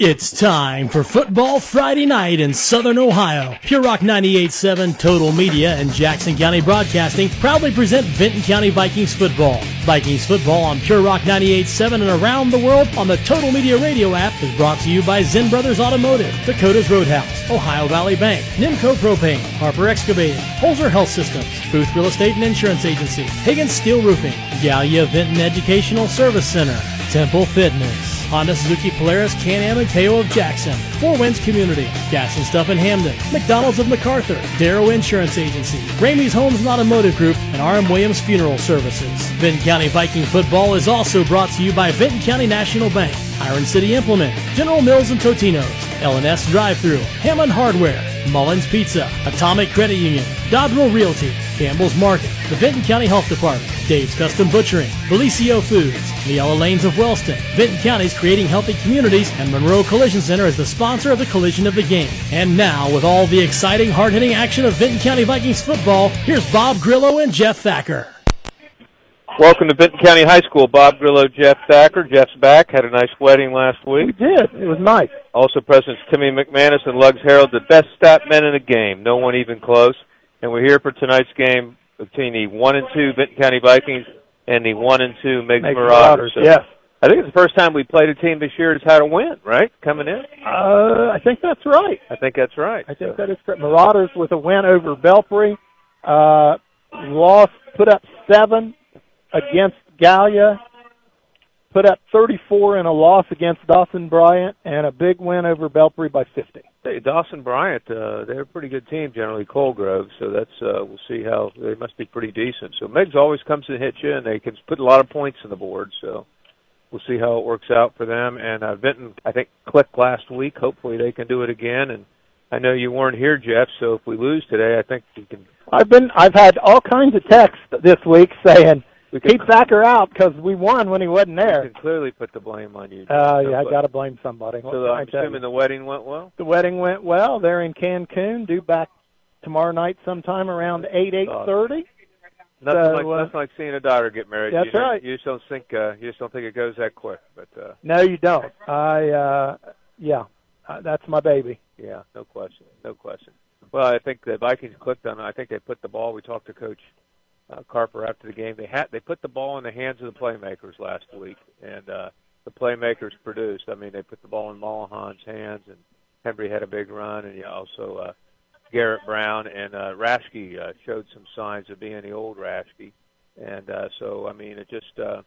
It's time for Football Friday night in Southern Ohio. Pure Rock 98.7 Total Media and Jackson County Broadcasting proudly present Vinton County Vikings football. Vikings football on Pure Rock 98.7 and around the world on the Total Media Radio app is brought to you by Zen Brothers Automotive, Dakota's Roadhouse, Ohio Valley Bank, Nimco Propane, Harper Excavating, Holzer Health Systems, Booth Real Estate and Insurance Agency, Higgins Steel Roofing, Gallia Vinton Educational Service Center, Temple Fitness. Honda Suzuki Polaris Can-Am and KO of Jackson, Four Winds Community, Gas and Stuff in Hamden, McDonald's of McArthur, Darrow Insurance Agency, Ramey's Homes and Automotive Group, and R.M. Williams Funeral Services. Vinton County Viking football is also brought to you by Vinton County National Bank, Iron City Implement, General Mills and Totino's, L&S Drive-Thru, Hammond Hardware, Mullins Pizza, Atomic Credit Union, Dodrell Realty, Campbell's Market, the Vinton County Health Department, Dave's Custom Butchering, Bellisio Foods, the Yellow Lanes of Wellston, Vinton County's Creating Healthy Communities, and Monroe Collision Center is the sponsor of the collision of the game. And now, with all the exciting, hard-hitting action of Vinton County Vikings football, here's Bob Grillo and Jeff Thacker. Welcome to Vinton County High School. Bob Grillo, Jeff Thacker. Jeff's back. Had a nice wedding last week. We did. It was nice. Also Presidents Timmy McManus and Lugs Harold, the best stat men in the game. No one even close. And we're here for tonight's game between the one and two Vinton County Vikings and the one and two Meigs Marauders. So yes. I think it's the first time we played a team this year that's had a win, right? Coming in. Uh, I think that's right. I think that's right. I think that is correct. Marauders with a win over Belpre. Uh, lost, put up seven against Gallia. Put up 34 in a loss against Dawson Bryant, and a big win over Belpre by 50. Hey, Dawson Bryant, uh, they're a pretty good team generally, Coal Grove. So that's uh, we'll see how they must be pretty decent. So Meigs always comes to hit you, and they can put a lot of points on the board. So we'll see how it works out for them. And uh, Vinton, I think, clicked last week. Hopefully they can do it again. And I know you weren't here, Jeff. So if we lose today, I think we can. I've been, I've had all kinds of texts this week saying We keep Thacker out because we won when he wasn't there. can clearly put the blame on you. Uh, yeah, I got to blame somebody. What So I I'm you? assuming the wedding went well. The wedding went well. They're in Cancun. Due back tomorrow night sometime around eight eight thirty. Nothing So, like uh, nothing like seeing a daughter get married. That's you right. You just don't think uh, you just don't think it goes that quick. But uh, No, you don't. I uh yeah, uh, that's my baby. Yeah, no question, no question. Well, I think the Vikings clicked on. I think they put the ball. We talked to Coach uh, Carper after the game. They had they put the ball in the hands of the playmakers last week, and uh, the playmakers produced. I mean, they put the ball in Mollahan's hands, and Henry had a big run, and you also uh, Garrett Brown and uh, Rashke uh, showed some signs of being the old Rashke, and uh, so I mean, it just. Uh,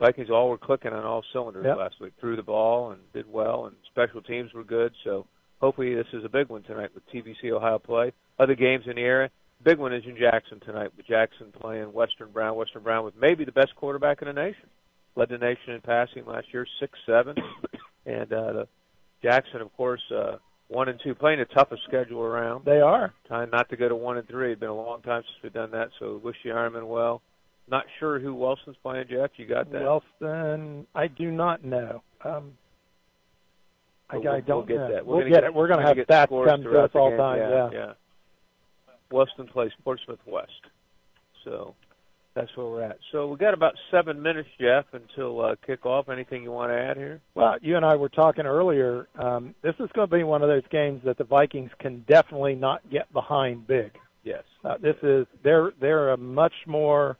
Vikings all were clicking on all cylinders Yep. last week. Threw the ball and did well, and special teams were good. So hopefully this is a big one tonight with TVC Ohio play. Other games in the area. Big one is in Jackson tonight with Jackson playing Western Brown. Western Brown with maybe the best quarterback in the nation. Led the nation in passing last year, six seven, and uh, the Jackson, of course, uh, one and two, playing the toughest schedule around. They are. Trying not to go to one and three. It's been a long time since we've done that, so wish the Ironman well. Not sure who Wellston's playing, Jeff. You got that? Wellston, I do not know. Um I, we'll- don't we'll get know. that. We're We'll gonna get, get- it. We're going to have stats come to us all game. time. Yeah, Yeah. yeah. Wellston plays Portsmouth West, so that's where we're at. So we got about seven minutes, Jeff, until uh, kickoff. Anything you want to add here? Well, you and I were talking earlier. Um, this is going to be one of those games that the Vikings can definitely not get behind big. Yes. Uh, this is they're they're a much more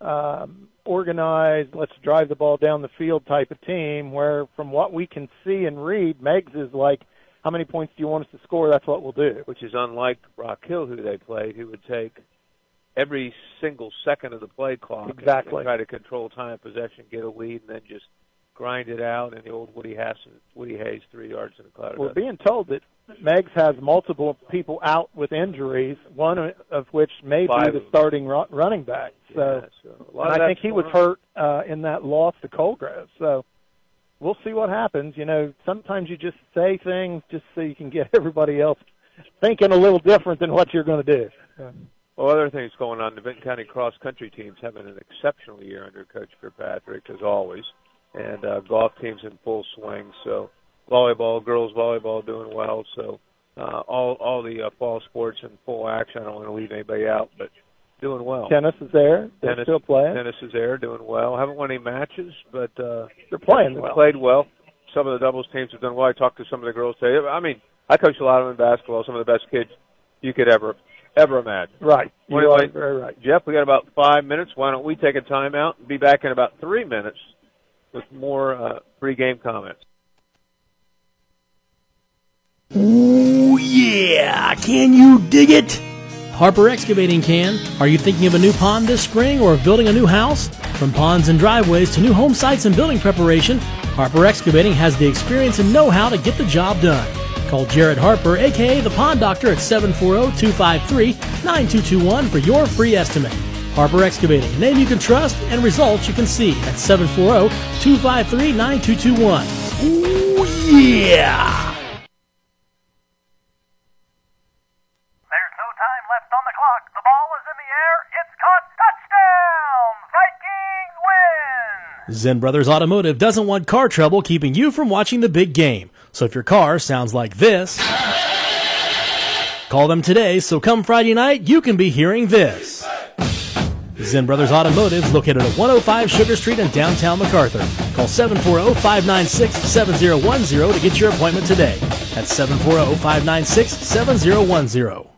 um, organized, let's drive the ball down the field type of team. Where from what we can see and read, Meigs is like, how many points do you want us to score? That's what we'll do. Which is unlike Rock Hill, who they played, who would take every single second of the play clock Exactly. and try to control time of possession, get a lead, and then just grind it out. And the old Woody Hassan, Woody Hayes, three yards in the cloud. We're being told that Meigs has multiple people out with injuries, one of which may Five be the starting ru- running back. So, yeah, so a lot and of I think he was hurt uh, in that loss to Coal Grove. So we'll see what happens. You know, sometimes you just say things just so you can get everybody else thinking a little different than what you're going to do. Well, other things going on. The Vinton County cross country team's having an exceptional year under Coach Kirkpatrick, as always, and uh, golf team's in full swing. So, volleyball, girls volleyball, doing well. So, uh, all all the uh, fall sports in full action. I don't want to leave anybody out, but doing well. Tennis is there. They're Tennis, still playing. Tennis is there, doing well. Haven't won any matches, but uh, They're playing well. played well. some of the doubles teams have done well. I talked to some of the girls today. I mean, I coach a lot of them in basketball. Some of the best kids you could ever ever imagine. Right. You Anyway, are very right. Jeff, we got about five minutes. Why don't we take a timeout and be back in about three minutes with more uh, pre-game comments. Ooh, yeah! Can you dig it? Harper Excavating can. Are you thinking of a new pond this spring or of building a new house? From ponds and driveways to new home sites and building preparation, Harper Excavating has the experience and know how to get the job done. Call Jared Harper, aka the Pond Doctor, at 740 253 9221 for your free estimate. Harper Excavating, a name you can trust and results you can see at 740 253 9221. Ooh, yeah! There's no time left on the clock. The ball is in the air. It's caught. Touchdown! Vikings win! Zen Brothers Automotive doesn't want car trouble keeping you from watching the big game. So if your car sounds like this, call them today so come Friday night you can be hearing this. Zen Brothers Automotive is located at 105 Sugar Street in downtown McArthur. Call 740-596-7010 to get your appointment today. That's 740-596-7010.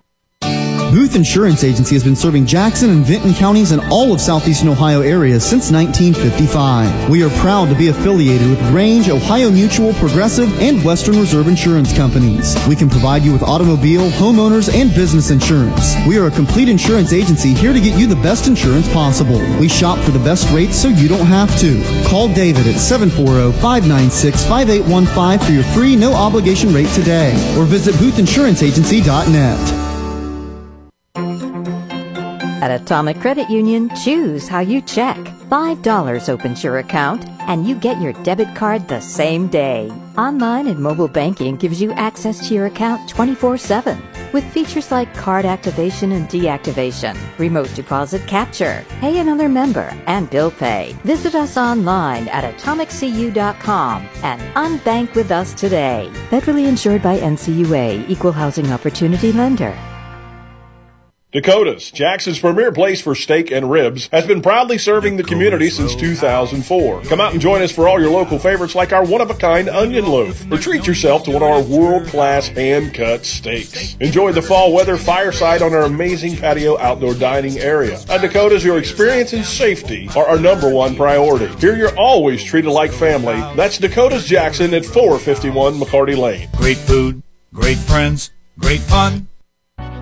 Booth Insurance Agency has been serving Jackson and Vinton counties and all of southeastern Ohio areas since 1955. We are proud to be affiliated with Range, Ohio Mutual, Progressive, and Western Reserve Insurance Companies. We can provide you with automobile, homeowners, and business insurance. We are a complete insurance agency here to get you the best insurance possible. We shop for the best rates so you don't have to. Call David at 740-596-5815 for your free no obligation rate today or visit boothinsuranceagency.net. At Atomic Credit Union, choose how you check. $5 opens your account, and you get your debit card the same day. Online and mobile banking gives you access to your account 24 7 with features like card activation and deactivation, remote deposit capture, pay another member, and bill pay. Visit us online at atomiccu.com and unbank with us today. Federally insured by NCUA, Equal Housing Opportunity Lender. Dakota's, Jackson's premier place for steak and ribs, has been proudly serving the community since 2004. Come out and join us for all your local favorites like our one-of-a-kind onion loaf, or treat yourself to one of our world-class hand-cut steaks. Enjoy the fall weather fireside on our amazing patio outdoor dining area. At Dakota's, your experience and safety are our number one priority. Here you're always treated like family. That's Dakota's Jackson at 451 McCarty Lane. Great food, great friends, great fun.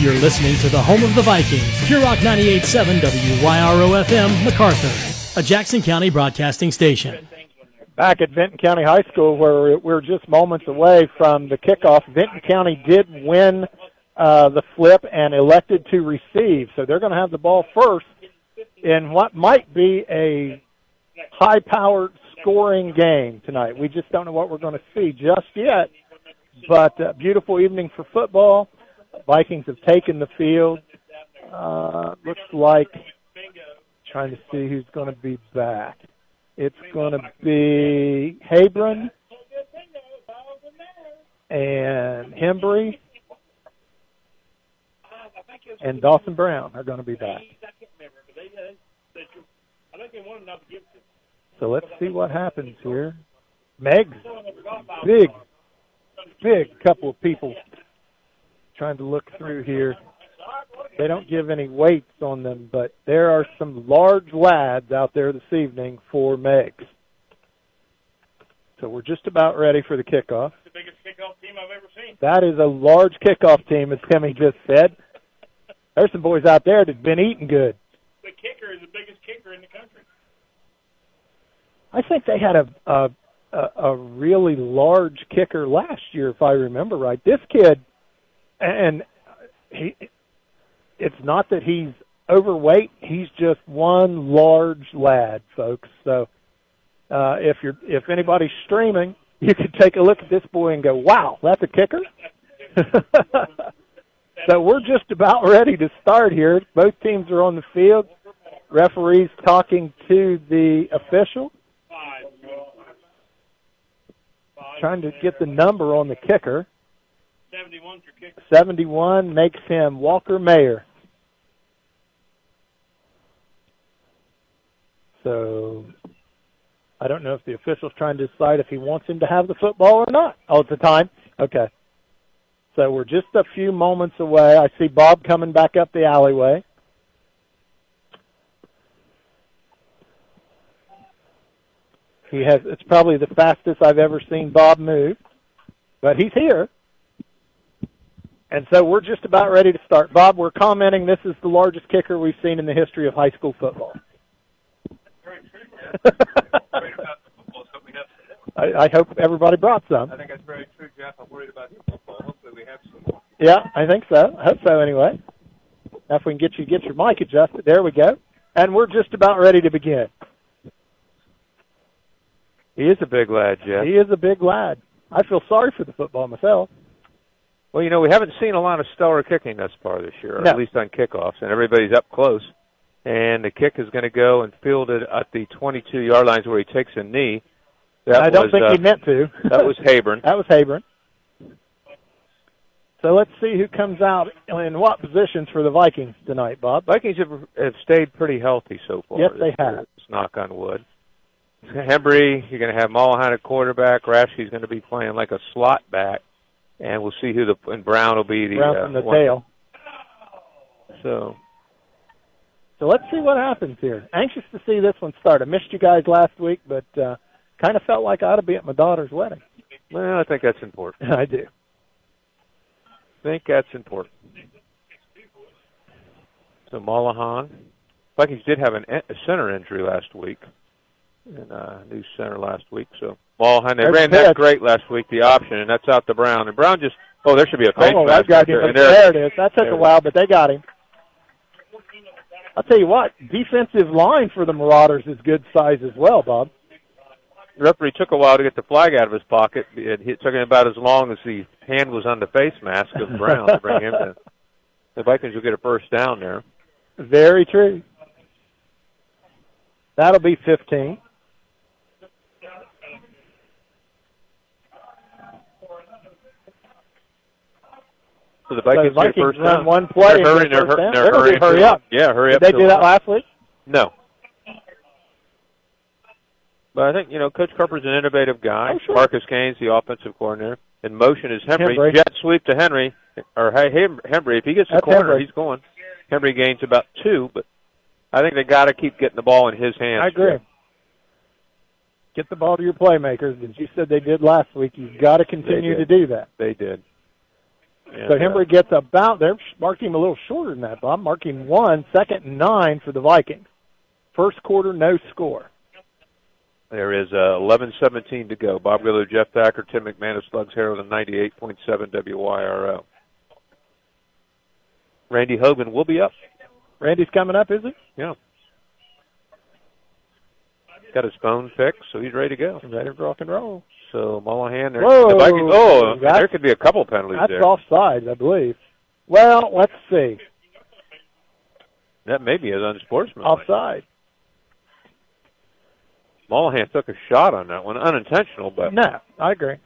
You're listening to the home of the Vikings, Pure Rock 98.7 WYRO FM, McArthur, a Jackson County broadcasting station. Back at Vinton County High School, where we're just moments away from the kickoff, Vinton County did win uh, the flip and elected to receive. So they're going to have the ball first in what might be a high-powered scoring game tonight. We just don't know what we're going to see just yet. But uh, beautiful evening for football. Vikings have taken the field. Uh, looks like trying to see who's going to be back. It's going to be Habron and Hembry and Dawson Brown are going to be back. So let's see what happens here. Meigs big, big couple of people trying to look through here. They don't give any weights on them, but there are some large lads out there this evening for Meigs. So we're just about ready for the kickoff. The biggest kickoff team I've ever seen. That is a large kickoff team, as Timmy just said. There's some boys out there that've been eating good. The kicker is the biggest kicker in the country. I think they had a a, a, a really large kicker last year, if I remember right. This kid, and he, it's not that he's overweight. He's just one large lad, folks. So uh, if you're if anybody's streaming, you could take a look at this boy and go, "Wow, that's a kicker." so we're just about ready to start here. Both teams are on the field. Referees talking to the official, trying to get the number on the kicker. 71 for kicker. 71 makes him Walker Mayer. So I don't know if the official's trying to decide if he wants him to have the football or not. Oh, it's the time? Okay. So we're just a few moments away. I see Bob coming back up the alleyway. He has it's probably the fastest I've ever seen Bob move. But he's here. And so we're just about ready to start. Bob, we're commenting this is the largest kicker we've seen in the history of high school football. I, I hope everybody brought some. I think that's very true, Jeff. I'm worried about the football. Hopefully we have some. Yeah, I think so. I hope so anyway. Now if we can get you get your mic adjusted. There we go. And we're just about ready to begin. He is a big lad, Jeff. He is a big lad. I feel sorry for the football myself. Well, you know, we haven't seen a lot of stellar kicking thus far this year, No. at least on kickoffs, and everybody's up close. And the kick is going to go and field it at the 22-yard lines where he takes a knee. That I don't think uh, he meant to. that was Habron. that was Habron. So let's see who comes out in what positions for the Vikings tonight, Bob. Vikings have, have stayed pretty healthy so far. Yes, they have. Let's knock on wood. Hembry, you're going to have Mullahan at quarterback. Rashke's going to be playing like a slot back, and we'll see who the and Brown will be the Brown uh, from the one. tail. So So let's see what happens here. Anxious to see this one start. I missed you guys last week, but uh, kind of felt like I ought to be at my daughter's wedding. well, I think that's important. I do. I think that's important. So Mullahan, Vikings did have an, a center injury last week, and uh, new center last week. So Mullahan, they There's ran that great last week, the option, and that's out to Brown. And Brown just, oh, there should be a face Oh, mask that got right there. There it is. That took a while, but they got him. I'll tell you what, defensive line for the Marauders is good size as well, Bob. The referee took a while to get the flag out of his pocket. It, it took him about as long as the hand was on the face mask of Brown to bring him in. The Vikings will get a first down there. Very true. That'll be 15. So the Vikings, Vikings get a first run down. one play They're hurrying. They're, first hur- down. they're hurrying. hurry up. Yeah, hurry up. Did they do that last week? No. But I think, you know, Coach Carper's an innovative guy. Oh, sure. Marcus Kane's the offensive coordinator. In motion is Henry. Hembry. Jet sweep to Henry. Or hey, Henry. If he gets the That's corner, Hembry. he's going. Henry gains about two, but I think they got to keep getting the ball in his hands. I agree. Get the ball to your playmakers, as you said they did last week. You've got to continue to do that. They did. And, So uh, Hembry gets about, they're marking him a little shorter than that, Bob. Marking one, second and nine for the Vikings. First quarter, no score. There is uh, 11-17 to go. Bob Grillo, Jeff Thacker, Tim McManus, Slugs Herald, and 98.7 WYRO. Randy Hogan will be up. Randy's coming up, is he? Yeah. Got his phone fixed, so he's ready to go. Ready to rock and roll. So Mullahan there. Whoa, the Vikings, oh, there could be a couple penalties That's there. offsides, I believe. Well, let's see. That may be as unsportsmanlike. Offside. Mullahan took a shot on that one, unintentional, but No, I agree.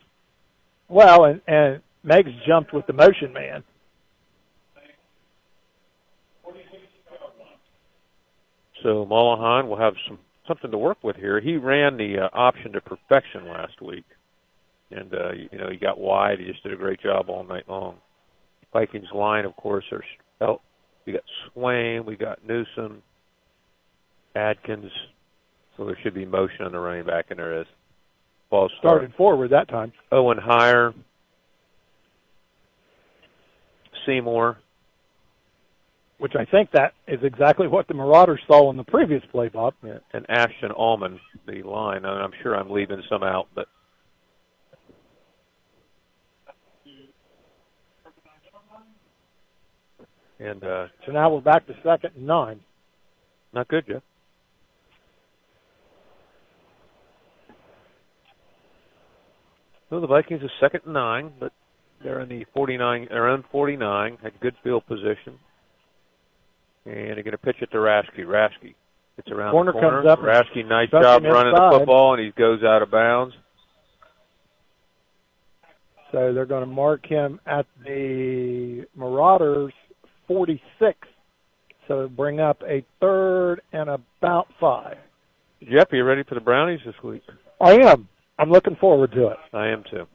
Well, and and Meigs jumped with the motion man. so Mullahan will have some something to work with here. He ran the uh, option to perfection last week, and uh, you know he got wide. He just did a great job all night long. Vikings line, of course, are oh, we got Swain, we got Newsom, Adkins. So there should be motion on the running back, and there is. Ball started. Started forward that time. Owen Heyer, Seymour, Which I think that is exactly what the Marauders saw in the previous play, Bob. Yeah, and Ashton Allman, the line. And I'm sure I'm leaving some out, but and uh, So now we're back to second and nine. not good, Jeff. So the Vikings are second and nine, but they're in the 49, around 49, had good field position. And they're going to pitch it to Rasky. Rasky gets around Corner the corner. comes up Rasky, nice job running inside. the football, and he goes out of bounds. So they're going to mark him at the Marauders 46. So bring up a third and about five. Jeff, are you ready for the Brownies this week? I am. I'm looking forward to it. I am too.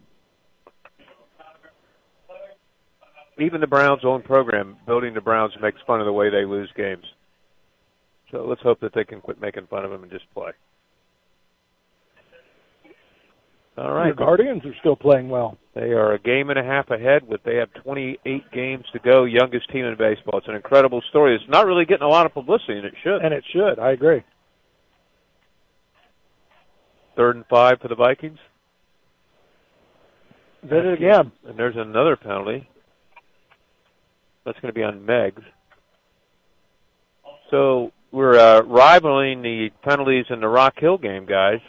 Even the Browns' own program, building the Browns, makes fun of the way they lose games. So let's hope that they can quit making fun of them and just play. All right. The Guardians are still playing well. They are a game and a half ahead, but they have 28 games to go. Youngest team in baseball. It's an incredible story. It's not really getting a lot of publicity, and it should. And it should. I agree. Third and five for the Vikings. Did it again. And there's another penalty. That's going to be on Meigs. So we're uh, rivaling the penalties in the Rock Hill game, guys.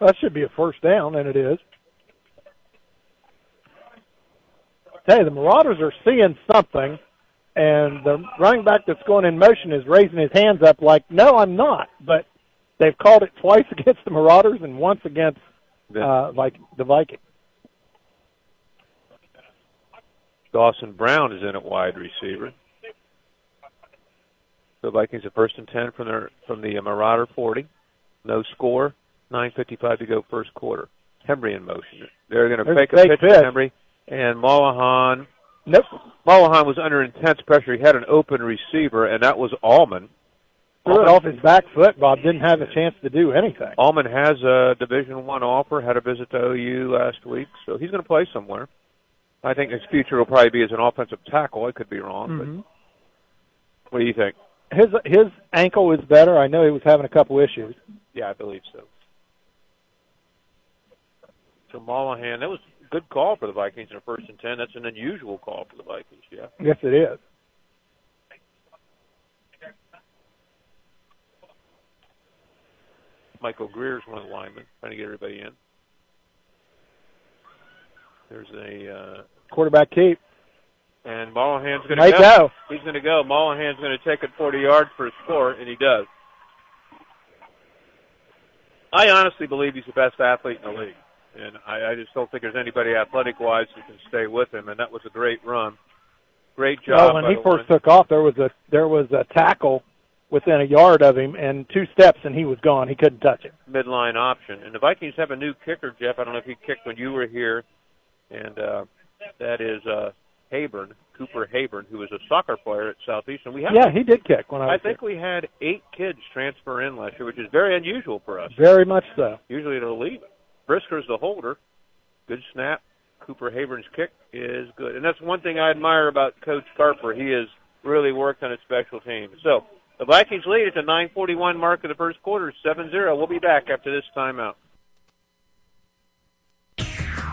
That should be a first down, and it is. Hey, the Marauders are seeing something, and the running back that's going in motion is raising his hands up like, no, I'm not. But they've called it twice against the Marauders and once against uh, like the Vikings. Dawson Brown is in at wide receiver. The Vikings are first and ten from their from the Marauder 40. No score. 9:55 to go first quarter. Hembry in motion. They're going to fake a pitch pitch. to Hembry, and Mollahan. Nope. Mollahan was under intense pressure. He had an open receiver, and that was Allman. Threw it off his back foot. Bob didn't have a chance to do anything. Allman has a Division One offer. Had a visit to OU last week, so he's going to play somewhere. I think his future will probably be as an offensive tackle. I could be wrong, Mhm. but what do you think? His his ankle is better. I know he was having a couple issues. Yeah, I believe so. So Mollahan, that was a good call for the Vikings in a first and ten. That's an unusual call for the Vikings. Yeah. Yes, it is. Michael Greer's one of the linemen, trying to get everybody in. There's a uh, Quarterback keep. and Mollahan's going to go. go. He's going to go. Mollahan's going to take it 40 yards for a score, and he does. I honestly believe he's the best athlete in the league, and I, I just don't think there's anybody athletic-wise who can stay with him. And that was a great run, great job. Well, when he first line. took off, there was a there was a tackle within a yard of him, and two steps, and he was gone. He couldn't touch it. midline option. And the Vikings have a new kicker, Jeff. I don't know if he kicked when you were here, and uh, that is uh, Hayburn, Cooper Hayburn, who was a soccer player at Southeastern. We have Yeah, he did kick when I I think we had eight kids transfer in last year, which is very unusual for us. very much so. Usually they'll leave. Brisker's the holder. Good snap. Cooper Hayburn's kick is good. And that's one thing I admire about Coach Carper. He has really worked on his special teams. So the Vikings lead at the 941 mark of the first quarter, 7-0. We'll be back after this timeout.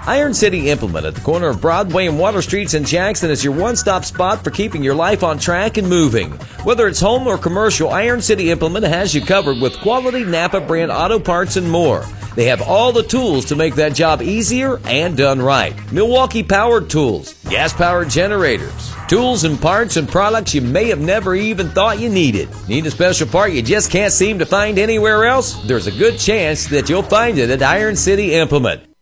Iron City Implement at the corner of Broadway and Water Streets in Jackson is your one stop spot for keeping your life on track and moving. Whether it's home or commercial, Iron City Implement has you covered with quality Napa brand auto parts and more. They have all the tools to make that job easier and done right. Milwaukee powered tools, gas powered generators, tools and parts and products you may have never even thought you needed. Need a special part you just can't seem to find anywhere else? There's a good chance that you'll find it at Iron City Implement.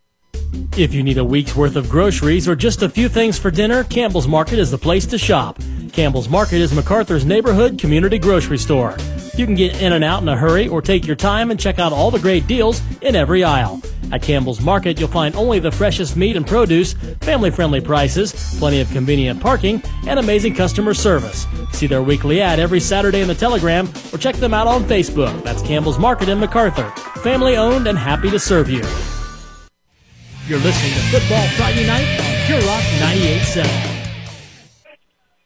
If you need a week's worth of groceries or just a few things for dinner, Campbell's Market is the place to shop. Campbell's Market is McArthur's neighborhood community grocery store. You can get in and out in a hurry or take your time and check out all the great deals in every aisle. At Campbell's Market, you'll find only the freshest meat and produce, family friendly prices, plenty of convenient parking, and amazing customer service. See their weekly ad every Saturday in the Telegram or check them out on Facebook. That's Campbell's Market in McArthur. Family owned and happy to serve you. You're listening to Football Friday Night on Pure Rock 98.7.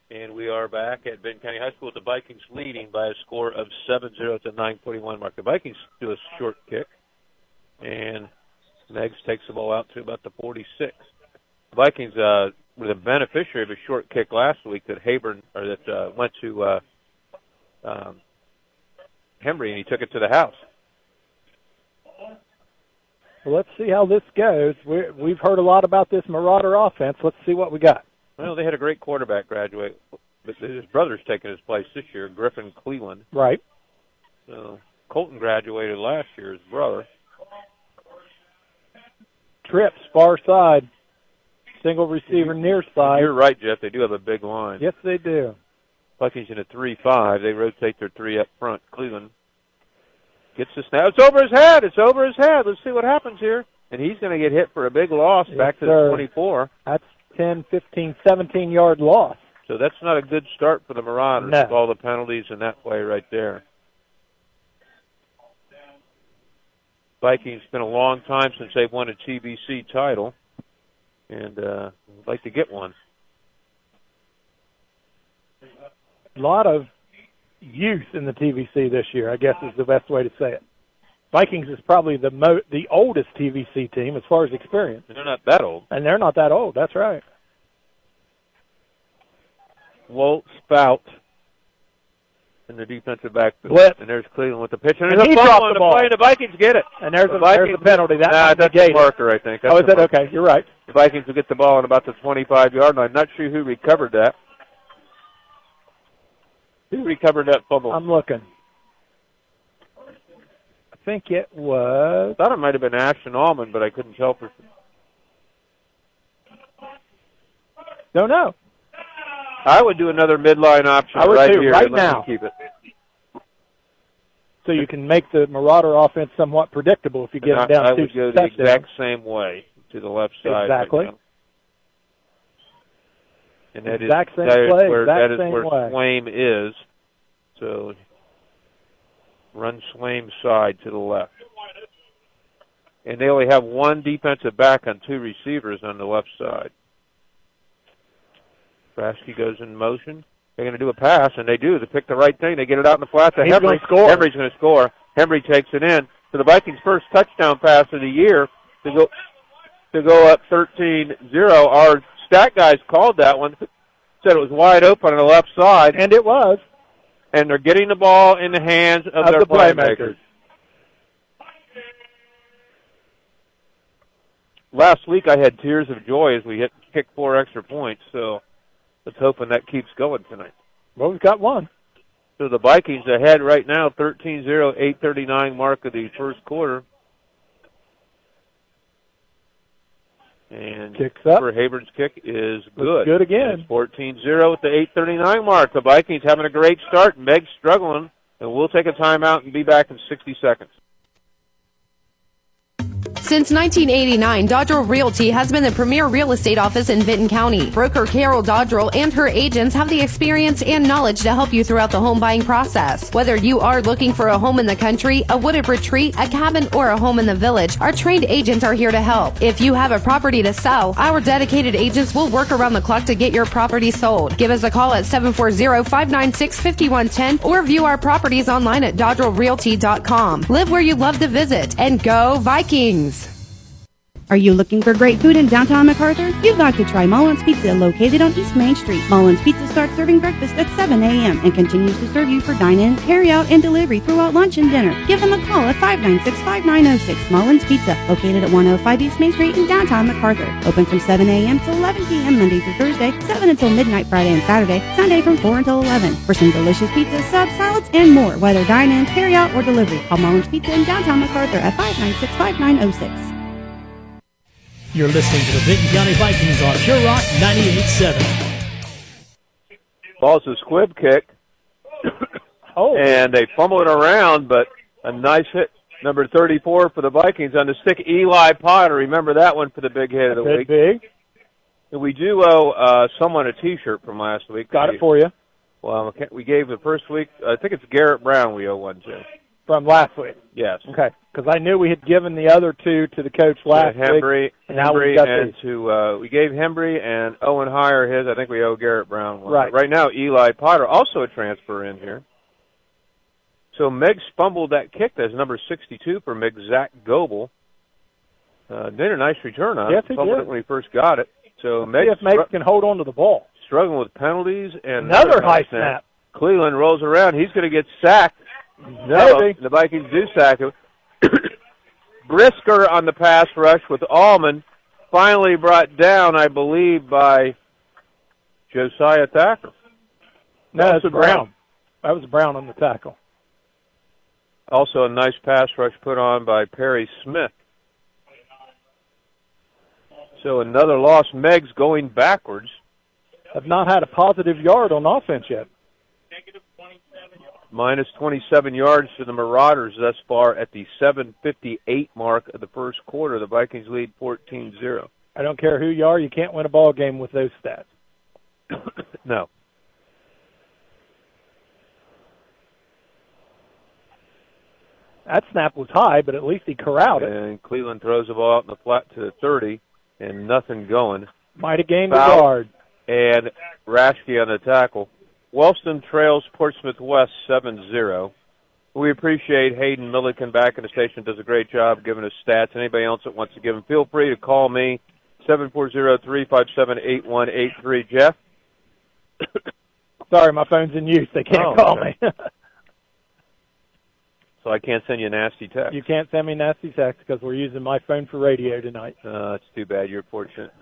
And we are back at Vinton County High School with the Vikings leading by a score of 7-0 at the 941 mark. The Vikings do a short kick, and Meigs takes the ball out to about the 46. The Vikings uh, were the beneficiary of a short kick last week that Haber or that uh, went to uh, um, Hembry, and he took it to the house. Let's see how this goes. We're, we've heard a lot about this Marauder offense. Let's see what we got. Well, they had a great quarterback graduate, but his brother's taking his place this year, Griffin Cleveland. Right. So Colton graduated last year, his brother. Trips far side. Single receiver mm-hmm. near side. You're right, Jeff. They do have a big line. Yes, they do. In a three-five. They rotate their three up front. Cleveland gets the snap. It's over his head. It's over his head. Let's see what happens here. And he's going to get hit for a big loss Yes, back to sir. the 24. That's 10, 15, 17 yard loss. So that's not a good start for the Marauders No. with all the penalties in that play right there. Vikings it's been a long time since they've won a TVC title, and uh, would like to get one. A lot of youth in the TVC this year, I guess is the best way to say it. Vikings is probably the mo- the oldest TVC team as far as experience, And they're not that old. and they're not that old. That's right. Walt Spout in the defensive backfield. Blitz. And there's Cleveland with the pitch. And And there's he a fumble on the the ball. play, and the Vikings get it. And there's The a, there's a penalty. That Nah, that's a marker, I think. Oh, that's Oh, is that marker. okay? You're right. The Vikings will get the ball on about the 25-yard line. Not sure who recovered that. Who recovered that fumble? I'm looking. I think it was. I thought it might have been Ashton Allman, but I couldn't tell for. sure. Don't know. I would do another midline option I would right here. right now. Keep it. So you can make the Marauder offense somewhat predictable if you get And them down I, I two would go the exact same way to the left side. right Exactly. now. and that is Exact same that is play, where exact that is same where way. Swaim is. So run Swaim side to the left. And they only have one defensive back on two receivers on the left side. Frasky goes in motion. They're going to do a pass, and they do. They pick the right thing. They get it out in the flat to He's Henry. gonna score. Henry's going to score. Henry takes it in. So the Vikings' first touchdown pass of the year to go to go up 13-0. Our stat guys called that one. Said it was wide open on the left side, And it was. And they're getting the ball in the hands of, Of their the playmakers. playmakers. Last week I had tears of joy as we hit kick four extra points. So let's hoping that keeps going tonight. Well, we've got one. So the Vikings ahead right now, 13-0, 8:39 mark of the first quarter. And Kicks up. for Habern's kick is Looks good. good again. It's 14-0 at the 8:39 mark. The Vikings having a great start. Meigs struggling, and we'll take a timeout and be back in 60 seconds. Since 1989, Dodrell Realty has been the premier real estate office in Vinton County. Broker Carol Dodrell and her agents have the experience and knowledge to help you throughout the home buying process. Whether you are looking for a home in the country, a wooded retreat, a cabin, or a home in the village, our trained agents are here to help. If you have a property to sell, our dedicated agents will work around the clock to get your property sold. Give us a call at 740-596-5110 or view our properties online at dodrellrealty.com. Live where you love to visit and go Vikings! Are you looking for great food in downtown McArthur? You've got to try Mullins Pizza located on East Main Street. Mullins Pizza starts serving breakfast at 7 a.m. and continues to serve you for dine-in, carry-out, and delivery throughout lunch and dinner. Give them a call at 596-5906 Mullins Pizza, located at 105 East Main Street in downtown McArthur. Open from 7 a.m. to 11 p.m. Monday through Thursday, 7 until midnight Friday and Saturday, Sunday from 4 until 11. For some delicious pizza, subs, salads, and more, whether dine-in, carry-out, or delivery, call Mullins Pizza in downtown McArthur at 596-5906. You're listening to the Vinton County Vikings on Pure Rock 98.7. Ball's a squib kick, Oh, and they fumble it around, but a nice hit. Number 34 for the Vikings on the stick, Eli Potter. Remember that one for the big hit of the big, week. big. And we do owe uh, someone a T-shirt from last week. Got it for you Well, we gave the first week. I think it's Garrett Brown. We owe one to. From last week. Yes. Okay, because I knew we had given the other two to the coach last to Hembry, week. and now Hembry got and these. to uh, we gave Hembry and Owen Heyer his. I think we owe Garrett Brown one. Right. Right now, Eli Potter also a transfer in here. So Meg fumbled that kick. That's number 62 for Meg Zach Goebel. Uh, did a nice return on Yes, it. Fumbled did. it when he first got it. So Meg if Meg can hold on to the ball. struggling with penalties and Another high snap. Cleveland rolls around. He's going to get sacked. No, Maybe. the Vikings do sack him. Brisker on the pass rush with Allman. Finally brought down, I believe, by Josiah Thacker. No, That's that's Brown. That was Brown on the tackle. Also, a nice pass rush put on by Perry Smith. So another loss. Meigs going backwards. Have not had a positive yard on offense yet. Minus 27 yards for the Marauders thus far at the 7:58 mark of the first quarter. The Vikings lead 14-0. I don't care who you are, you can't win a ball game with those stats. No. That snap was high, but at least he corralled it. And Cleveland throws the ball out in the flat to the 30, and nothing going. Might have gained a Foul. yard. And Rashke on the tackle. Wellston trails Portsmouth West 7-0. We appreciate Hayden Milliken back in the station. Does a great job giving us stats. Anybody else that wants to give him, feel free to call me, 740-357-8183. Jeff? Sorry, my phone's in use. They can't Oh, call okay. me. So I can't send you a nasty text. you can't send me nasty text because we're using my phone for radio tonight. Uh, it's too bad. You're fortunate.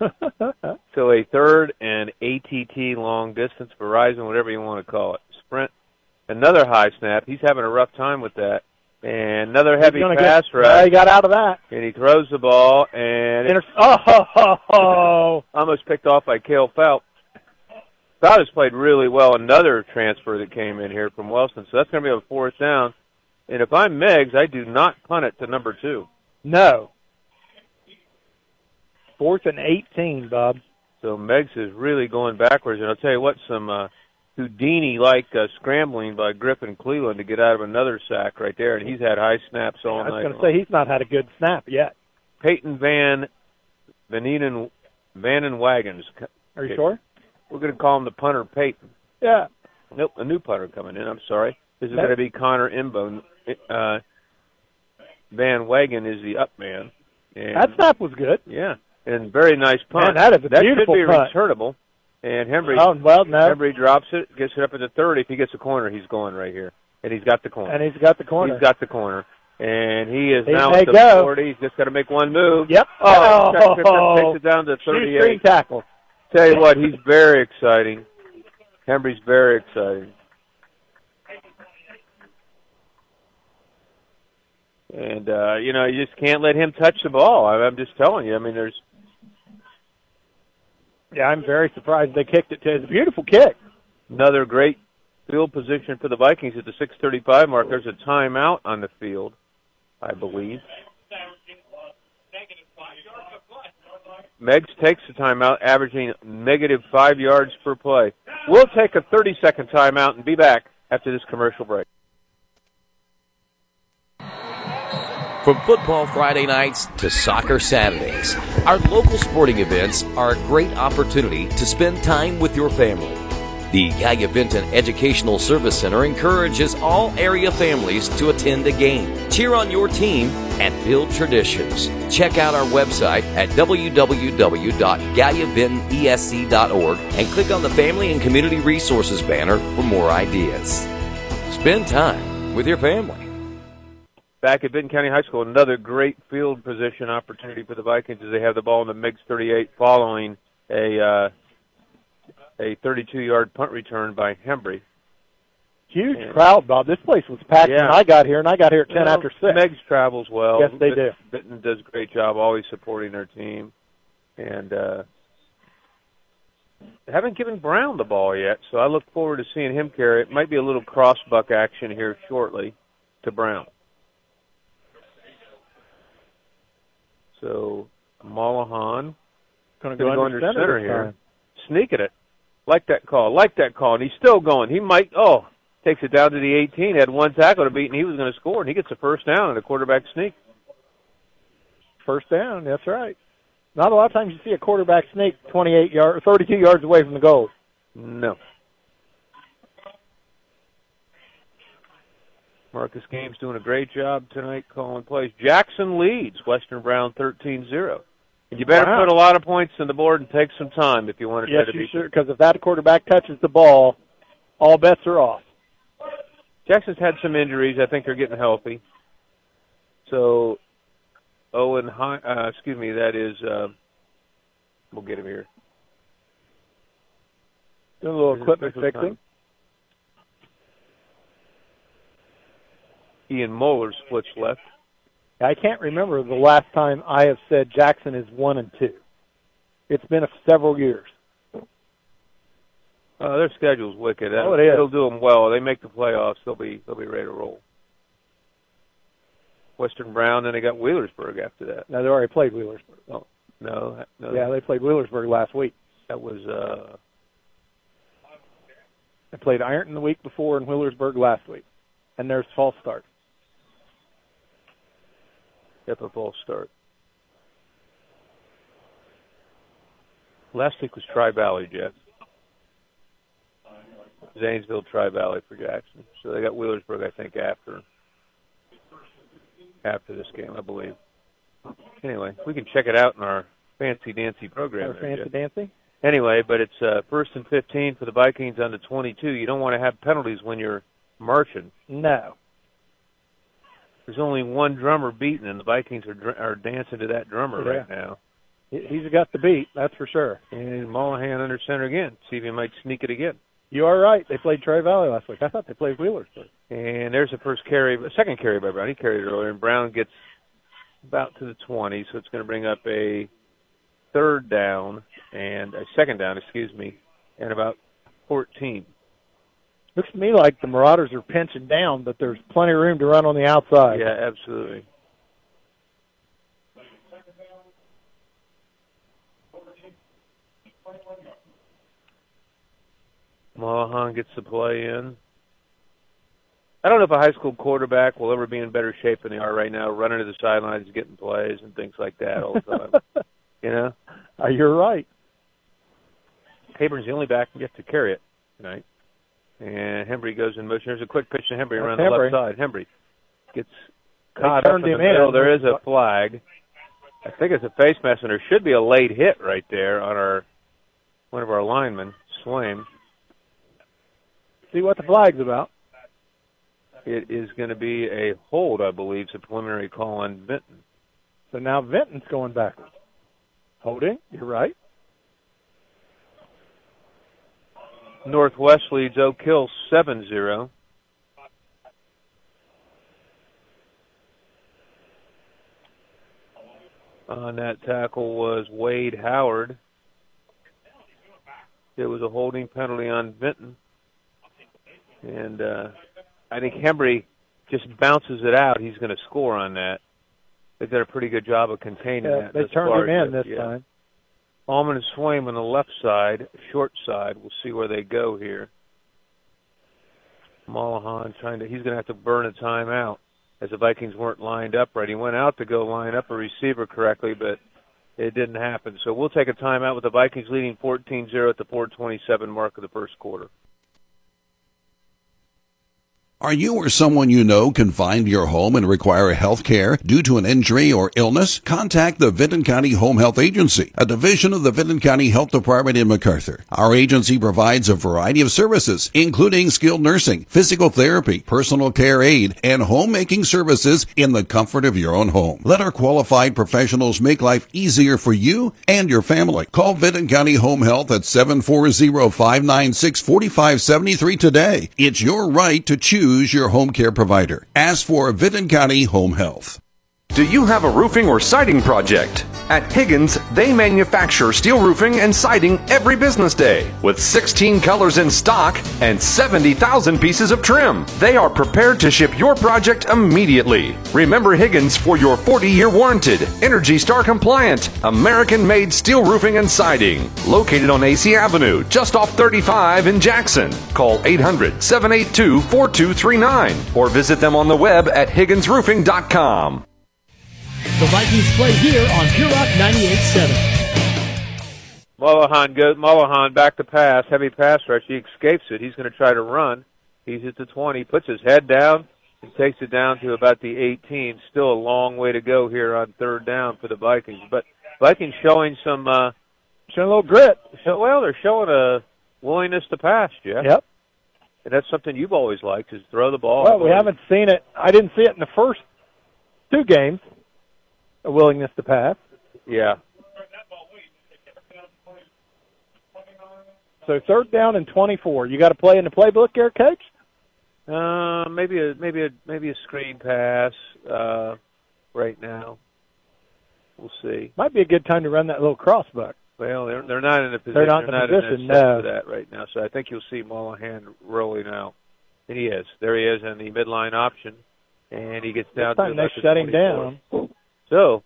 So a third and ATT long distance Verizon, whatever you want to call it, sprint. Another high snap. He's having a rough time with that. And another heavy pass get, rush. He got out of that. and he throws the ball and Inter- oh, ho, ho, ho. almost picked off by Cale Phelps. Stout has played really well. Another transfer that came in here from Wellston, so that's going to be a fourth down. And if I'm Meigs, I do not punt it to number two. No. Fourth and 18, Bob. So Meigs is really going backwards. And I'll tell you what, some uh, Houdini-like uh, scrambling by Griffin Cleveland to get out of another sack right there, and he's had high snaps all night. I was going to say he's not had a good snap yet. Peyton Van Vaninen Van and Wagons. Are you Okay. sure? We're going to call him the punter Peyton. Yeah. Nope, a new punter coming in. I'm sorry. This is going to be Connor Imbo. Uh, Van Wagen is the up man. And, That snap was good. Yeah, and very nice punt. Man, that is a that beautiful should be punt. returnable. And Henry, Oh, well, no. Henry drops it, gets it up at the 30. If he gets the corner, he's going right here. And he's got the corner. And he's got the corner. He's got the corner. And he is He now at the go. 40. He's just got to make one move. Yep. Oh, Oh. takes it down to Shoestring 38. tackle. Tell you what, he's very exciting. Henry's very exciting. And uh, you know, you just can't let him touch the ball. I- I'm just telling you. I mean, there's Yeah, I'm very surprised they kicked it to. It's a beautiful kick. another great field position for the Vikings at the 6:35 mark. There's a timeout on the field, I believe. Meigs takes the timeout, averaging negative five yards per play. We'll take a 30-second timeout and be back after this commercial break. From football Friday nights to soccer Saturdays, our local sporting events are a great opportunity to spend time with your family. The Vinton Educational Service Center encourages all area families to attend a game, cheer on your team, and build traditions. Check out our website at www.galliavintonesc.org and click on the Family and Community Resources banner for more ideas. Spend time with your family. Back at Vinton County High School, another great field position opportunity for the Vikings as they have the ball in the Meigs 38 following a uh, a 32-yard punt return by Hembry. Huge Yeah. crowd, Bob. This place was packed Yeah. when I got here, and I got here at 10 Well, after 6. Meigs travels well. Yes, they Vinton- do. Vinton does a great job always supporting their team, and uh, haven't given Brown the ball yet. So I look forward to seeing him carry it. Might be a little cross buck action here shortly to Brown. So Mullahan Gonna gonna go go under under center center here, time. sneaking it. Like that call, like that call, and he's still going. He might. Oh, takes it down to the 18. Had one tackle to beat, and he was going to score, and he gets a first down and a quarterback sneak. First down, that's right. Not a lot of times you see a quarterback sneak 28 yards, 32 yards away from the goal. No. Marcus Games doing a great job tonight calling plays. Jackson leads Western Brown 13-0. And you better Wow. put a lot of points on the board and take some time if you want to Yes, try to you beat sure. Because if that quarterback touches the ball, all bets are off. Jackson's had some injuries. I think they're getting healthy. So Owen. Uh, excuse me. That is. Uh, we'll get him here. Doing a little equipment fixing. Ian Moeller splits left. I can't remember the last time I have said Jackson is one and two. It's been a, several years. Uh, their schedule's wicked. That'll, Oh, it is. It'll do them well. They make the playoffs. They'll be they'll be ready to roll. Western Brown. Then they got Wheelersburg after that. Now they already played Wheelersburg. Oh no, no. Yeah, they played Wheelersburg last week. that was uh They played Ironton the week before and Wheelersburg last week. And there's false start. Yep, a false start. Last week was Tri Valley, Jeff. Zanesville Tri Valley for Jackson. So they got Wheelersburg, I think, after after this game, I believe. Anyway, we can check it out in our fancy dancy program. There, fancy dancing. Anyway, but it's uh, first and 15 for the Vikings on the 22. You don't want to have penalties when you're marching. No. There's only one drummer beaten, and the Vikings are dr- are dancing to that drummer Yeah. right now. He- He's got the beat, that's for sure. And Mollahan under center again. See if he might sneak it again. You are right. They played Tri Valley last week. I thought they played Wheelersburg. And there's the first carry, second carry by Brown. He carried it earlier, and Brown gets about to the 20, so it's going to bring up a third down and a second down, excuse me, and about 14. Looks to me like the Marauders are pinching down, but there's plenty of room to run on the outside. Yeah, absolutely. Mollahan gets the play in. I don't know if a high school quarterback will ever be in better shape than they are right now, running to the sidelines, getting plays and things like that all the time. you know, Uh, you're right. Haburn's the only back who gets to carry it tonight. And Hembry goes in motion. There's a quick pitch to Hembry around the left side. Hembry gets caught up in the him in. There is a flag. I think it's a face mask, and there should be a late hit right there on our one of our linemen, Swaim. See what the flag's about. It is going to be a hold, I believe. It's a preliminary call on Vinton. So now Vinton's going backwards. Holding, you're right. Northwest leads Oak Hill 7-0. On that tackle was Wade Howard. It was a holding penalty on Vinton. And uh, I think Hembry just bounces it out. He's going to score on that. They did a pretty good job of containing Yeah, that. they turned him in this Yeah. time. Allman and Swaim on the left side, short side. We'll see where they go here. Mollahan trying to, he's going to have to burn a timeout as the Vikings weren't lined up right. He went out to go line up a receiver correctly, but it didn't happen. So we'll take a timeout with the Vikings leading 14-0 at the 427 mark of the first quarter. Are you or someone you know confined to your home and require health care due to an injury or illness? Contact the Vinton County Home Health Agency, a division of the Vinton County Health Department in McArthur. Our agency provides a variety of services, including skilled nursing, physical therapy, personal care aid, and homemaking services in the comfort of your own home. Let our qualified professionals make life easier for you and your family. Call Vinton County Home Health at 740-596-4573 today. It's your right to choose your home care provider. Ask for Vinton County Home Health. Do you have a roofing or siding project? At Higgins, they manufacture steel roofing and siding every business day with 16 colors in stock and 70,000 pieces of trim. They are prepared to ship your project immediately. Remember Higgins for your 40 year warranted, Energy Star compliant, American made steel roofing and siding. Located on AC Avenue, just off 35 in Jackson. Call 800 782 4239 or visit them on the web at HigginsRoofing.com. The Vikings play here on Pure Rock 98.7. Mullahan goes. Mullahan back to pass. Heavy pass rush. He escapes it. He's going to try to run. He's at the 20. Puts his head down and takes it down to about the 18. Still a long way to go here on third down for the Vikings. But Vikings showing some uh, showing a little grit. Show, well, they're showing a willingness to pass, Jeff. Yep. And that's something you've always liked is throw the ball. Well, we haven't seen it. I didn't see it in the first two games. A willingness to pass. Yeah. So third down and 24. You got to play in the playbook here, coach? Uh, maybe a maybe a maybe a screen pass uh, right now. We'll see. Might be a good time to run that little crossbuck. Well, they're they're not in a position. They're not in a position, in no. for that right now. So I think you'll see Mullahan rolling now. And he is. There he is in the midline option, and he gets down This time to they the shut him 24. down. So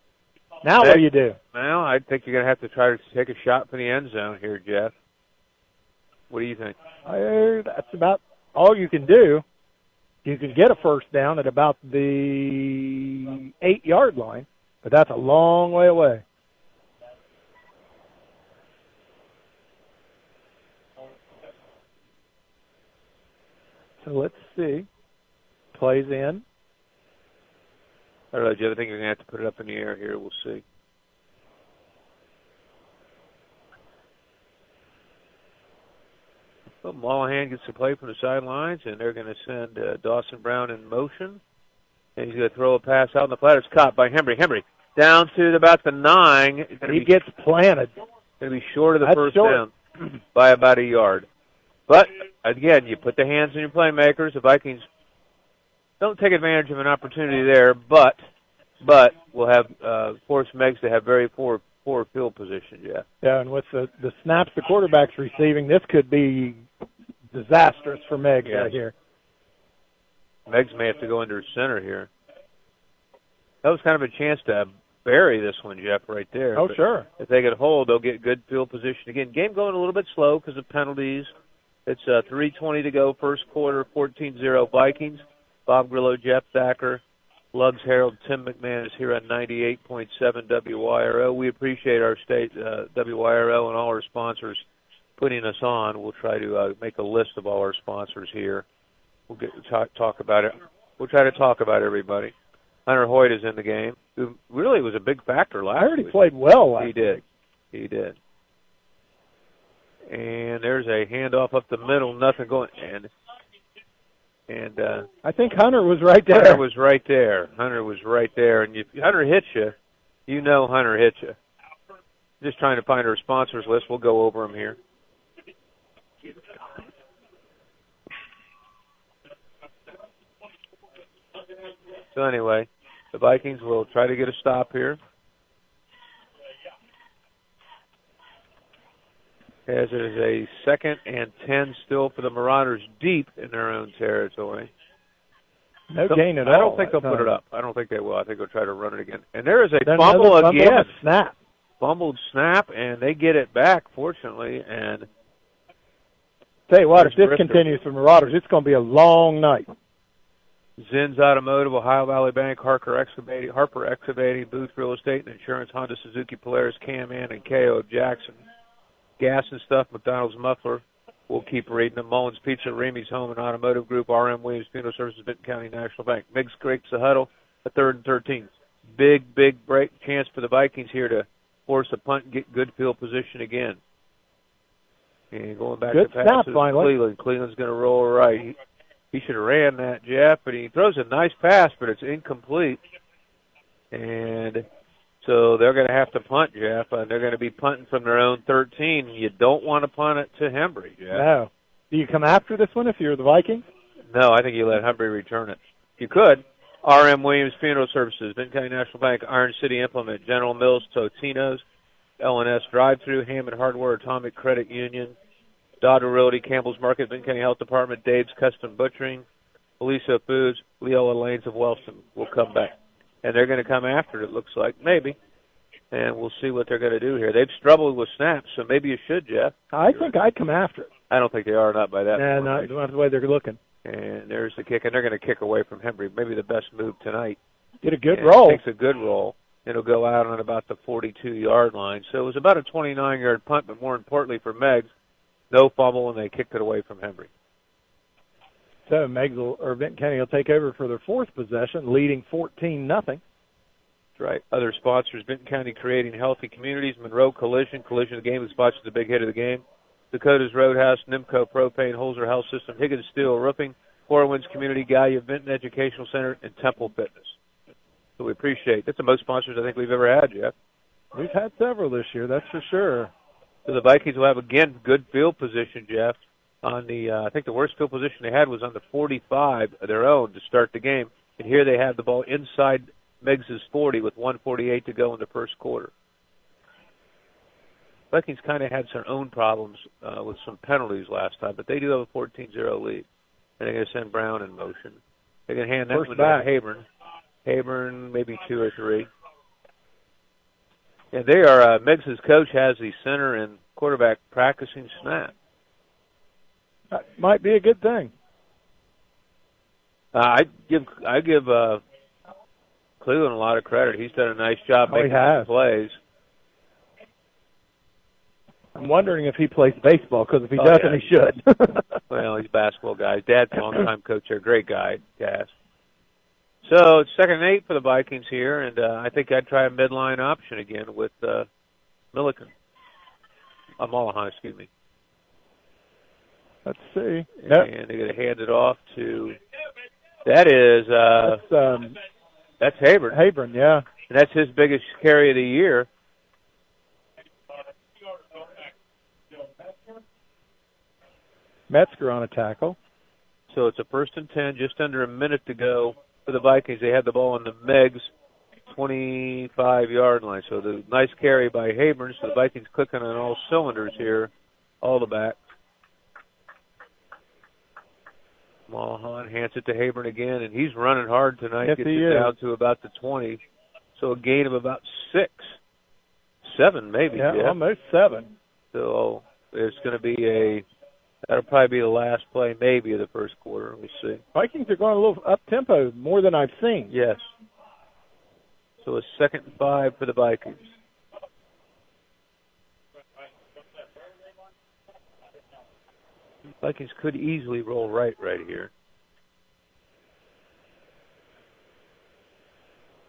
Now what do you do? Well, I think you're going to have to try to take a shot for the end zone here, Jeff. What do you think? Uh, that's about all you can do. You can get a first down at about the eight yard line, but that's a long way away. So let's see. Plays in. I don't know, Jeff. I think you're going to have to put it up in the air here. We'll see. Well, Mullahan gets to play from the sidelines, and they're going to send uh, Dawson Brown in motion. And he's going to throw a pass out in the flat. It's caught by Hembry. Hembry down to about the nine. Gonna He be, gets planted. Going to be short of the That's first short. down by about a yard. But again, you put the hands in your playmakers. The Vikings don't take advantage of an opportunity there, but but we'll have uh, force Meigs to have very poor poor field position. Yeah. Yeah, and with the, the snaps the quarterback's receiving, this could be disastrous for Meg Yes. right here. Meigs may have to go under center here. That was kind of a chance to bury this one, Jeff, right there. Oh, But sure. If they can hold, they'll get good field position again. Game going a little bit slow because of penalties. It's uh, 3:20 to go, first quarter, 14-0 Vikings. Bob Grillo, Jeff Thacker, Lugs Harold, Tim McMahon is here on 98.7 WYRO. We appreciate our state uh, WYRO and all our sponsors putting us on. We'll try to uh, make a list of all our sponsors here. We'll get talk, talk about it. We'll try to talk about everybody. Hunter Hoyt is in the game, who really was a big factor last I heard he week. played well last He did. He did. And there's a handoff up the middle, nothing going, and and uh, I think Hunter was right there. Hunter was right there. Hunter was right there, and if Hunter hits you, you know Hunter hits you. Just trying to find our sponsors list. We'll go over them here. So anyway, the Vikings will try to get a stop here. As it is a second and ten still for the Marauders deep in their own territory. No So- gain at I don't think they'll put it up. I don't think they will. I think they'll try to run it again. And there is a Then fumble another fumble again. snap. Fumbled snap, and they get it back, fortunately. And Tell you what, if this Brisker. continues for Marauders, it's going to be a long night. Zins Automotive, Ohio Valley Bank, Harker Excavating, Harper Excavating, Booth Real Estate and Insurance, Honda, Suzuki, Polaris, Can-Am, and KO Jackson. Gas and Stuff, McDonald's Muffler. We'll keep reading them. Mullins Pizza, Remy's Home and Automotive Group, RM Williams Funeral Services, Vinton County National Bank. Meigs Creeks, the huddle, a third and 13. Big, big break chance for the Vikings here to force a punt and get good field position again. And going back Good to finally. Cleveland. Cleveland's going to roll right. He, he should have ran that, Jeff, but he throws a nice pass, but it's incomplete. And so they're going to have to punt, Jeff. And they're going to be punting from their own 13. You don't want to punt it to Hembry, Jeff. No. Do you come after this one if you're the Vikings? No, I think you let Hembry return it. You could. RM Williams Funeral Services, Vinton County National Bank, Iron City Implement, General Mills, Totino's, L&S Drive Through, Hammond Hardware, Atomic Credit Union, Dodrell Realty, Campbell's Market, Vinton County Health Department, Dave's Custom Butchering, Bellisio Foods, Leola Lanes of Wellston will come back. And they're going to come after it, it looks like. Maybe. And we'll see what they're going to do here. They've struggled with snaps, so maybe you should, Jeff. I think I'd come after it. I don't think they are, not by that Yeah, point. not, not the way they're looking. And there's the kick, and they're going to kick away from Hembry. Maybe the best move tonight. Get a good And roll. Takes a good roll. It'll go out on about the 42-yard line. So it was about a 29-yard punt, but more importantly for Meigs, no fumble, and they kicked it away from Hembry. So Meigs will, or Vinton County will take over for their fourth possession, leading 14 nothing. That's right. Other sponsors: Vinton County Creating Healthy Communities, Monroe Collision, Collision of the Game, who sponsors the big hit of the game. Dakota's Roadhouse, Nimco Propane, Holzer Health System, Higgins Steel Roofing, Four Winds Community, Gallia Vinton Educational Center, and Temple Fitness. So we appreciate. That's the most sponsors I think we've ever had, Jeff. We've had several this year, that's for sure. So the Vikings will have again good field position, Jeff. On the, uh, I think the worst field position they had was on the 45 of their own to start the game, and here they have the ball inside Meigs' 40 with 148 to go in the first quarter. Vikings kind of had some own problems uh, with some penalties last time, but they do have a 14-0 lead. And they're going to send Brown in motion. They're going to hand that First one back. to Haburn. Haburn, maybe two or three. And they are, uh, Meigs' coach has the center and quarterback practicing snap. That might be a good thing. Uh, I give I give uh, Cleveland a lot of credit. He's done a nice job Oh, making some plays. I'm wondering if he plays baseball because if he Oh, doesn't, yeah. he should. Well, he's a basketball guy. His dad's a longtime coach there. Great guy, Cass. So it's second and eight for the Vikings here, and uh, I think I'd try a midline option again with uh, Milliken. Uh, Mullahan, excuse me. Let's see. And Yep. they're going to hand it off to. That is uh, That's um, that's Haber. Haburn, yeah. And that's his biggest carry of the year. Metzger on a tackle. So it's a first and ten, just under a minute to go for the Vikings. They had the ball on the Meigs 25 yard line. So the nice carry by Haberns. So the Vikings clicking on all cylinders here, all the back. Mulholland hands it to Haburn again, and he's running hard tonight. Yes, Gets he it is. down to about the 20. So a gain of about six, seven maybe. Yeah, Jeff. almost seven. So it's going to be a that'll probably be the last play maybe of the first quarter. We'll see. Vikings are going a little up tempo more than I've seen. Yes. So a second and five for the Vikings. Vikings could easily roll right right here.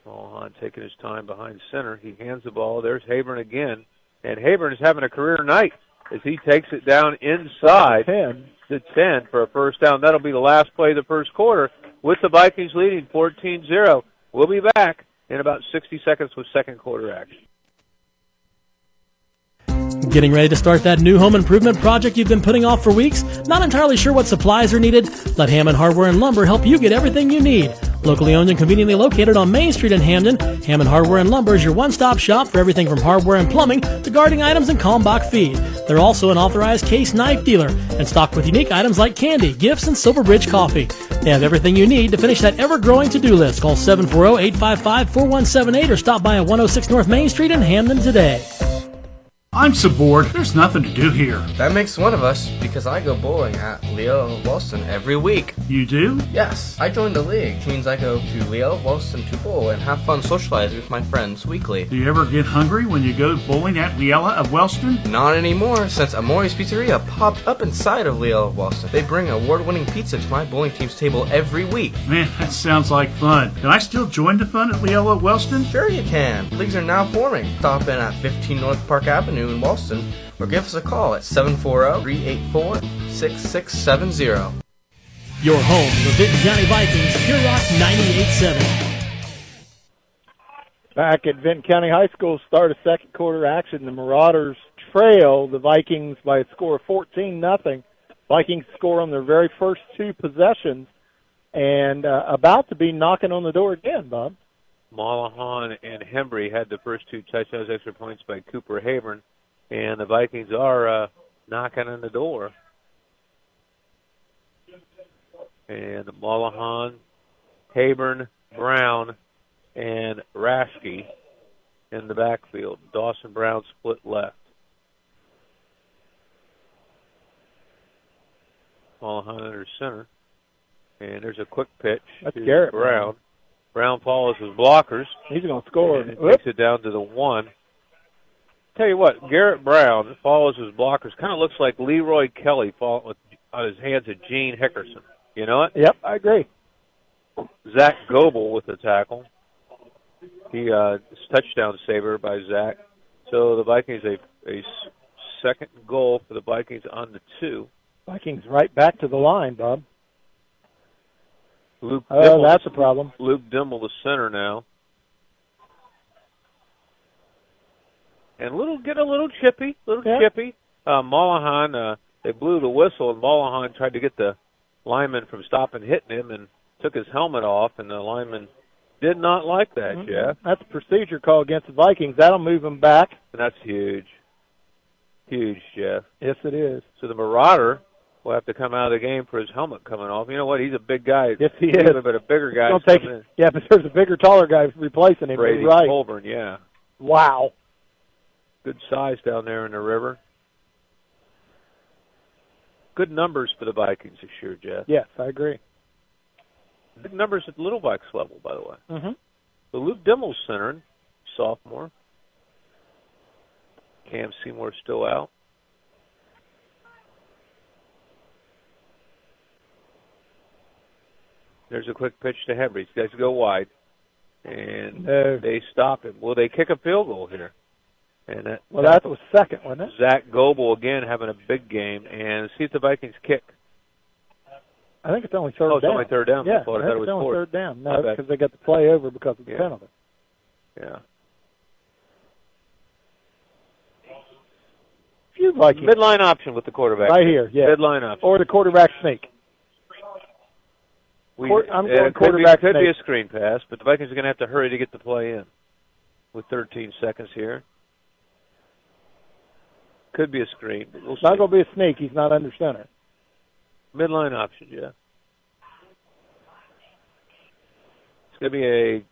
Mulholland taking his time behind center. He hands the ball. There's Haburn again. And Haburn is having a career night as he takes it down inside Ten. to 10 for a first down. That'll be the last play of the first quarter with the Vikings leading 14-0. We'll be back in about 60 seconds with second quarter action. Getting ready to start that new home improvement project you've been putting off for weeks? Not entirely sure what supplies are needed? Let Hammond Hardware and Lumber help you get everything you need. Locally owned and conveniently located on Main Street in Hamden, Hammond Hardware and Lumber is your one-stop shop for everything from hardware and plumbing to gardening items and Kalmbach feed. They're also an authorized case knife dealer and stocked with unique items like candy, gifts, and Silverbridge coffee. They have everything you need to finish that ever-growing to-do list. Call 740-855-4178 or stop by at 106 North Main Street in Hamden today. I'm so bored. There's nothing to do here. That makes one of us because I go bowling at Leola Wellston every week. You do? Yes, I joined the league, which means I go to Leola Wellston to bowl and have fun socializing with my friends weekly. Do you ever get hungry when you go bowling at Leola of Wellston? Not anymore, since Amori's Pizzeria popped up inside of Leola of Wellston. They bring award-winning pizza to my bowling team's table every week. Man, that sounds like fun. Can I still join the fun at Leola of Wellston? Sure you can. Leagues are now forming. Stop in at 15 North Park Avenue in Wellston or give us a call at 740-384-6670. Your home, the Vinton County Vikings, Pure Rock 98.7. Back at Vinton County High School, start of second quarter action. The Marauders trail the Vikings by a score of 14 nothing. Vikings score on their very first two possessions, and uh, about to be knocking on the door again, Bob. Mollahan and Hembry had the first two touchdowns, extra points by Cooper Haburn, and the Vikings are uh, knocking on the door. And Mollahan, Haburn, Brown, and Raschke in the backfield. Dawson Brown split left. Mollahan under center. And there's a quick pitch That's to Garrett Brown. Brown follows his blockers. He's going to score. And takes it down to the one. Tell you what, Garrett Brown follows his blockers. Kind of looks like Leroy Kelly fall with on his hands at Gene Hickerson. You know it? Yep, I agree. Zach Goebel with the tackle. He uh, touchdown saver by Zach. So the Vikings a, a second goal for the Vikings on the two. Vikings right back to the line, Bob. Luke oh, that's a problem. Luke Dimmel, the center now. And little get a little chippy, little yeah. chippy. Uh, Mollahan, uh, they blew the whistle, and Mollahan tried to get the lineman from stopping hitting him, and took his helmet off, and the lineman did not like that, mm-hmm. Jeff. That's a procedure call against the Vikings. That'll move him back. And that's huge. Huge, Jeff. Yes, it is. So the Marauder will have to come out of the game for his helmet coming off. You know what? He's a big guy. Yes, he is. But a bigger guy. Don't take, yeah, but there's a bigger, taller guy replacing him. Brady right. Colburn, yeah. Wow. Good size down there in the river. Good numbers for the Vikings this year, Jeff. Yes, I agree. Good numbers at the Little Vikes level, by the way. Mm-hmm. So Luke Dimmel's centering, sophomore. Cam Seymour still out. There's a quick pitch to Hembry. These guys go wide, and No. they stop him. Will they kick a field goal here? And that, Well, that was second, wasn't it? Zach Goebel again having a big game, and see if the Vikings kick. I think it's only third Oh, it's down. only third down. Yeah, I I thought it was only fourth. third down. No, because they got the play over because of the Yeah. penalty. Yeah. Few Vikings. Midline option with the quarterback. Right here, yeah. Midline option. Or the quarterback sneak. We, I'm uh, going could be- quarterback Could be, a screen pass, but the Vikings are going to have to hurry to get the play in with 13 seconds here. Could be a screen. But we'll It's not going to be a sneak. He's not under center. Midline option, yeah. It's going to be a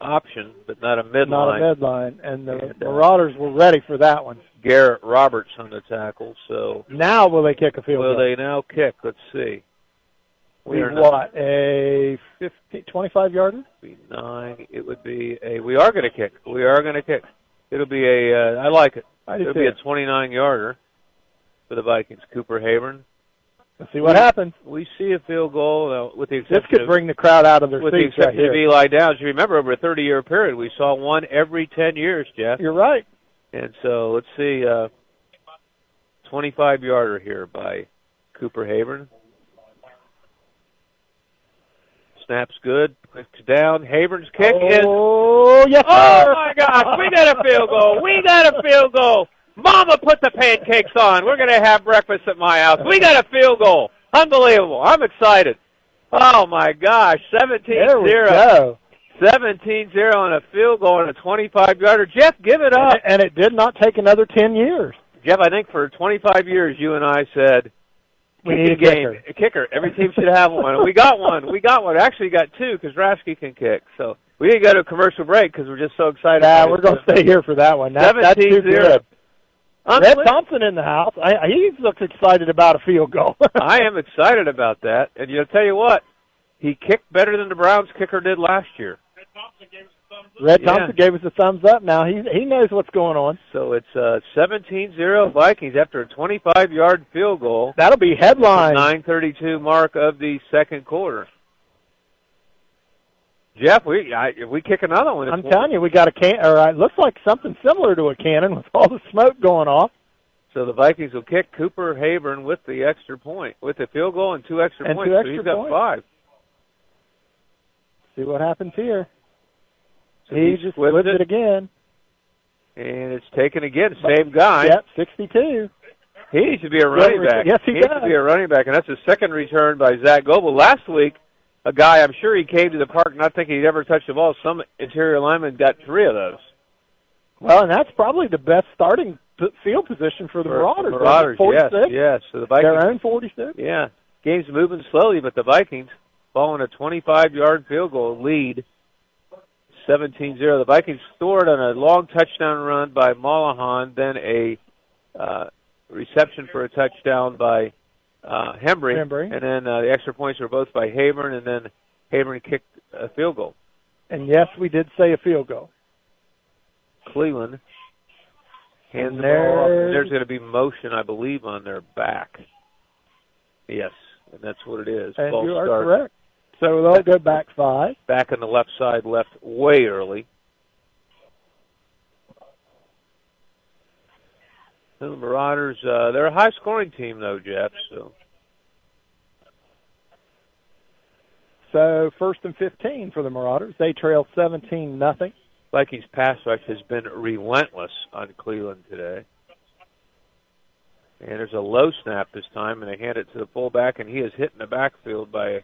option, but not a midline. Not a midline. And the And, uh, Marauders were ready for that one. Garrett Roberts on the tackle. So Now will they kick a field will goal? they now kick? Let's see. We We are not- A 50, 25 yarder? nine. It would be a. We are going to kick. We are going to kick. It'll be a. Uh, I like it. I It'll be a 29 yarder for the Vikings. Cooper Haburn. Let's see what happens. We see a field goal uh, with the exception. This could of, bring the crowd out of their with the seats right exception of here. Eli Downs. You remember over a 30 year period, we saw one every 10 years, Jeff. You're right. And so let's see. Uh, 25 yarder here by Cooper Haburn. Snaps good. Quick down. Haburn's kick is Oh, yes, Oh sir. my gosh, we got a field goal. We got a field goal. Mama put the pancakes on. We're going to have breakfast at my house. We got a field goal. Unbelievable. I'm excited. Oh my gosh, 17-0. There we go. 17-0 on a field goal and a 25 yarder. Jeff, give it up. And it did not take another 10 years. Jeff, I think for 25 years you and I said We kick need a game. kicker. A kicker. Every team should have one. We got one. We got one. Actually, got two because Rasky can kick. So we didn't go to a commercial break because we're just so excited. Nah, we're going to stay here for that one. That, that's too 17-0. good. Red Unbelievable. Thompson in the house. I, he looks excited about a field goal. I am excited about that. And you'll tell you what, he kicked better than the Browns kicker did last year. Red Yeah. Thompson gave us a thumbs up. Now he he knows what's going on. So it's uh 17-0 Vikings after a 25-yard field goal. That'll be headline. 9:32 mark of the second quarter. Jeff, we I, if we kick another one, I'm telling you, we got a can. Or uh, it looks like something similar to a cannon with all the smoke going off. So the Vikings will kick Cooper Haburn with the extra point, with the field goal and two extra And points. two so extra he's got points. five. See what happens here. So he he just flipped it. it again. And it's taken again. Same guy. Yep, 62. He needs to be a running back. yes, he needs does. to be a running back, and that's his second return by Zach Goebel. Last week, a guy I'm sure he came to the park not thinking he'd ever touch the ball. Some interior lineman got three of those. Well, and that's probably the best starting field position for the For- Marauders. for Marauders, yes, 46? yes. So the Vikings, Their own 46? yeah, game's moving slowly, but the Vikings following a 25-yard field goal lead, 17-0. The Vikings scored on a long touchdown run by Mollahan, then a uh, reception for a touchdown by uh, Hembry, Hembry. and then uh, the extra points were both by Haburn, and then Haburn kicked a field goal. And yes, we did say a field goal. Cleveland hands And the there's- there's going to be motion, I believe, on their back. Yes, and that's what it is. And False you are start. correct. So they'll go back five. Back on the left side, left way early. The Marauders, uh, they're a high-scoring team, though, Jeff. So So first and 15 for the Marauders. They trail 17 nothing. Vikings pass rush has been relentless on Cleveland today. And there's a low snap this time, and they hand it to the fullback, and he is hit in the backfield by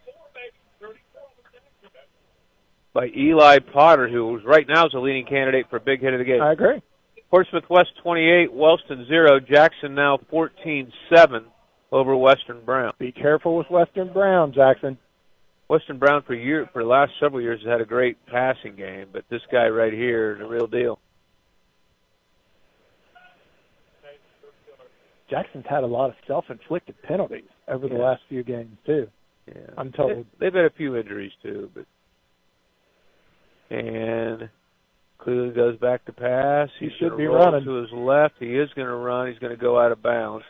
by Eli Potter, who right now is a leading candidate for big hit of the game. I agree. Portsmouth West 28, Wellston 0, Jackson now 14-7 over Western Brown. Be careful with Western Brown, Jackson. Western Brown for year for the last several years has had a great passing game, but this guy right here is the real deal. Jackson's had a lot of self-inflicted penalties over the Yeah. last few games too. Yeah. I'm told. They, they've had a few injuries too, but and Cleveland goes back to pass. He He's should be running. to his left. He is going to run. He's going to go out of bounds.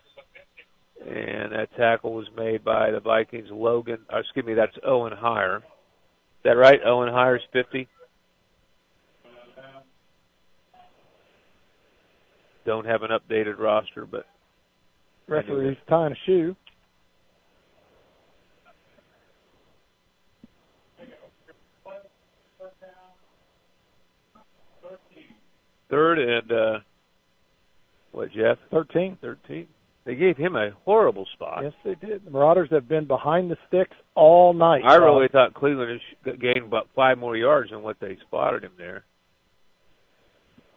And that tackle was made by the Vikings. Logan, or excuse me, that's Owen Heyer. Is that right? Owen Heyer's 50. Don't have an updated roster, but Referee's tying a shoe. Third and uh what, Jeff? Thirteen. Thirteen. They gave him a horrible spot. Yes, they did. The Marauders have been behind the sticks all night. I really thought Cleveland had gained about five more yards than what they spotted him there.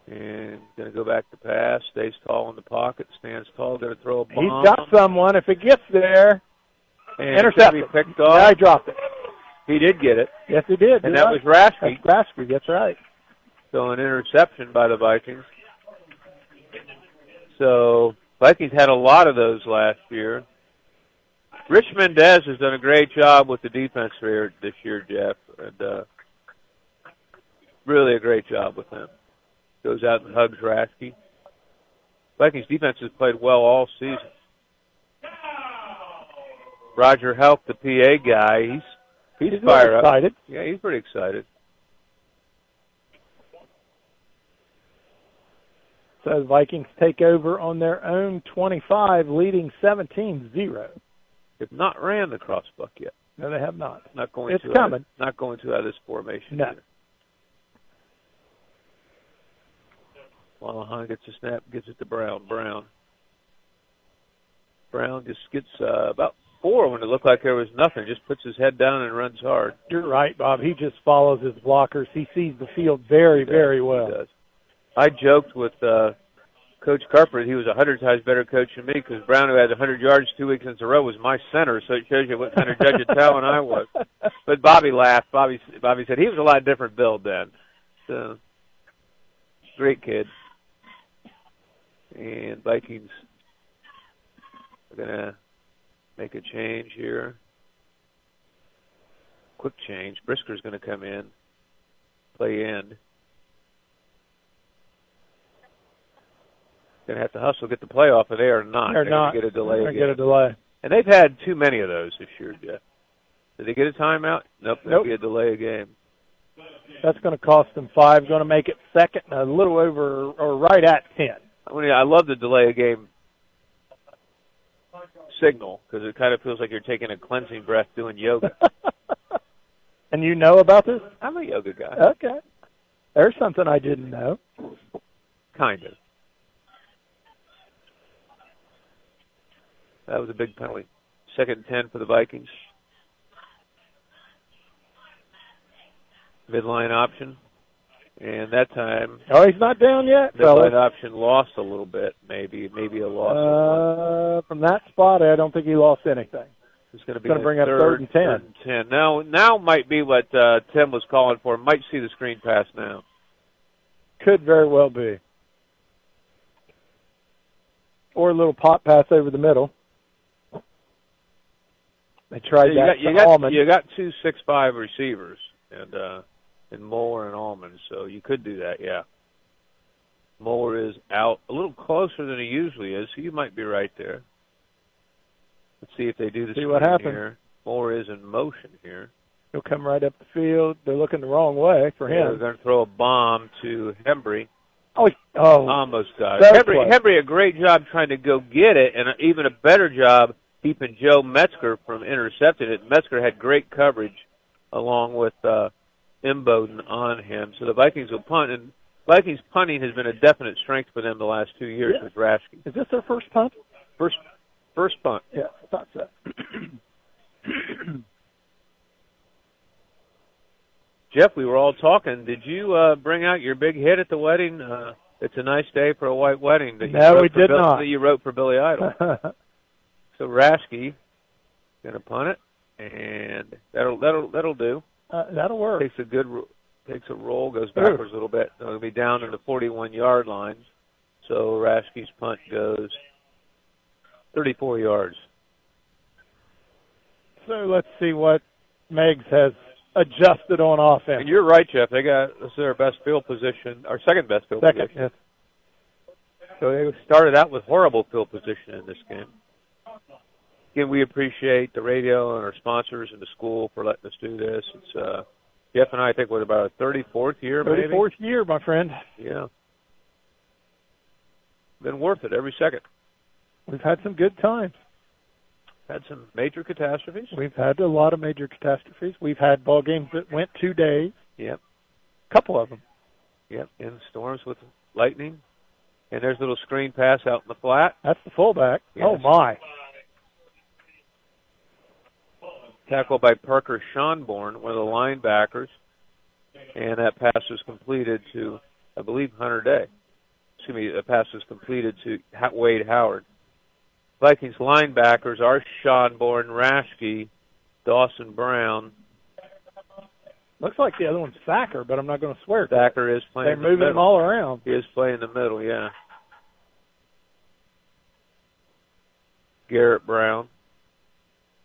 And going to go back to pass. Stays tall in the pocket. Stands tall. Going to throw a bomb. He's got someone. If it gets there, and intercept be picked off. Yeah, he dropped it. He did get it. Yes, he did. And that right. was Rasky. That's Rasky. That's right. So an interception by the Vikings. So Vikings had a lot of those last year. Rich Mendez has done a great job with the defense here this year, Jeff, and uh, really a great job with him. Goes out and hugs Rasky. Vikings defense has played well all season. Roger Help, the PA guy, he's he's, He's fired up. excited. Yeah, he's pretty excited. So the Vikings take over on their own 25, leading 17-0. Have not ran the crossbuck yet. No, they have not. Not going It's to. coming. not going to out of this formation. No. either. Gets a snap, gives it to Brown. Brown. Brown just gets uh, about four when it looked like there was nothing. Just puts his head down and runs hard. You're right, Bob. He just follows his blockers. He sees the field very, He very He well. does. I joked with uh, Coach Carper that he was a hundred times better coach than me because Brown, who had a hundred yards two weeks in a row, was my center. So it shows you what kind of judge of talent I was. But Bobby laughed. Bobby Bobby said he was a lot different build then. So great kid. And Vikings are gonna make a change here. Quick change. Brisker's gonna come in, play end. Going to have to hustle, get the playoff, or they are not. They're They're not. Get a delay. They're get a delay. And they've had too many of those this year, Jeff. Did they get a timeout? Nope. There'll Nope. be a delay of game. That's going to cost them five. Going to make it second, a little over or right at ten. I mean, I love the delay of game signal because it kind of feels like you're taking a cleansing breath doing yoga. And you know about this? I'm a yoga guy, Okay. There's something I didn't know. kind of. That was a big penalty. Second and ten for the Vikings. Midline option, and that time Oh, he's not down yet, midline fellas. option lost a little bit, maybe maybe a loss. Uh, from that spot, I don't think he lost anything. It's going to be gonna a bring up third and 10. Third and ten. Now, now might be what uh, Tim was calling for. Might see the screen pass now. Could very well be. Or a little pop pass over the middle. They tried you that got you got Allman. you got two six five receivers and uh, and Moore and Allman, so you could do that. Yeah. Moore is out a little closer than he usually is, so you might be right there. Let's see if they do the See what happens. here. Moore is in motion here. He'll come right up the field. They're looking the wrong way for him. They're going to throw a bomb to Hembry. Oh, oh, Almost got it. Hembry. Hembry, a great job trying to go get it, and even a better job keeping Joe Metzger from intercepting it. Metzger had great coverage along with uh, Imboden on him. So the Vikings will punt, and Vikings punting has been a definite strength for them the last two years Yeah. with Raschke. Is this their first punt? First, first punt. Yeah, I thought so. Jeff, we were all talking. Did you uh, bring out your big hit at the wedding? Uh, it's a nice day for a white wedding. That you No, we did Bill- not. That you wrote for Billy Idol. so Raschke gonna punt it, and that'll that'll that'll do. uh, that'll work. Takes a good takes a roll, goes backwards a little bit. It'll be down to the 41 yard line. So Rasky's punt goes 34 yards. So let's see what Meigs has adjusted on offense. And you're right, Jeff. They got this is their best field position, our second best field Second, position. yes. So they started out with horrible field position in this game. Again, we appreciate the radio and our sponsors and the school for letting us do this. It's uh, Jeff and I think what about a 34th year, maybe? 34th year, my friend. Yeah. Been worth it every second. We've had some good times. Had some major catastrophes. We've had a lot of major catastrophes. We've had ball games that went two days. Yep. A couple of them. Yep. In storms with lightning. And there's a little screen pass out in the flat. That's the fullback. Yes. Oh my! Tackled by Parker Schonborn, one of the linebackers. And that pass was completed to, I believe, Hunter Day. Excuse me, the pass was completed to Wade Howard. Vikings linebackers are Schonborn, Raschke, Dawson Brown. Looks like the other one's Thacker, but I'm not going to swear. Thacker is playing. They're the moving them middle. all around. He is playing in the middle, yeah. Garrett Brown.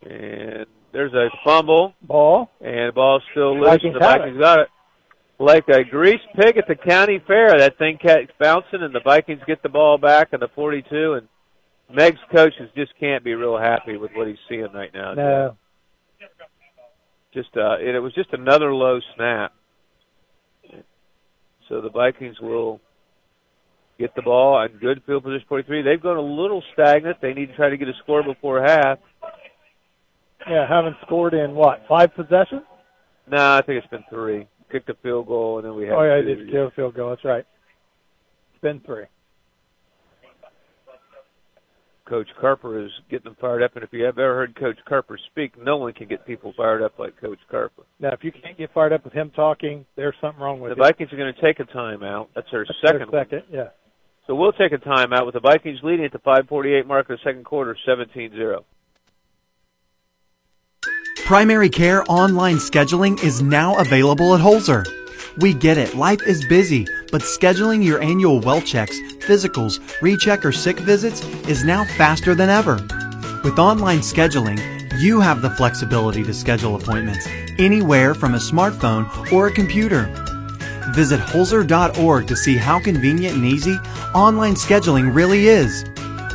And there's a fumble. Ball. And the ball's still loose. Vikings the Vikings got it. Like a greased pig at the county fair. That thing kept bouncing, and the Vikings get the ball back in the 42. And Meigs' coaches just can't be real happy with what he's seeing right now. No. Just uh, it, it was just another low snap. So the Vikings will get the ball on good field position 43. They've gone a little stagnant. They need to try to get a score before half. Yeah, haven't scored in what five possessions? No, I think it's been three. Kicked a field goal, and then we had Oh yeah, two. Did kill a field goal. That's right. It's been three. Coach Carper is getting them fired up, and if you have ever heard Coach Carper speak, no one can get people fired up like Coach Carper. Now, if you can't get fired up with him talking, there's something wrong with it. The you. Vikings are going to take a timeout. That's their That's their second. one. second, yeah. So we'll take a timeout with the Vikings leading at the 5:48 mark of the second quarter, 17-0. Primary care online scheduling is now available at Holzer. We get it, life is busy, but scheduling your annual well checks, physicals, recheck, or sick visits is now faster than ever. With online scheduling, you have the flexibility to schedule appointments anywhere from a smartphone or a computer. Visit Holzer.org to see how convenient and easy online scheduling really is.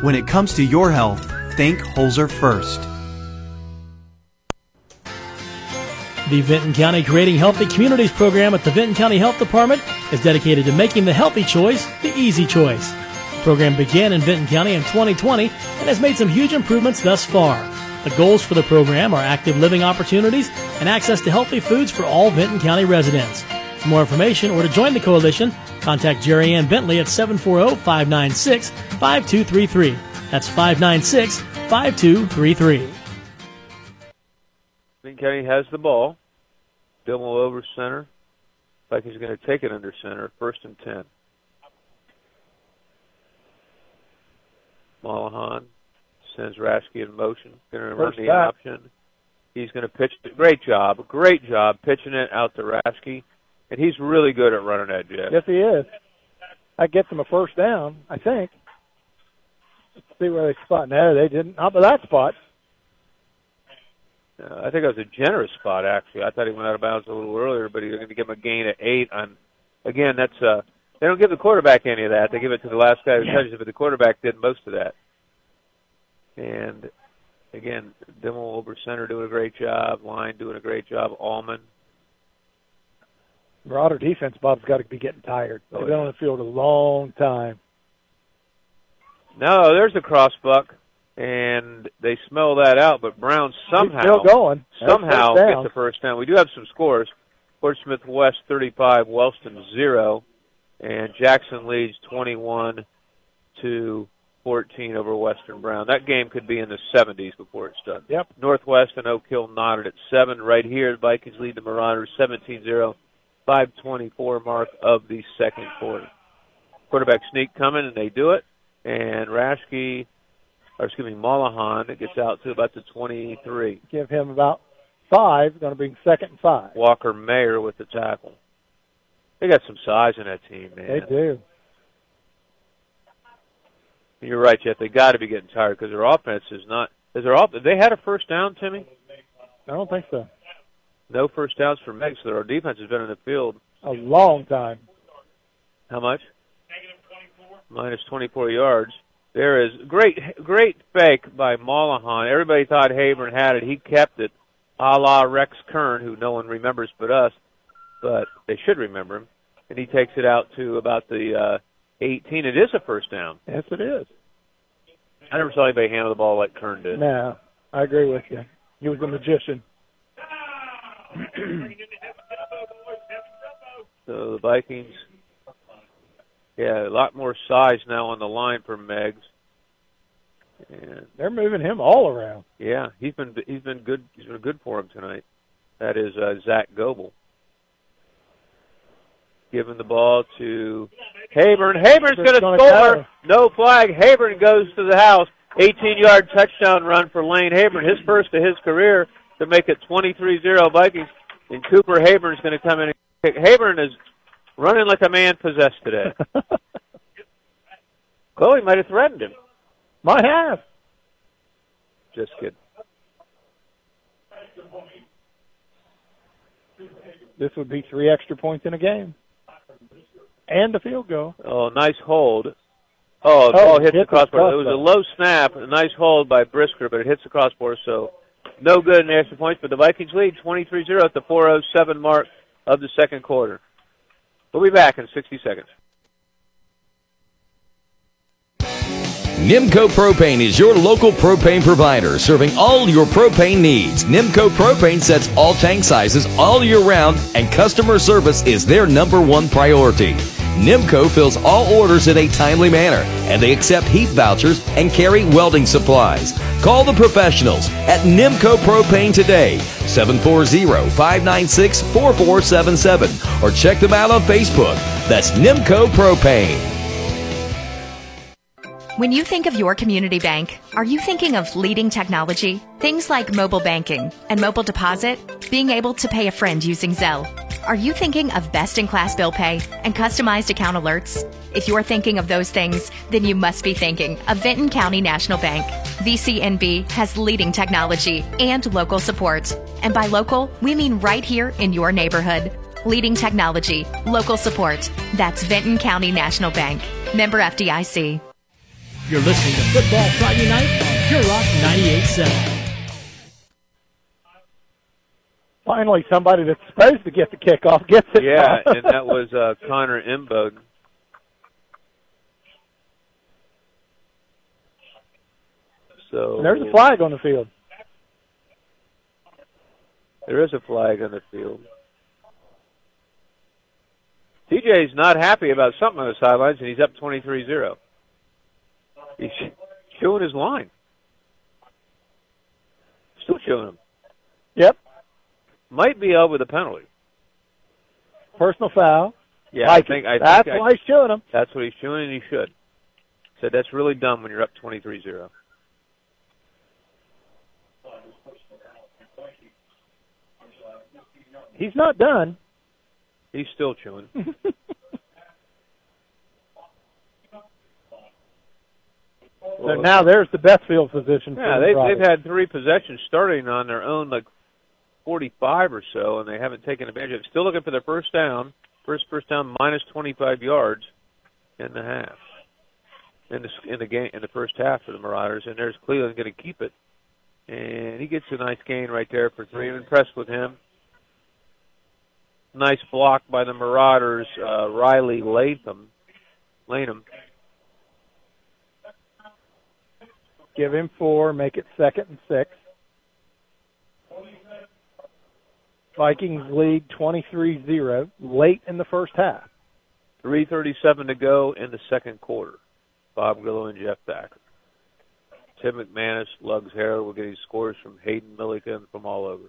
When it comes to your health, think Holzer first. The Vinton County Creating Healthy Communities program at the Vinton County Health Department is dedicated to making the healthy choice the easy choice. The program began in Vinton County in 2020 and has made some huge improvements thus far. The goals for the program are active living opportunities and access to healthy foods for all Vinton County residents. For more information or to join the coalition, contact Jerry Ann Bentley at 740-596-5233. That's 596-5233. County has the ball. Dillmo over center. Vikings going to take it under center. First and ten. Mollahan sends Rasky in motion. Going to run the back. option. He's going to pitch. Great job. Great job pitching it out to Rasky. And he's really good at running that jet. Yes, he is. That gets them a first down, I think. Let's see where they spot. No, they didn't. Not by that spot. Uh, I think it was a generous spot actually. I thought he went out of bounds a little earlier, but he's going to give him a gain at eight. On again, that's uh, they don't give the quarterback any of that. They give it to the last guy who touches it, but the quarterback did most of that. And again, Dimmel over center doing a great job. Line doing a great job. Allman. Marauder defense, Bob's got to be getting tired. Oh, They've been on the field a long time. No, there's a cross buck, and they smell that out. But Brown somehow still going. That's somehow gets the first down. We do have some scores. Portsmouth West 35, Wellston 0, and Jackson leads 21 to 14 over Western Brown. That game could be in the 70s before it's done. Yep. Northwest and Oak Hill knotted at 7 right here. The Vikings lead the Marauders 17-0, 524 mark of the second quarter. Quarterback sneak coming, and they do it. And Rashke, or excuse me, Mollahan gets out to about the 23. Give him about five. Going to be second and five. Walker Mayer with the tackle. They got some size in that team, man. They do. You're right, Jeff. They got to be getting tired because their offense is not. Is their off? They had a first down, Timmy. I don't think so. No first downs for Meigs, so our defense has been in the field A long time. How much? Minus 24. Minus 24 yards. There is great, great fake by Mollahan. Everybody thought Haburn had it. He kept it, a la Rex Kern, who no one remembers but us, but they should remember him. And he takes it out to about the uh, 18. It is a first down. Yes, it is. I never saw anybody handle the ball like Kern did. No, I agree with you. He was a magician. So the Vikings, yeah, a lot more size now on the line for Meigs. And They're moving him all around. yeah, he's been he's been good. He's been good for him tonight. That is uh, Zach Goebel. Giving the ball to Haburn. Haburn's going to gonna score. No flag. Haburn goes to the house. 18-yard touchdown run for Lane Haburn. His first of his career to make it 23-0 Vikings. And Cooper Haburn's going to come in and kick. Haburn is running like a man possessed today. Chloe might have threatened him. Might have. Just kidding. This would be three extra points in a game. And a field goal. Oh, nice hold. Oh, the Oh, ball hit the hit the crossbar. It was a low snap, a nice hold by Brisker, but it hits the crossbar, so no good in the extra points. But the Vikings lead 23-0 at the 4:07 mark of the second quarter. We'll be back in 60 seconds. Nimco Propane is your local propane provider, serving all your propane needs. Nimco Propane sets all tank sizes all year round, and customer service is their number one priority. Nimco fills all orders in a timely manner, and they accept heat vouchers and carry welding supplies. Call the professionals at Nimco Propane today, 740-596-4477, or check them out on Facebook. That's Nimco Propane. When you think of your community bank, are you thinking of leading technology? Things like mobile banking and mobile deposit? Being able to pay a friend using Zelle? Are you thinking of best in class bill pay and customized account alerts? If you're thinking of those things, then you must be thinking of Vinton County National Bank. VCNB has leading technology and local support. And by local, we mean right here in your neighborhood. Leading technology, local support. That's Vinton County National Bank. Member FDIC. You're listening to Football Friday Night on Pure Rock 98.7. Finally, somebody that's supposed to get the kickoff gets it. Yeah, and that was uh, Connor Imboden. So There's a flag on the field. There is a flag on the field. TJ's not happy about something on the sidelines, and he's up 23-0. He's chewing his line. Still chewing him. Yep. Might be over the penalty. Personal foul. Yeah, Like I think. I That's think I- why he's chewing him. That's what he's chewing, and he should. Said that's really dumb when you're up 23-0. He's not done. He's still chewing. So now there's the best field position. Yeah, the they've they've had three possessions starting on their own like 45 or so, and they haven't taken advantage of it. Still looking for their first down. First first down minus 25 yards in the half. In the in the game in the first half for the Marauders, and there's Cleveland going to keep it, and he gets a nice gain right there for three. I'm impressed with him. Nice block by the Marauders, uh, Riley Latham. Lanham. Give him four, make it second and six. Vikings lead 23-0 late in the first half. 3.37 to go in the second quarter. Bob Grillo and Jeff Thacker. Tim McManus, Lugs Harrell. We're getting scores from Hayden Milliken from all over.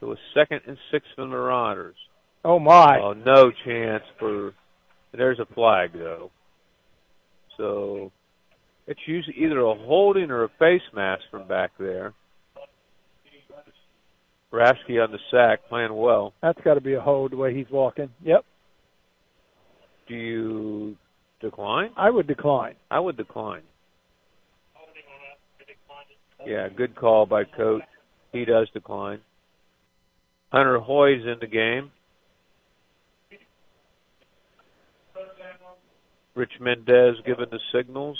It was second and six for the Marauders. Oh my! Oh, no chance for. There's a flag though. So it's usually either a holding or a face mask from back there. Rasky on the sack, playing well. That's got to be a hold the way he's walking. Yep. Do you decline? I would decline. I would decline. Yeah, good call by coach. He does decline. Hunter Hoy's in the game. Rich Mendez giving the signals.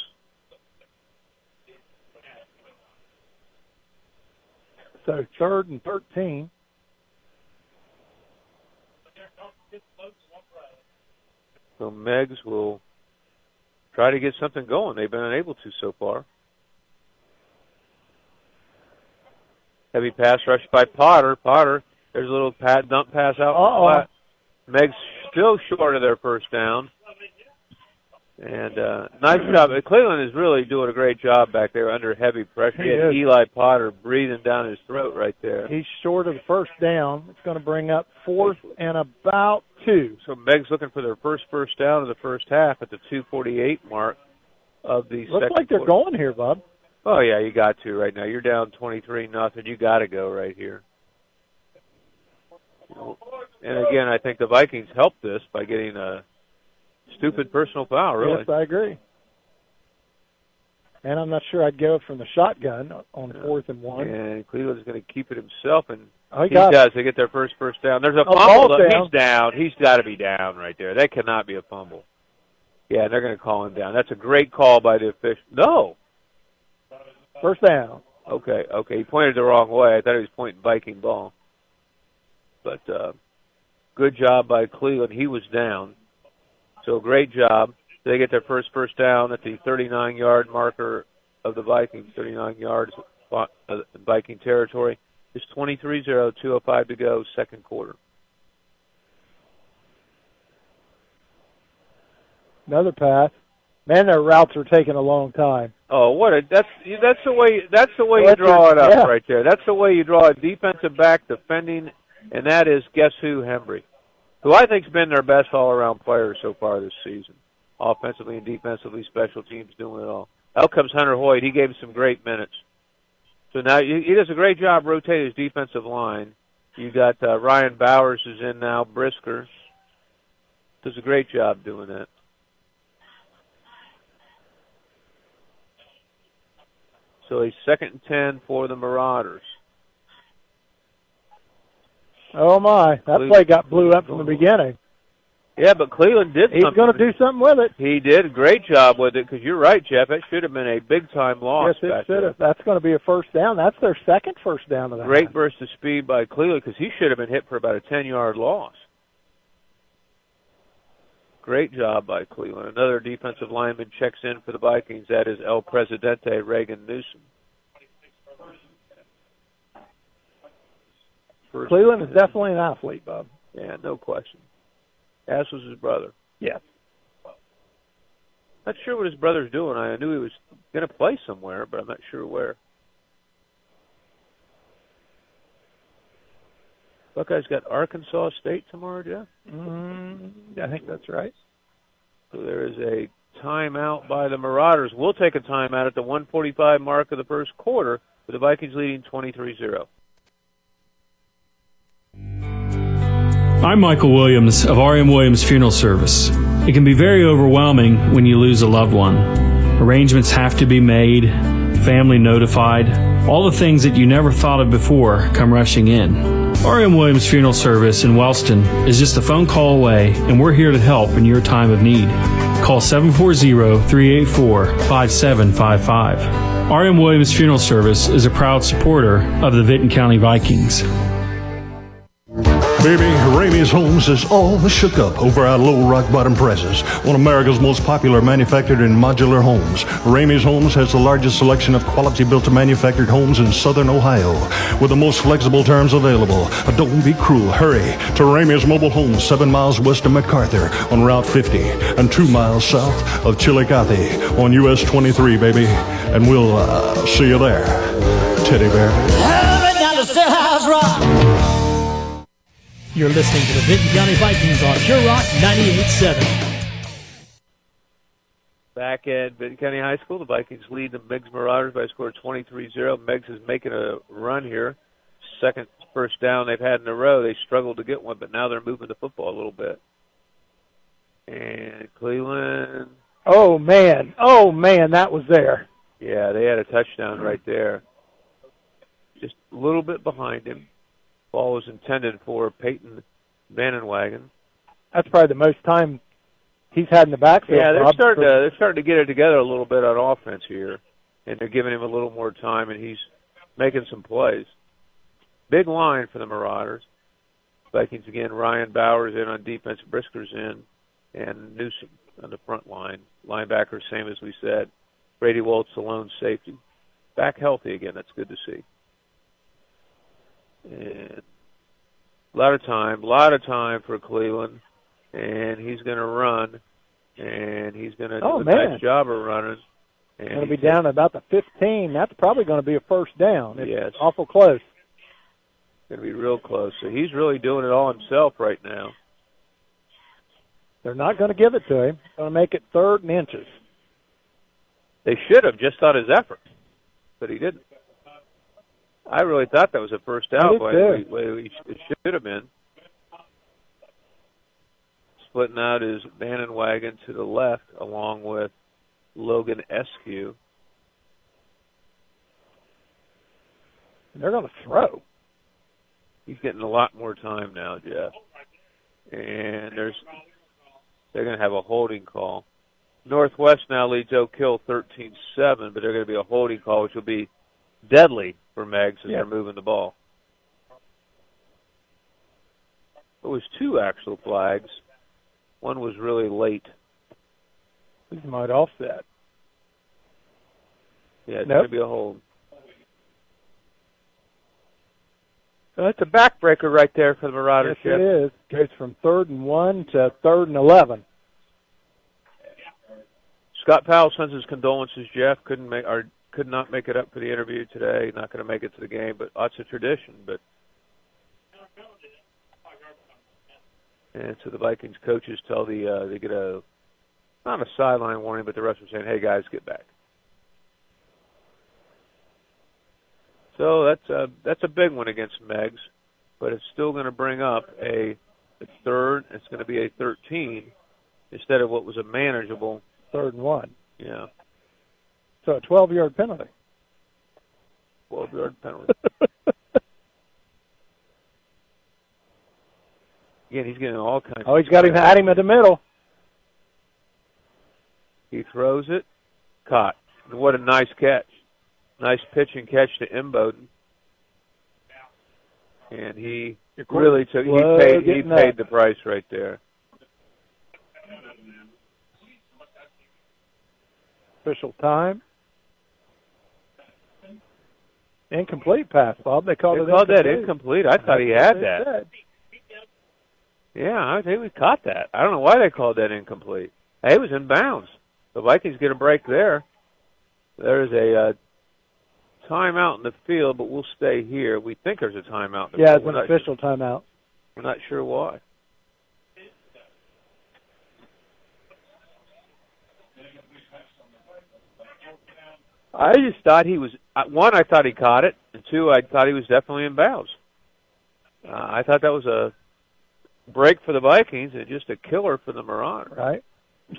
So third and 13. So Meigs will try to get something going. They've been unable to so far. Heavy pass rush by Potter. Potter, there's a little pat dump pass out. Uh-oh. Meigs still short of their first down. And uh, nice job. Cleveland is really doing a great job back there under heavy pressure. He had. Eli Potter breathing down his throat right there. He's short of the first down. It's going to bring up fourth and about two. So Meigs' looking for their first first down of the first half at the 2:48 mark of the Looks like they're quarter. going here, Bob. Oh yeah, you got to right now. You're down 23 nothing. You got to go right here. And again, I think the Vikings helped this by getting a stupid personal foul. Really, Yes, I agree. And I'm not sure I'd go from the shotgun on fourth and one. and Cleveland's going to keep it himself, and Oh, he he got it. does. They get their first first down. There's a Oh, fumble. down. He's down. He's got to be down right there. That cannot be a fumble. Yeah, they're going to call him down. That's a great call by the official. No. First down. Okay, okay. He pointed the wrong way. I thought he was pointing Viking ball. But uh, good job by Cleveland. He was down. So great job. They get their first first down at the 39 yard marker of the Vikings, 39 yards uh, Viking territory. It's 23-0, 205 to go, second quarter. Another pass. Man, their routes are taking a long time. Oh, what a that's that's the way that's the way you draw it up yeah. right there. That's the way you draw a defensive back defending, and that is guess who Hembry, who I think's been their best all around player so far this season, offensively and defensively, special teams doing it all. Out comes Hunter Hoyt. He gave him some great minutes. So now he he does a great job rotating his defensive line. You got uh, Ryan Bowers is in now. Brisker does a great job doing that. So a second and ten for the Marauders. Oh my, that Cleveland- play got blew up from the beginning. Yeah, but Cleveland did. He's going to do something with it. He did a great job with it because you're right, Jeff. It should have been a big time loss. yes, it should have. That's going to be a first down. That's their second first down of the Great burst of speed by Cleveland because he should have been hit for about a ten yard loss. Great job by Cleveland. Another defensive lineman checks in for the Vikings. That is El Presidente Reagan Newsom. First- Cleveland is definitely an athlete, Bob. Yeah, no question. As was his brother. Yes. Not sure what his brother's doing. I knew he was going to play somewhere, but I'm not sure where. Buckeyes got Arkansas State tomorrow, Jeff. Mm, I think that's right. So there is a timeout by the Marauders. We'll take a timeout at the 145 mark of the first quarter, with the Vikings leading 23-0. I'm Michael Williams of RM Williams Funeral Service. It can be very overwhelming when you lose a loved one. Arrangements have to be made, family notified, all the things that you never thought of before come rushing in. RM Williams Funeral Service in Wellston is just a phone call away, and we're here to help in your time of need. Call 740 384 5755. RM Williams Funeral Service is a proud supporter of the Vinton County Vikings. Baby, Ramey's Homes is all shook up over our low rock bottom prices. One of America's most popular manufactured and modular homes. Ramey's Homes has the largest selection of quality built to manufactured homes in southern Ohio with the most flexible terms available. Don't be cruel. Hurry to Ramey's Mobile Homes, seven miles west of McArthur on Route 50 and two miles south of Chillicothe on US 23, baby. And we'll uh, see you there, teddy bear. You're listening to the Vinton County Vikings on Pure Rock 98.7. Back at Vinton County High School, the Vikings lead the Meigs Marauders by a score of 23-0. Meigs is making a run here. Second first down they've had in a row. They struggled to get one, but now they're moving the football a little bit. And Cleveland. Oh man, oh man, that was there. Yeah, they had a touchdown right there. Just a little bit behind him. Ball was intended for Peyton Vandenwagen. That's probably the most time he's had in the backfield. Yeah, they're Bob. starting to they're starting to get it together a little bit on offense here, and they're giving him a little more time, and he's making some plays. Big line for the Marauders. Vikings again. Ryan Bowers in on defense. Brisker's in, and Newsom on the front line. Linebacker, same as we said. Brady Waltz, the lone safety, back healthy again. That's good to see. And a lot of time, a lot of time for Cleveland, and he's going to run, and he's going to Oh, do a man. nice job of running. And Going to be down about the 15. That's probably going to be a first down. It's Yes. awful close. Going to be real close. So he's really doing it all himself right now. They're not going to give it to him. Going to make it third and inches. They should have just on his effort, but he didn't. I really thought that was a first down did way, it should have been. Splitting out is Vandenwagen to the left, along with Logan Eskew. And they're going to throw. He's getting a lot more time now, Jeff. And there's they're going to have a holding call. Northwest now leads Oak Hill 13-7, but they're going to be a holding call, which will be deadly for Meigs as Yeah. they're moving the ball. It was two actual flags. One was really late. These might offset. Yeah, it's Nope. going to be a hold. So that's a backbreaker right there for the Marauders. Yes, it is. Goes from third and one to third and 11. Scott Powell sends his condolences. Jeff couldn't make or could not make it up for the interview today. Not going to make it to the game, but that's a tradition. But and so the Vikings coaches tell the uh, they get a not a sideline warning, but the rest are saying, "Hey guys, get back." So that's a that's a big one against Meigs, but it's still going to bring up a, a third. It's going to be a 13 instead of what was a manageable Third and one. yeah So a 12 yard penalty. 12 yard penalty. Again, he's getting all kinds. Oh, he's got him at him at the middle. He throws it, caught. What a nice catch! Nice pitch and catch to Imboden. And he really took. He paid. He paid up. the price right there. Official time. Incomplete pass, Bob. They called They it called that incomplete. incomplete. I thought he had that. said. Yeah, I think we caught that. I don't know why they called that incomplete. Hey, it was in bounds. The Vikings get a break there. There's a uh, timeout in the field, but we'll stay here. We think there's a timeout. In the Yeah, field. it's an official timeout. We're not sure why. I just thought he was uh, one. I thought he caught it, and two, I thought he was definitely in bounds. Uh, I thought that was a break for the Vikings and just a killer for the Marauders. Right.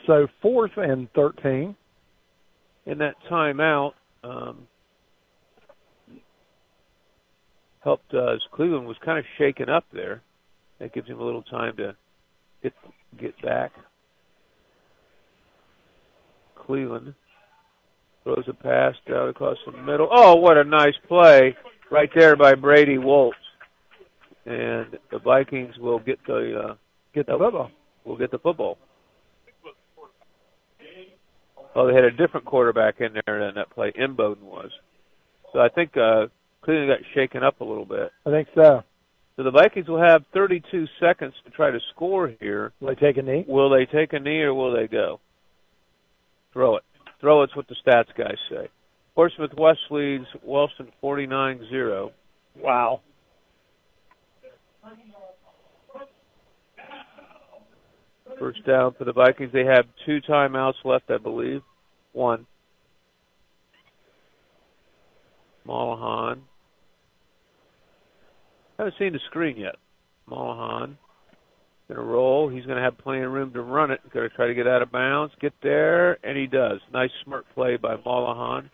So fourth and 13. In that timeout, um, helped uh, as Cleveland was kind of shaken up there. That gives him a little time to get get back. Cleveland throws a pass down across the middle. Oh, what a nice play right there by Brady Waltz. and the Vikings will get the uh, get the football. Will get the football. Oh, they had a different quarterback in there than that play. Imboden was. So I think uh, Cleveland got shaken up a little bit. I think so. So the Vikings will have 32 seconds to try to score here. Will they take a knee? Will they take a knee or will they go? Throw it. Throw it's what the stats guys say. Portsmouth West leads Wellston 49-0. Wow. First down for the Vikings. They have two timeouts left, I believe. One. Mollahan. Haven't seen the screen yet. Mollahan. Going to roll. He's going to have plenty of room to run it. Going to try to get out of bounds. Get there, and he does. Nice smart play by Mollahan.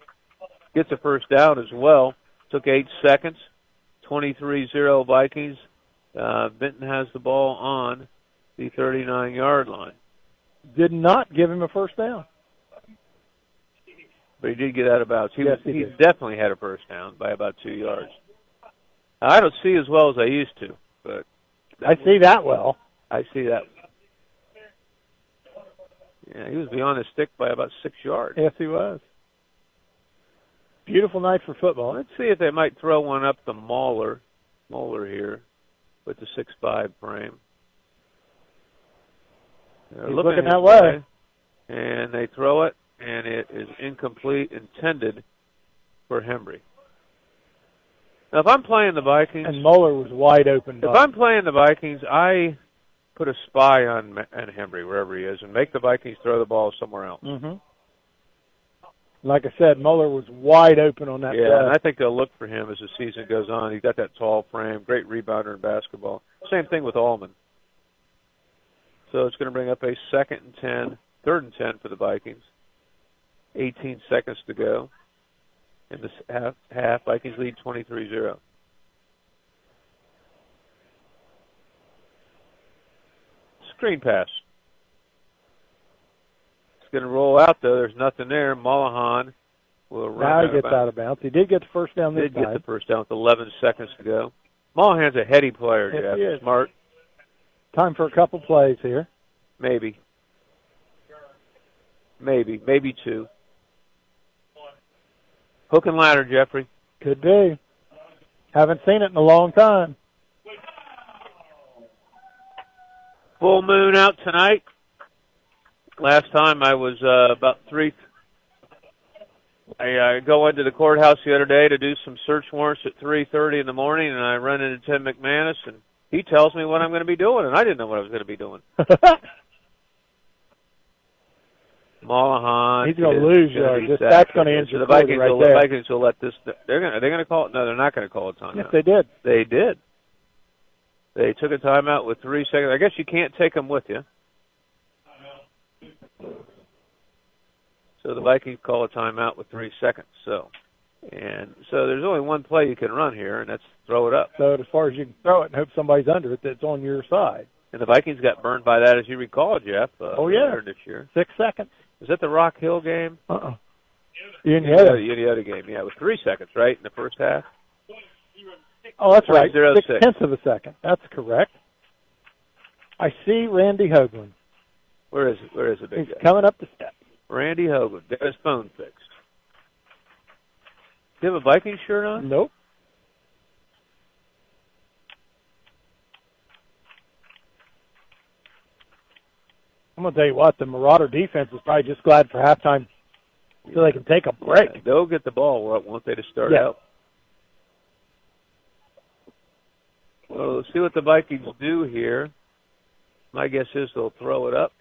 Gets a first down as well. Took eight seconds. 23-0 Vikings. Uh, Vinton has the ball on the 39 yard line. Did not give him a first down. But he did get out of bounds. He, Yes, was, he he definitely had a first down by about two yards. I don't see as well as I used to, but I see that well. I see that. Yeah, he was beyond the stick by about six yards. Yes, he was. Beautiful night for football. Let's see if they might throw one up the Mauler, Mauler here, with the six five frame. They're He's looking looking that way. and they throw it, and it is incomplete, intended for Hembry. Now, if I'm playing the Vikings, And Mueller was wide open. if I'm playing the Vikings, I put a spy on on Hembry wherever he is, and make the Vikings throw the ball somewhere else. hmm Like I said, Mueller was wide open on that Yeah, play. and I think they'll look for him as the season goes on. He's got that tall frame, great rebounder in basketball. Same thing with Allman. So it's going to bring up a second and ten, third and ten for the Vikings. 18 seconds to go in this half. Half Vikings lead 23-0. Screen pass. It's going to roll out though. There's nothing there. Mollahan will run now he out gets out of bounds. He did get the first down this did get the first down with 11 seconds to go. Mollahan's a heady player, Yes, Jeff. he. Smart, Time for a couple plays here. maybe. Maybe, maybe two. Hook and ladder, Jeffrey. Could be. Haven't seen it in a long time. Full moon out tonight. Last time I was uh, about three. I uh, go into the courthouse the other day to do some search warrants at 3:30 in the morning, and I run into Tim McManus, and he tells me what I'm going to be doing, and I didn't know what I was going to be doing. Mollahan. He's gonna lose gonna be that's gonna injure the Vikings right will, there. The Vikings will let this. They're going. to Are going to call it? No, they're not going to call a timeout. Yes, they did. They did. They took a timeout with three seconds. I guess you can't take them with you. So the Vikings call a timeout with three seconds. So, and so there's only one play you can run here, and that's throw it up. So as far as you can throw it and hope somebody's under it that's on your side. And the Vikings got burned by that, as you recall, Jeff. Uh, Oh, yeah. this year. Six seconds. Was that the Rock Hill game? Uh-uh. Heather. the Unioto game. Yeah, it was three seconds, right, in the first half. Oh, that's right. Zero Six six. tenths of a second. That's correct. I see Randy Hoagland. Where is it? Where is the big He's guy? coming up the steps. Randy Hogan. Got his phone fixed. Do you have a Viking shirt on? Nope. I'm gonna tell you what, the Marauder defense is probably just glad for halftime so they can take a break. Yeah, they'll get the ball, won't they, to start Yeah. out? Well, let's see what the Vikings do here. My guess is they'll throw it up.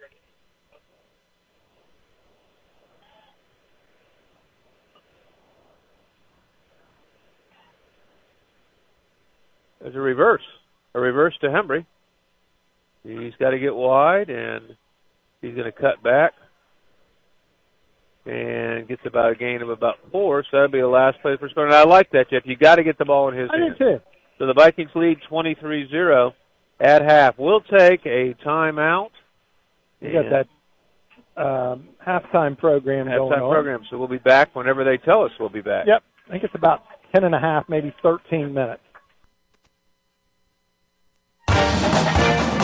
There's a reverse. A reverse to Hembry. He's got to get wide, and he's going to cut back and gets about a gain of about four. So that'll be the last play for scoring. I like that, Jeff. You got to get the ball in his I hands. did too. So the Vikings lead 23-0 at half. We'll take a timeout. You got that um, halftime program going halftime on. program. So we'll be back whenever they tell us we'll be back. Yep. I think it's about ten and a half, maybe thirteen minutes.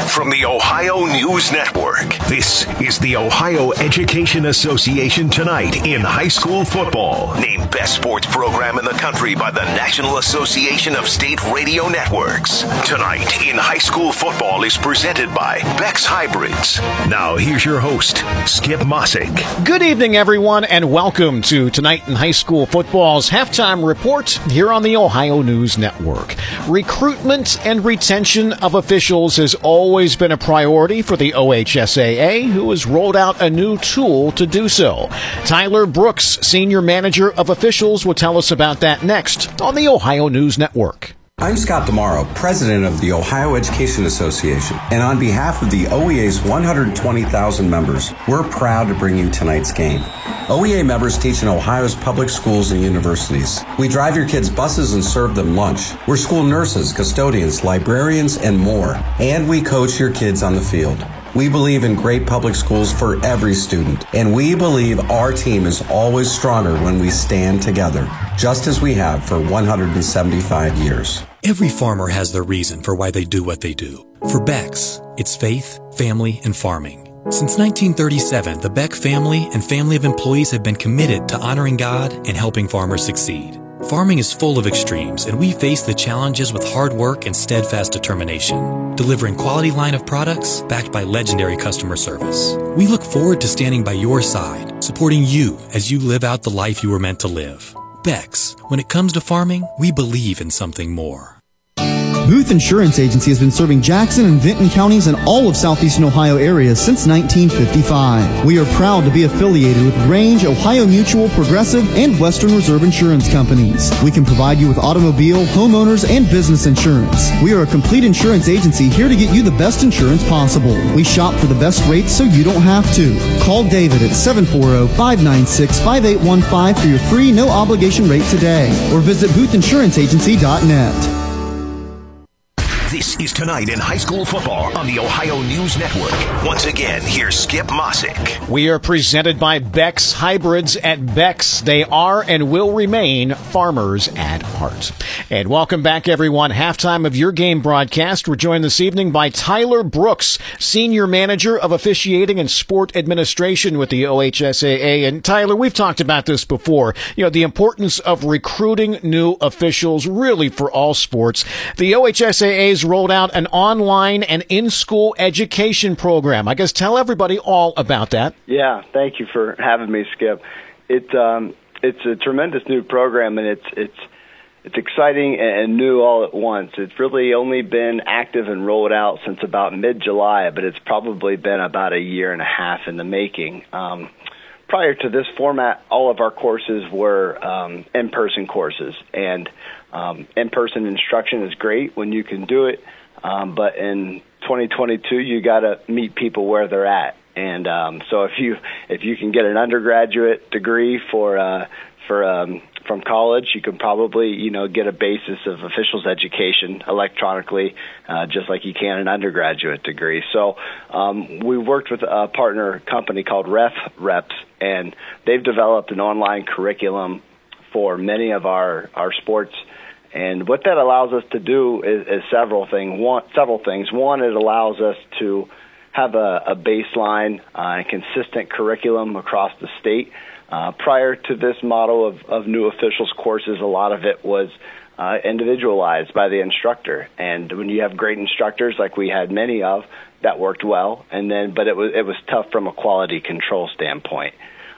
From the Ohio News Network. This is the Ohio Education Association Tonight in High School Football. Named Best Sports Program in the Country by the National Association of State Radio Networks. Tonight in High School Football is presented by Beck's Hybrids. Now here's your host, Skip Mossick. Good evening, everyone, and welcome to Tonight in High School Football's halftime report here on the Ohio News Network. Recruitment and retention of officials has always been a priority for the OHSAA, who has rolled out a new tool to do so. Tyler Brooks, Senior Manager of Officials, will tell us about that next on the Ohio News Network. I'm Scott DiMauro, president of the Ohio Education Association, and on behalf of the OEA's 120,000 members, we're proud to bring you tonight's game. OEA members teach in Ohio's public schools and universities. We drive your kids' buses and serve them lunch. We're school nurses, custodians, librarians, and more. And we coach your kids on the field. We believe in great public schools for every student, and we believe our team is always stronger when we stand together, just as we have for 175 years. Every farmer has their reason for why they do what they do. For Beck's, it's faith, family, and farming. Since 1937, the Beck family and family of employees have been committed to honoring God and helping farmers succeed. Farming is full of extremes, and we face the challenges with hard work and steadfast determination, delivering quality line of products backed by legendary customer service. We look forward to standing by your side, supporting you as you live out the life you were meant to live. Beck's, when it comes to farming, we believe in something more. Booth Insurance Agency has been serving Jackson and Vinton counties and all of southeastern Ohio areas since 1955. We are proud to be affiliated with Range, Ohio Mutual, Progressive, and Western Reserve Insurance Companies. We can provide you with automobile, homeowners, and business insurance. We are a complete insurance agency here to get you the best insurance possible. We shop for the best rates so you don't have to. Call David at 740-596-5815 for your free no obligation rate today or visit boothinsuranceagency.net. This is Tonight in High School Football on the Ohio News Network. Once again, here's Skip Mossick. We are presented by Beck's Hybrids at Beck's. They are and will remain farmers at heart. And welcome back, everyone. Halftime of your game broadcast. We're joined this evening by Tyler Brooks, Senior Manager of Officiating and Sport Administration with the OHSAA. And Tyler, we've talked about this before. You know, the importance of recruiting new officials really for all sports. The OHSAA has rolled out an online and in-school education program. I guess tell everybody all about that. Yeah, thank you for having me, Skip. It um, it's a tremendous new program, and it's it's it's exciting and new all at once. It's really only been active and rolled out since about mid-July, but it's probably been about a year and a half in the making. Um, prior to this format, all of our courses were um, in-person courses, and um, in-person instruction is great when you can do it, um, but in 2022, you got to meet people where they're at. And um, so, if you if you can get an undergraduate degree for uh, for um, from college, you can probably you know get a basis of officials education electronically, uh, just like you can an undergraduate degree. So um, we worked with a partner company called Ref Reps, and they've developed an online curriculum for many of our our sports. And what that allows us to do is, is several things. One, several things. One, it allows us to have a, a baseline uh, and consistent curriculum across the state. Uh, prior to this model of, of new officials courses, a lot of it was uh, individualized by the instructor. And when you have great instructors, like we had many of, that worked well. And then, but it was it was tough from a quality control standpoint.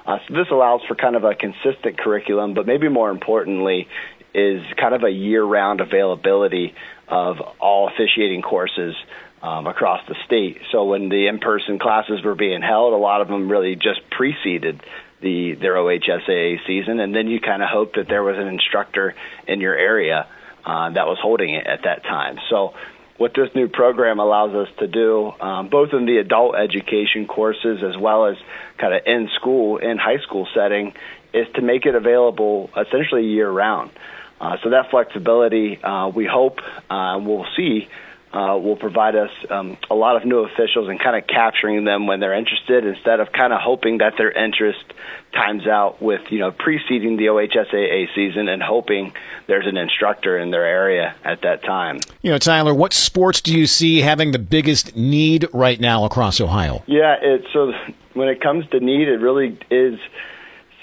Uh, so this allows for kind of a consistent curriculum, but maybe more importantly, is kind of a year-round availability of all officiating courses um, across the state. So when the in-person classes were being held, a lot of them really just preceded the their OHSAA season, and then you kind of hope that there was an instructor in your area uh, that was holding it at that time. So what this new program allows us to do, um, both in the adult education courses as well as kind of in school, in high school setting, is to make it available essentially year round. Uh, so that flexibility, uh, we hope uh, we'll see uh, will provide us um, a lot of new officials and kind of capturing them when they're interested instead of kind of hoping that their interest times out with you know preceding the OHSAA season and hoping there's an instructor in their area at that time. You know, Tyler, what sports do you see having the biggest need right now across Ohio? Yeah, it's so when it comes to need, it really is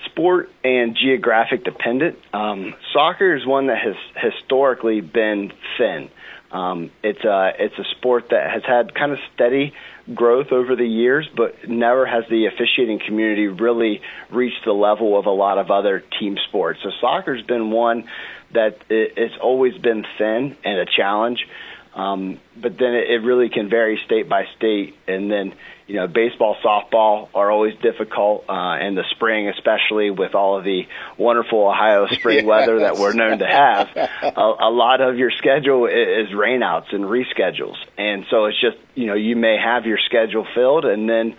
sport and geographic dependent. Um, soccer is one that has historically been thin. Um, it's a it's a sport that has had kind of steady growth over the years, but never has the officiating community really reached the level of a lot of other team sports. So soccer's been one that it, it's always been thin and a challenge. Um, but then it, it really can vary state by state, and then you know, baseball, softball are always difficult uh, in the spring, especially with all of the wonderful Ohio spring yes. weather that we're known to have. A, a lot of your schedule is rainouts and reschedules, and so it's just you know you may have your schedule filled, and then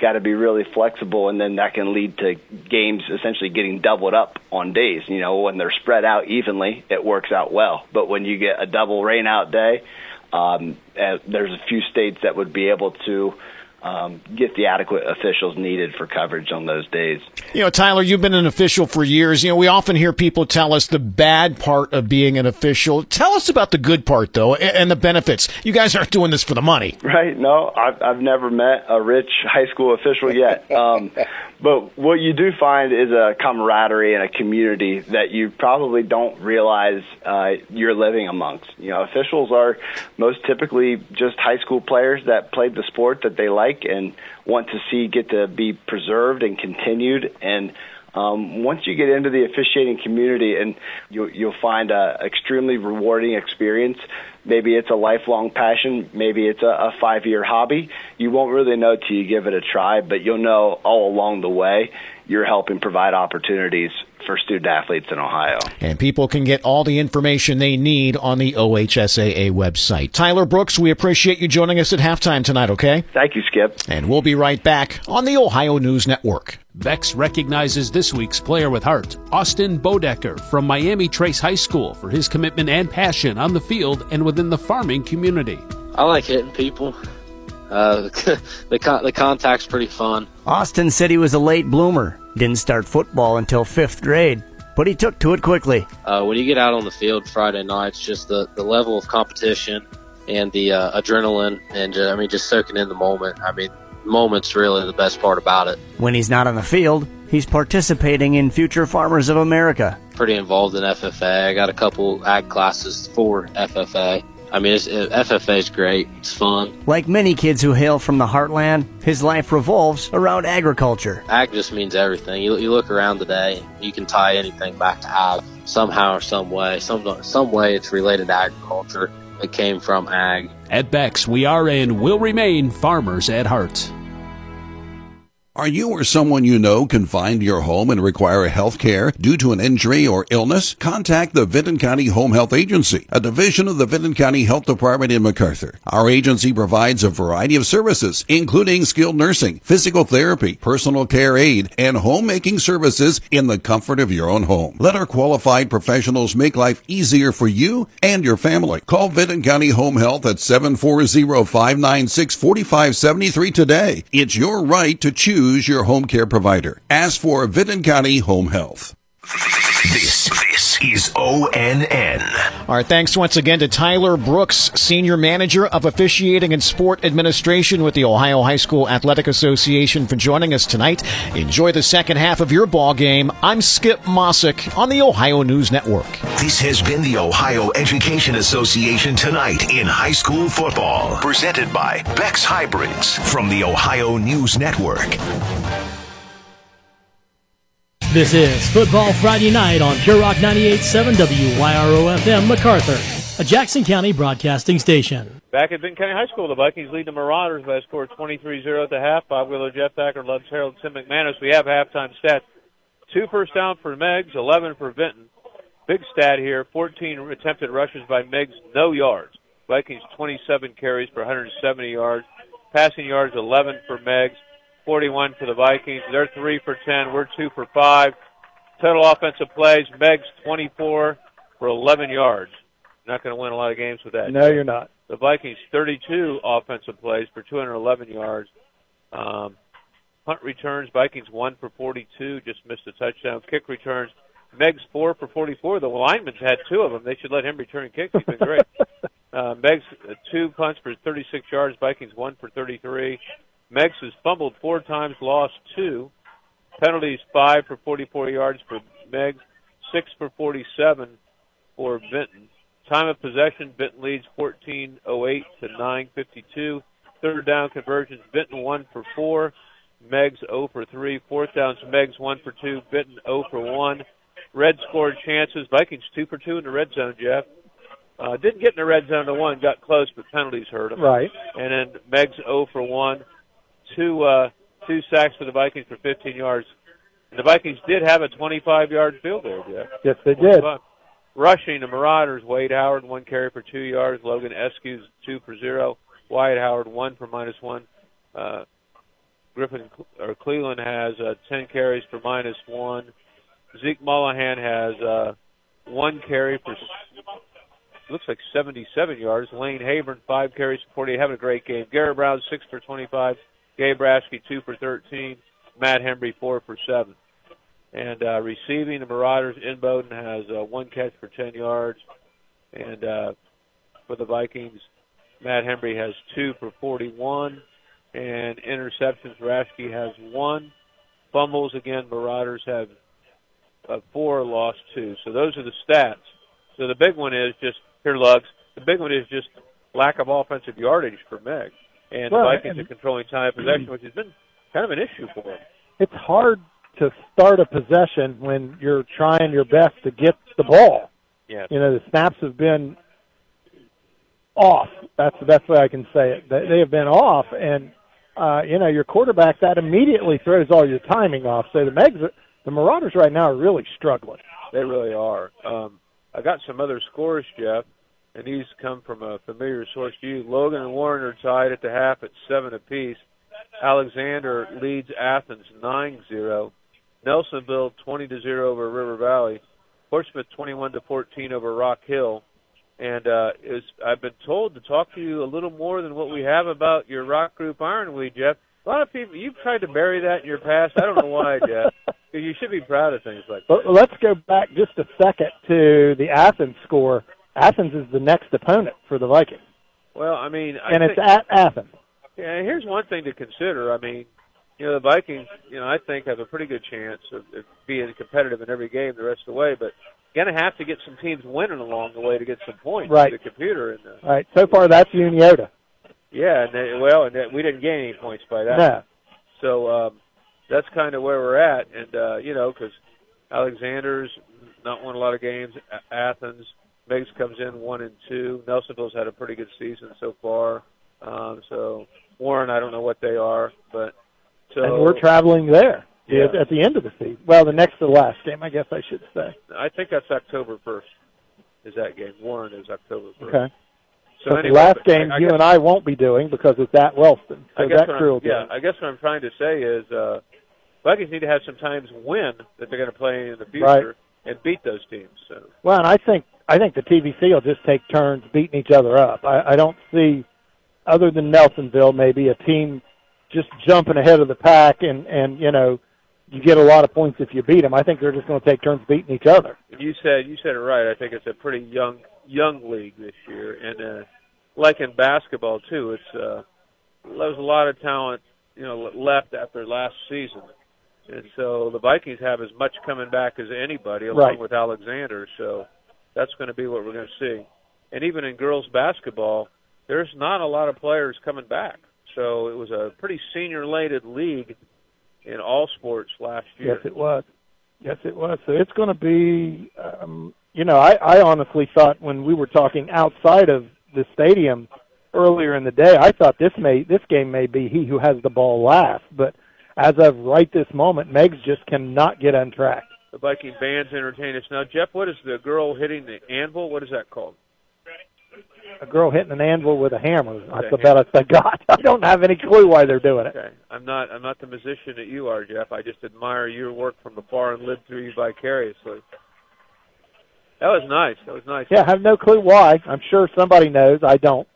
got to be really flexible, and then that can lead to games essentially getting doubled up on days. You know, when they're spread out evenly, it works out well, but when you get a double rainout day. Um, uh, there's a few states that would be able to um, get the adequate officials needed for coverage on those days. You know, Tyler, you've been an official for years. You know, we often hear people tell us the bad part of being an official. Tell us about the good part, though, and the benefits. You guys aren't doing this for the money, right? No, I've, I've never met a rich high school official yet. Um, but what you do find is a camaraderie and a community that you probably don't realize uh, you're living amongst. You know, officials are most typically just high school players that played the sport that they like and want to see get to be preserved and continued. And um, once you get into the officiating community, and you'll, you'll find a extremely rewarding experience. Maybe it's a lifelong passion. Maybe it's a, a five year hobby. You won't really know till you give it a try, but you'll know all along the way you're helping provide opportunities for student athletes in Ohio. And people can get all the information they need on the OHSAA website. Tyler Brooks, we appreciate you joining us at halftime tonight, okay? Thank you, Skip. And we'll be right back on the Ohio News Network. Beck's recognizes this week's player with heart, Austin Bodecker from Miami Trace High School, for his commitment and passion on the field and within the farming community. I like hitting people. Uh, the con- the contact's pretty fun. Austin said he was a late bloomer. Didn't start football until fifth grade, but he took to it quickly. Uh, when you get out on the field Friday nights, just the, the level of competition and the uh, adrenaline, and I mean, just soaking in the moment. I mean, moment's really the best part about it. When he's not on the field, he's participating in Future Farmers of America. Pretty involved in FFA. I got a couple ag classes for FFA. I mean, it's, uh, it, FFA is great. It's fun. Like many kids who hail from the heartland, his life revolves around agriculture. Ag just means everything. You, you look around today, you can tie anything back to ag somehow or some way. Some some way it's related to agriculture. It came from ag. At Beck's, we are and will remain farmers at heart. Are you or someone you know confined to your home and require health care due to an injury or illness? Contact the Vinton County Home Health Agency, a division of the Vinton County Health Department in McArthur. Our agency provides a variety of services, including skilled nursing, physical therapy, personal care aid, and homemaking services in the comfort of your own home. Let our qualified professionals make life easier for you and your family. Call Vinton County Home Health at 740-596-4573 today. It's your right to choose choose your home care provider. Ask for Vinton County Home Health. This, is ONN. Right, thanks once again to Tyler Brooks, Senior Manager of Officiating and Sport Administration with the Ohio High School Athletic Association for joining us tonight. Enjoy the second half of your ball game. I'm Skip Mossick on the Ohio News Network. This has been the Ohio Education Association tonight in high school football, presented by Beck's Hybrids from the Ohio News Network. This is Football Friday Night on Pure Rock 98.7 WYRO FM McArthur, a Jackson County broadcasting station. Back at Vinton County High School, the Vikings lead the Marauders by a score of 23-0 at the half. Bob Wheeler, Jeff Thacker, Loves Harold, Tim McManus. We have halftime stats. Two first down for Meigs, 11 for Vinton. Big stat here, 14 attempted rushes by Meigs, no yards. Vikings 27 carries for 170 yards. Passing yards 11 for Meigs. 41 for the Vikings. They're 3 for 10. We're 2 for 5. Total offensive plays, Meigs 24 for 11 yards. Not going to win a lot of games with that. No, you're not. the Vikings 32 offensive plays for 211 yards. Um, punt returns, Vikings 1 for 42, just missed a touchdown. Kick returns, Meigs' 4 for 44. The lineman's had two of them. They should let him return kicks. He's been great. uh, Meigs' uh, two punts for 36 yards, Vikings 1 for 33. Meigs' has fumbled four times, lost two. Penalties 5 for 44 yards for Meigs', 6 for 47 for Vinton. Time of possession, Vinton leads 14:08 to 9:52. Third down conversions, Vinton one for four, Meigs 0 for three. Fourth downs, Meigs one for two, Vinton 0 for one. Red scored chances, Vikings two for two in the red zone. Jeff uh, didn't get in the red zone to one, got close, but penalties hurt them. Right. And then Meigs 0 for one, two uh, two sacks for the Vikings for 15 yards. And the Vikings did have a 25-yard field goal, Jeff. Yes, they did. Rushing the Marauders, Wade Howard one carry for two yards, Logan Eskews two for zero, Wyatt Howard one for minus one. Uh, Griffin or Cleveland has uh, ten carries for minus one. Zeke Mollahan has uh, one carry for looks like 77 yards. Lane Haburn five carries for 48, having a great game. Garrett Brown six for 25. Gabe Raschke two for 13. Matt Henry four for seven. And uh, receiving, the Marauders, Inboden has uh, one catch for 10 yards. And uh, for the Vikings, Matt Henry has two for 41. And interceptions, Raschke has one. Fumbles, again, Marauders have uh, four, lost two. So those are the stats. So the big one is just, here, Lugs, the big one is just lack of offensive yardage for Meg. And Well, the Vikings and- are controlling time of possession, which has been kind of an issue for them. It's hard to start a possession when you're trying your best to get the ball. Yeah. You know, the snaps have been off. That's the best way I can say it. They, they have been off, and uh, you know, your quarterback that immediately throws all your timing off. So the Meigs, the Marauders right now are really struggling. They really are. Um, I got some other scores, Jeff, and these come from a familiar source to you. Logan and Warren are tied at the half at seven apiece. Alexander leads Athens 9-0. Nelsonville 20 to 0 over River Valley. Portsmouth 21 to 14 over Rock Hill. And uh, is I've been told to talk to you a little more than what we have about your rock group Ironweed, Jeff. A lot of people you've tried to bury that in your past. I don't know why, Jeff. you should be proud of things like that. But let's go back just a second to the Athens score. Athens is the next opponent for the Vikings, Well, I mean, I and think, it's at Athens. Yeah, here's one thing to consider. I mean, you know, the Vikings, you know, I think have a pretty good chance of, of being competitive in every game the rest of the way, but going to have to get some teams winning along the way to get some points. Right. The computer and the, All right, so far that's Unioto. yeah, and they, well, and that we didn't gain any points by that. No. So um, that's kind of where we're at, and uh, you know, because Alexander's not won a lot of games. A- Athens, Meigs comes in one and two. Nelsonville's had a pretty good season so far. Um, so Warren, I don't know what they are, but so and we're traveling there Yeah. at, at the end of the season. Well, the next to the last game, I guess I should say. I think that's October first. Is that game? Warren is October first. Okay. So but anyway, the last game I, I you guess, and I won't be doing because it's at Wellston. So I guess that crew yeah. I guess what I'm trying to say is uh, Vikings need to have some times win that they're going to play in the future Right. and beat those teams. So Well, and I think I think the TVC will just take turns beating each other up. I, I don't see, other than Nelsonville, maybe a team just jumping ahead of the pack and and you know you get a lot of points if you beat them. I think they're just going to take turns beating each other. you said you said it right. I think it's a pretty young young league this year, and uh, like in basketball too, it's uh, there's a lot of talent you know left after last season, and so the Vikings have as much coming back as anybody, along Right. with Alexander. So that's going to be what we're going to see. And even in girls basketball, there's not a lot of players coming back. So it was a pretty senior-laden league in all sports last year. Yes, it was. Yes, it was. So it's going to be, um, you know, I, I honestly thought when we were talking outside of the stadium earlier in the day, I thought this may this game may be he who has the ball last. But as of right this moment, Meigs just cannot get on track. The Viking bands entertain us. Now, Jeff, what is the girl hitting the anvil? What is that called? A girl hitting an anvil with a hammer. That's a the best I got. I don't have any clue why they're doing it. Okay, I'm not I'm not the musician that you are, Jeff. I just admire your work from afar and live through you vicariously. That was nice. That was nice. Yeah, I have no clue why. I'm sure somebody knows. I don't.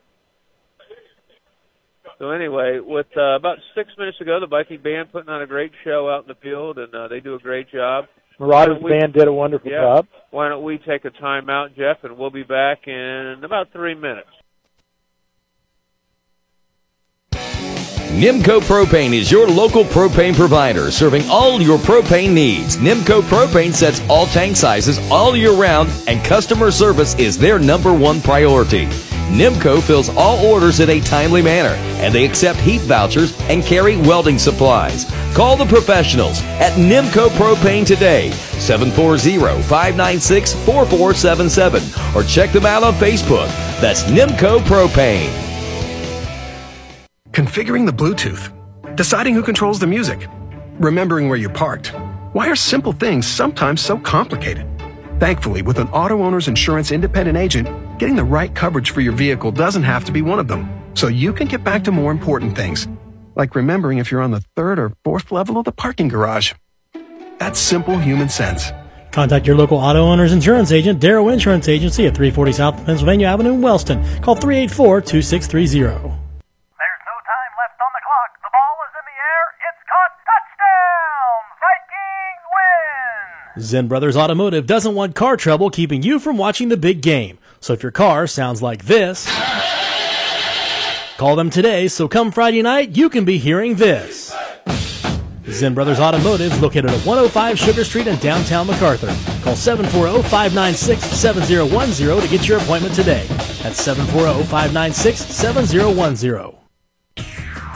So anyway, with uh, about six minutes ago, the Viking band putting on a great show out in the field, and uh, they do a great job. Marauders we, band did a wonderful yeah, job. Why don't we take a time out, Jeff, and we'll be back in about three minutes. Nimco Propane is your local propane provider, serving all your propane needs. Nimco Propane sets all tank sizes all year round, and customer service is their number one priority. Nimco fills all orders in a timely manner, and they accept heat vouchers and carry welding supplies. Call the professionals at Nimco Propane today, 740-596-4477, or check them out on Facebook. That's Nimco Propane. Configuring the Bluetooth, deciding who controls the music, remembering where you parked. Why are simple things sometimes so complicated? Thankfully, with an auto owner's insurance independent agent, getting the right coverage for your vehicle doesn't have to be one of them. So you can get back to more important things, like remembering if you're on the third or fourth level of the parking garage. That's simple human sense. Contact your local auto owner's insurance agent, Darrow Insurance Agency at 340 South Pennsylvania Avenue in Wellston. Call 384 2630. Zen Brothers Automotive doesn't want car trouble keeping you from watching the big game. So if your car sounds like this, call them today so come Friday night you can be hearing this. Zen Brothers Automotive located at 105 Sugar Street in downtown McArthur. Call 740-596-7010 to get your appointment today. That's 740-596-7010.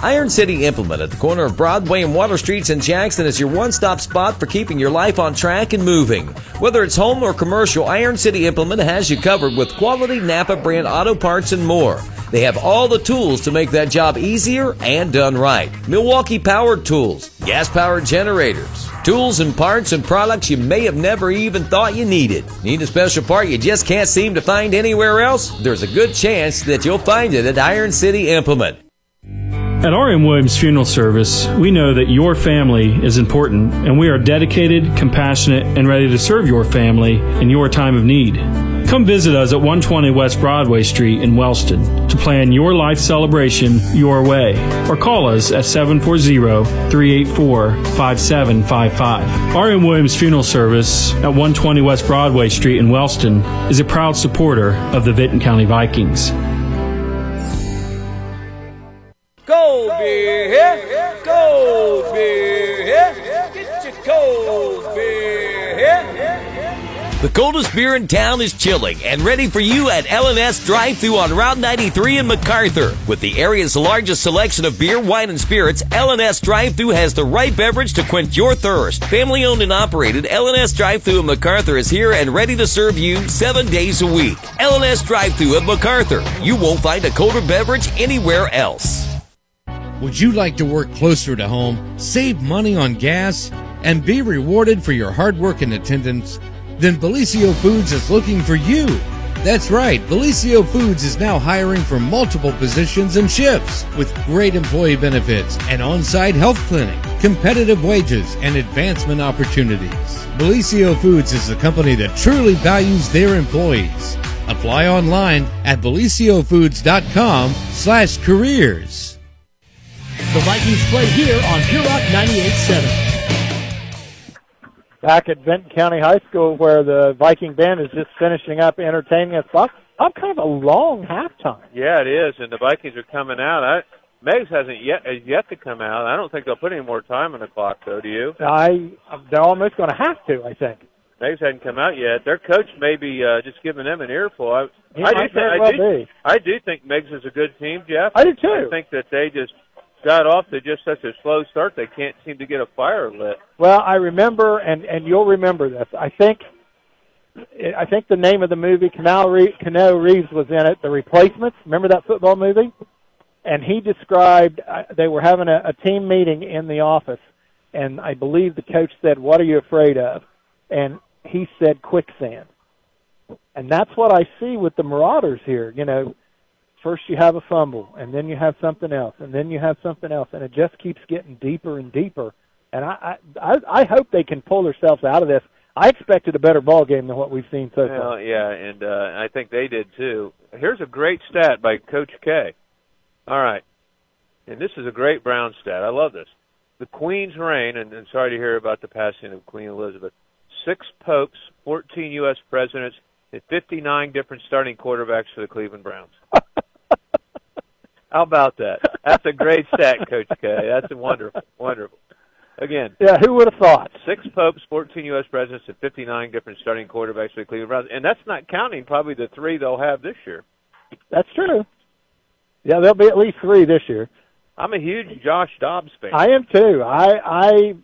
Iron City Implement at the corner of Broadway and Water Streets in Jackson is your one stop spot for keeping your life on track and moving. Whether it's home or commercial, Iron City Implement has you covered with quality Napa brand auto parts and more. They have all the tools to make that job easier and done right. Milwaukee powered tools, gas powered generators, tools and parts and products you may have never even thought you needed. Need a special part you just can't seem to find anywhere else? There's a good chance that you'll find it at Iron City Implement. At R.M. Williams Funeral Service, we know that your family is important, and we are dedicated, compassionate, and ready to serve your family in your time of need. Come visit us at 120 West Broadway Street in Wellston to plan your life celebration your way, or call us at 740-384-5755. R.M. Williams Funeral Service at 120 West Broadway Street in Wellston is a proud supporter of the Vinton County Vikings. The coldest beer in town is chilling and ready for you at LNS Drive Thru on Route 93 in McArthur. With the area's largest selection of beer, wine, and spirits, LNS Drive Thru has the right beverage to quench your thirst. Family owned and operated, LNS Drive Thru in McArthur is here and ready to serve you seven days a week. LNS Drive Thru at McArthur. You won't find a colder beverage anywhere else. Would you like to work closer to home, save money on gas, and be rewarded for your hard work and attendance? Then Bellisio Foods is looking for you. That's right, Bellisio Foods is now hiring for multiple positions and shifts with great employee benefits, an on site health clinic, competitive wages, and advancement opportunities. Bellisio Foods is a company that truly values their employees. Apply online at bellisiofoods.com slash careers. The Vikings play here on Pure Rock 98.7. Back at Vinton County High School, where the Viking band is just finishing up entertaining us. I'm kind of a long halftime. Yeah, it is, and the Vikings are coming out. I, Meigs hasn't yet has yet to come out. I don't think they'll put any more time on the clock, though. Do you? I they're almost going to have to. I think. Meigs hadn't come out yet. Their coach may be uh, just giving them an earful. I, He I, do, very I, do, be. I do think Meigs is a good team, Jeff. I do too. I think that they just got off to just such a slow start. They can't seem to get a fire lit. Well, I remember, and and you'll remember this. I think, I think the name of the movie, Canal Re- Keanu Reeves was in it. The Replacements. Remember that football movie? And he described uh, they were having a, a team meeting in the office, and I believe the coach said, "What are you afraid of?" And he said, "Quicksand." And that's what I see with the Marauders here. You know, first you have a fumble, and then you have something else, and then you have something else, and it just keeps getting deeper and deeper. And I, I, I hope they can pull themselves out of this. I expected a better ball game than what we've seen so far. Well, yeah, and uh, I think they did too. Here's a great stat by Coach K. All right, and this is a great Brown stat. I love this. The Queen's reign, and, and sorry to hear about the passing of Queen Elizabeth. Six popes, 14 U.S. presidents, and 59 different starting quarterbacks for the Cleveland Browns. How about that? That's a great stat, Coach K. That's wonderful, wonderful. Again, Yeah, who would have thought? six popes, 14 U.S. presidents, and 59 different starting quarterbacks for the Cleveland Browns, and that's not counting probably the three they'll have this year. That's true. Yeah, there'll be at least three this year. I'm a huge Josh Dobbs fan. I am too. I I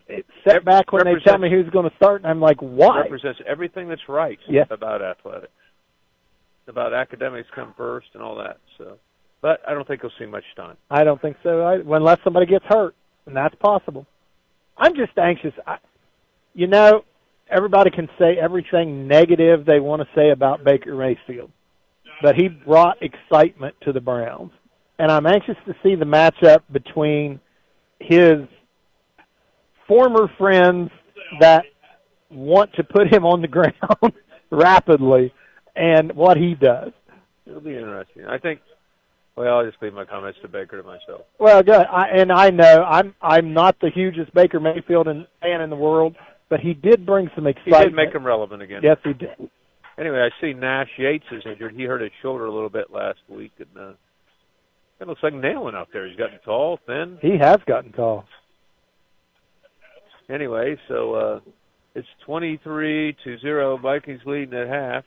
set back when they tell me who's going to start, and I'm like, why? represents everything that's right Yeah. about athletics, about academics come first and all that. So, but I don't think he'll see much time. I don't think so. I, unless somebody gets hurt, and that's possible. I'm just anxious. I, you know, everybody can say everything negative they want to say about Baker Mayfield, but he brought excitement to the Browns, and I'm anxious to see the matchup between his former friends that want to put him on the ground rapidly and what he does. It'll be interesting. I think. Well, I'll just leave my comments to Baker to myself. Well, good. I, and I know I'm I'm not the hugest Baker Mayfield in- fan in the world, but he did bring some excitement. He did make him relevant again. Yes, he did. Anyway, I see Nash Yates is injured. He hurt his shoulder a little bit last week, and uh, it looks like nailing out there. He's gotten tall, thin. He has gotten tall. Anyway, so uh, it's twenty-three to zero. Vikings leading at half.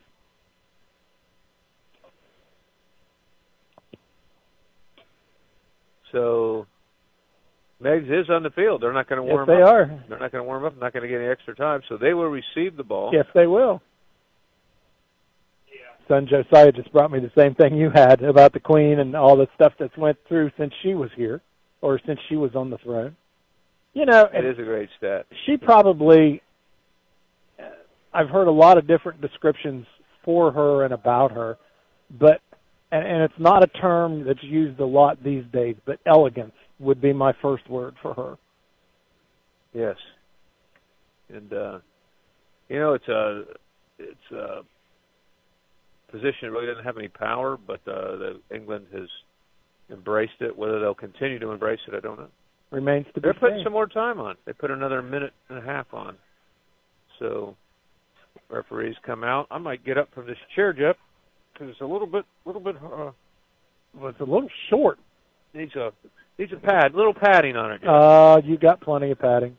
So Meigs is on the field. They're not going to warm up. Yes, they up. are. They're not going to warm up. Not going to get any extra time. So they will receive the ball. Yes, they will. Yeah. Son Josiah just brought me the same thing you had about the Queen and all the stuff that's went through since she was here, or since she was on the throne. You know, It is a great stat. she probably I've heard a lot of different descriptions for her and about her, but and, and it's not a term that's used a lot these days, but elegance would be my first word for her. Yes. And uh you know it's a it's a position that really doesn't have any power, but uh the England has embraced it. Whether they'll continue to embrace it, I don't know. Remains to be seen. They're putting seen. some more time on. They put another minute and a half on. So referees come out. I might get up from this chair, Jeff, because it's a little bit, little bit. Uh, well, it's a little short. Needs a needs a pad, little padding on it. Uh, you got plenty of padding.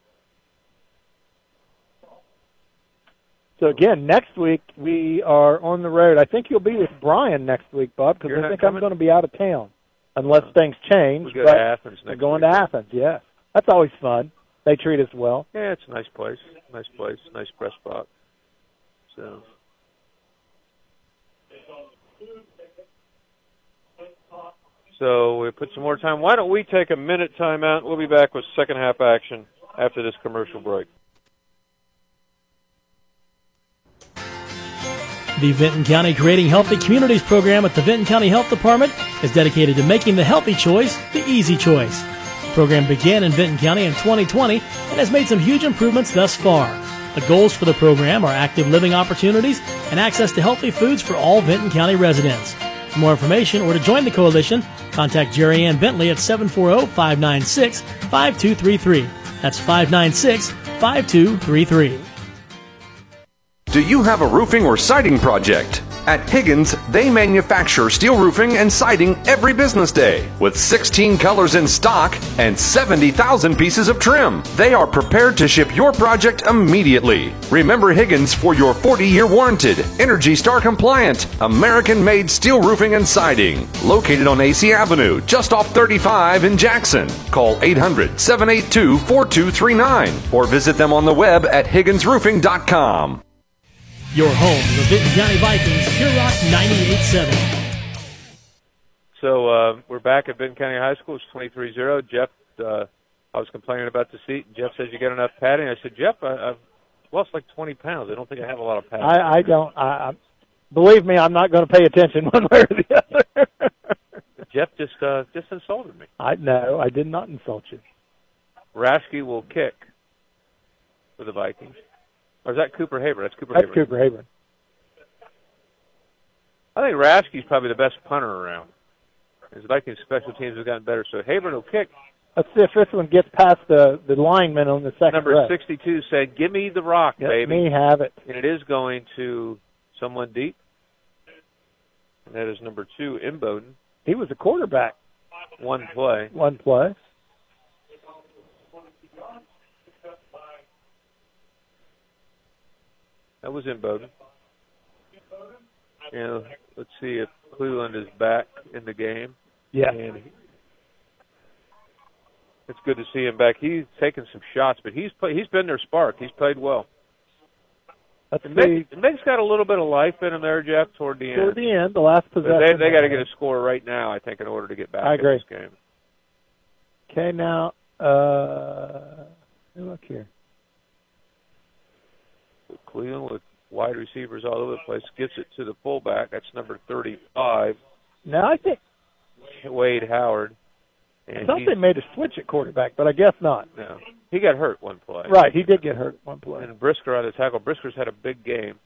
So again, next week we are on the road. I think you'll be with Brian next week, Bob, because I think I'm going to be out of town unless things change. we go but to Athens We're going week. to Athens. Yes, that's always fun. They treat us well. Yeah, it's a nice place. Nice place. Nice press spot. So. So we put some more time. Why don't we take a minute timeout? We'll be back with second half action after this commercial break. The Vinton County Creating Healthy Communities program at the Vinton County Health Department is dedicated to making the healthy choice the easy choice. The program began in Vinton County in 2020 and has made some huge improvements thus far. The goals for the program are active living opportunities and access to healthy foods for all Vinton County residents. For more information or to join the coalition, contact Jerry Ann Bentley at 740-596-5233. That's 596-5233. Do you have a roofing or siding project? At Higgins, they manufacture steel roofing and siding every business day with 16 colors in stock and 70,000 pieces of trim. They are prepared to ship your project immediately. Remember Higgins for your 40 year warranted, Energy Star compliant, American made steel roofing and siding. Located on AC Avenue, just off 35 in Jackson. Call 800 782 4239 or visit them on the web at HigginsRoofing.com. Your home, the Vinton County Vikings, Pure Rock 98.7. So uh, we're back at Vinton County High School. It's 23-0. Jeff, uh, I was complaining about the seat. Jeff says you got enough padding. I said, Jeff, I, I've lost like 20 pounds. I don't think I have a lot of padding. I, I don't. I, I believe me, I'm not going to pay attention one way or the other. Jeff just uh, just insulted me. I no, I did not insult you. Raschke will kick for the Vikings. Or is that Cooper Haber? That's Cooper Haver. That's Haber. Cooper Haber. I think Raschke's probably the best punter around. His Vikings special teams have gotten better. So Haber will kick. Let's see if this one gets past the the lineman on the second Number rep. 62 said, "Give me the rock, Let baby." Let me have it. And it is going to someone deep. And that is number two, Imboden. He was a quarterback. One play. One play. That was Imboden. And let's see if Cleveland is back in the game. Yeah. And it's good to see him back. He's taken some shots, but he's play, he's been their spark. He's played well. Let's And. Meg, Meg's got a little bit of life in him there, Jeff, toward the end. Toward the end, the last But possession. they they got to get a score right now, I think, in order to get back I in this game. Okay, now, uh, look here. Cleveland with wide receivers all over the place gets it to the fullback. That's number 35, Now, I think Wade Howard. And thought they made a switch at quarterback, but I guess not. no, he got hurt one play. Right, he did get hurt one play. And Brisker on the tackle. Brisker's had a big game.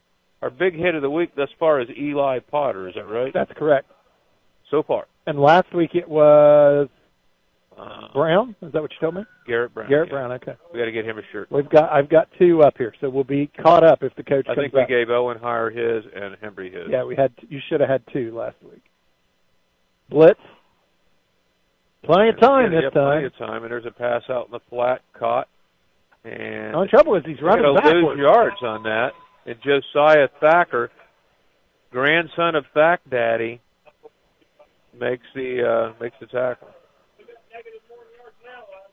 Our big hit of the week thus far is Eli Potter. Is that right? That's correct. So far, And last week it was uh, Brown. Is that what you told me? Garrett Brown. Garrett yeah. Brown. Okay. We got to get him a shirt. We've got. I've got two up here, so we'll be caught up if the coach I think we back. gave Owen Hire his and Hembry his. Yeah, we had. You should have had two last week. Blitz. Plenty of time yeah, this yeah, time. Plenty of time, and there's a pass out in the flat, caught, and The only trouble is he's running backwards. lose yards on that. And Josiah Thacker, grandson of Thack Daddy, makes the uh, makes the tackle.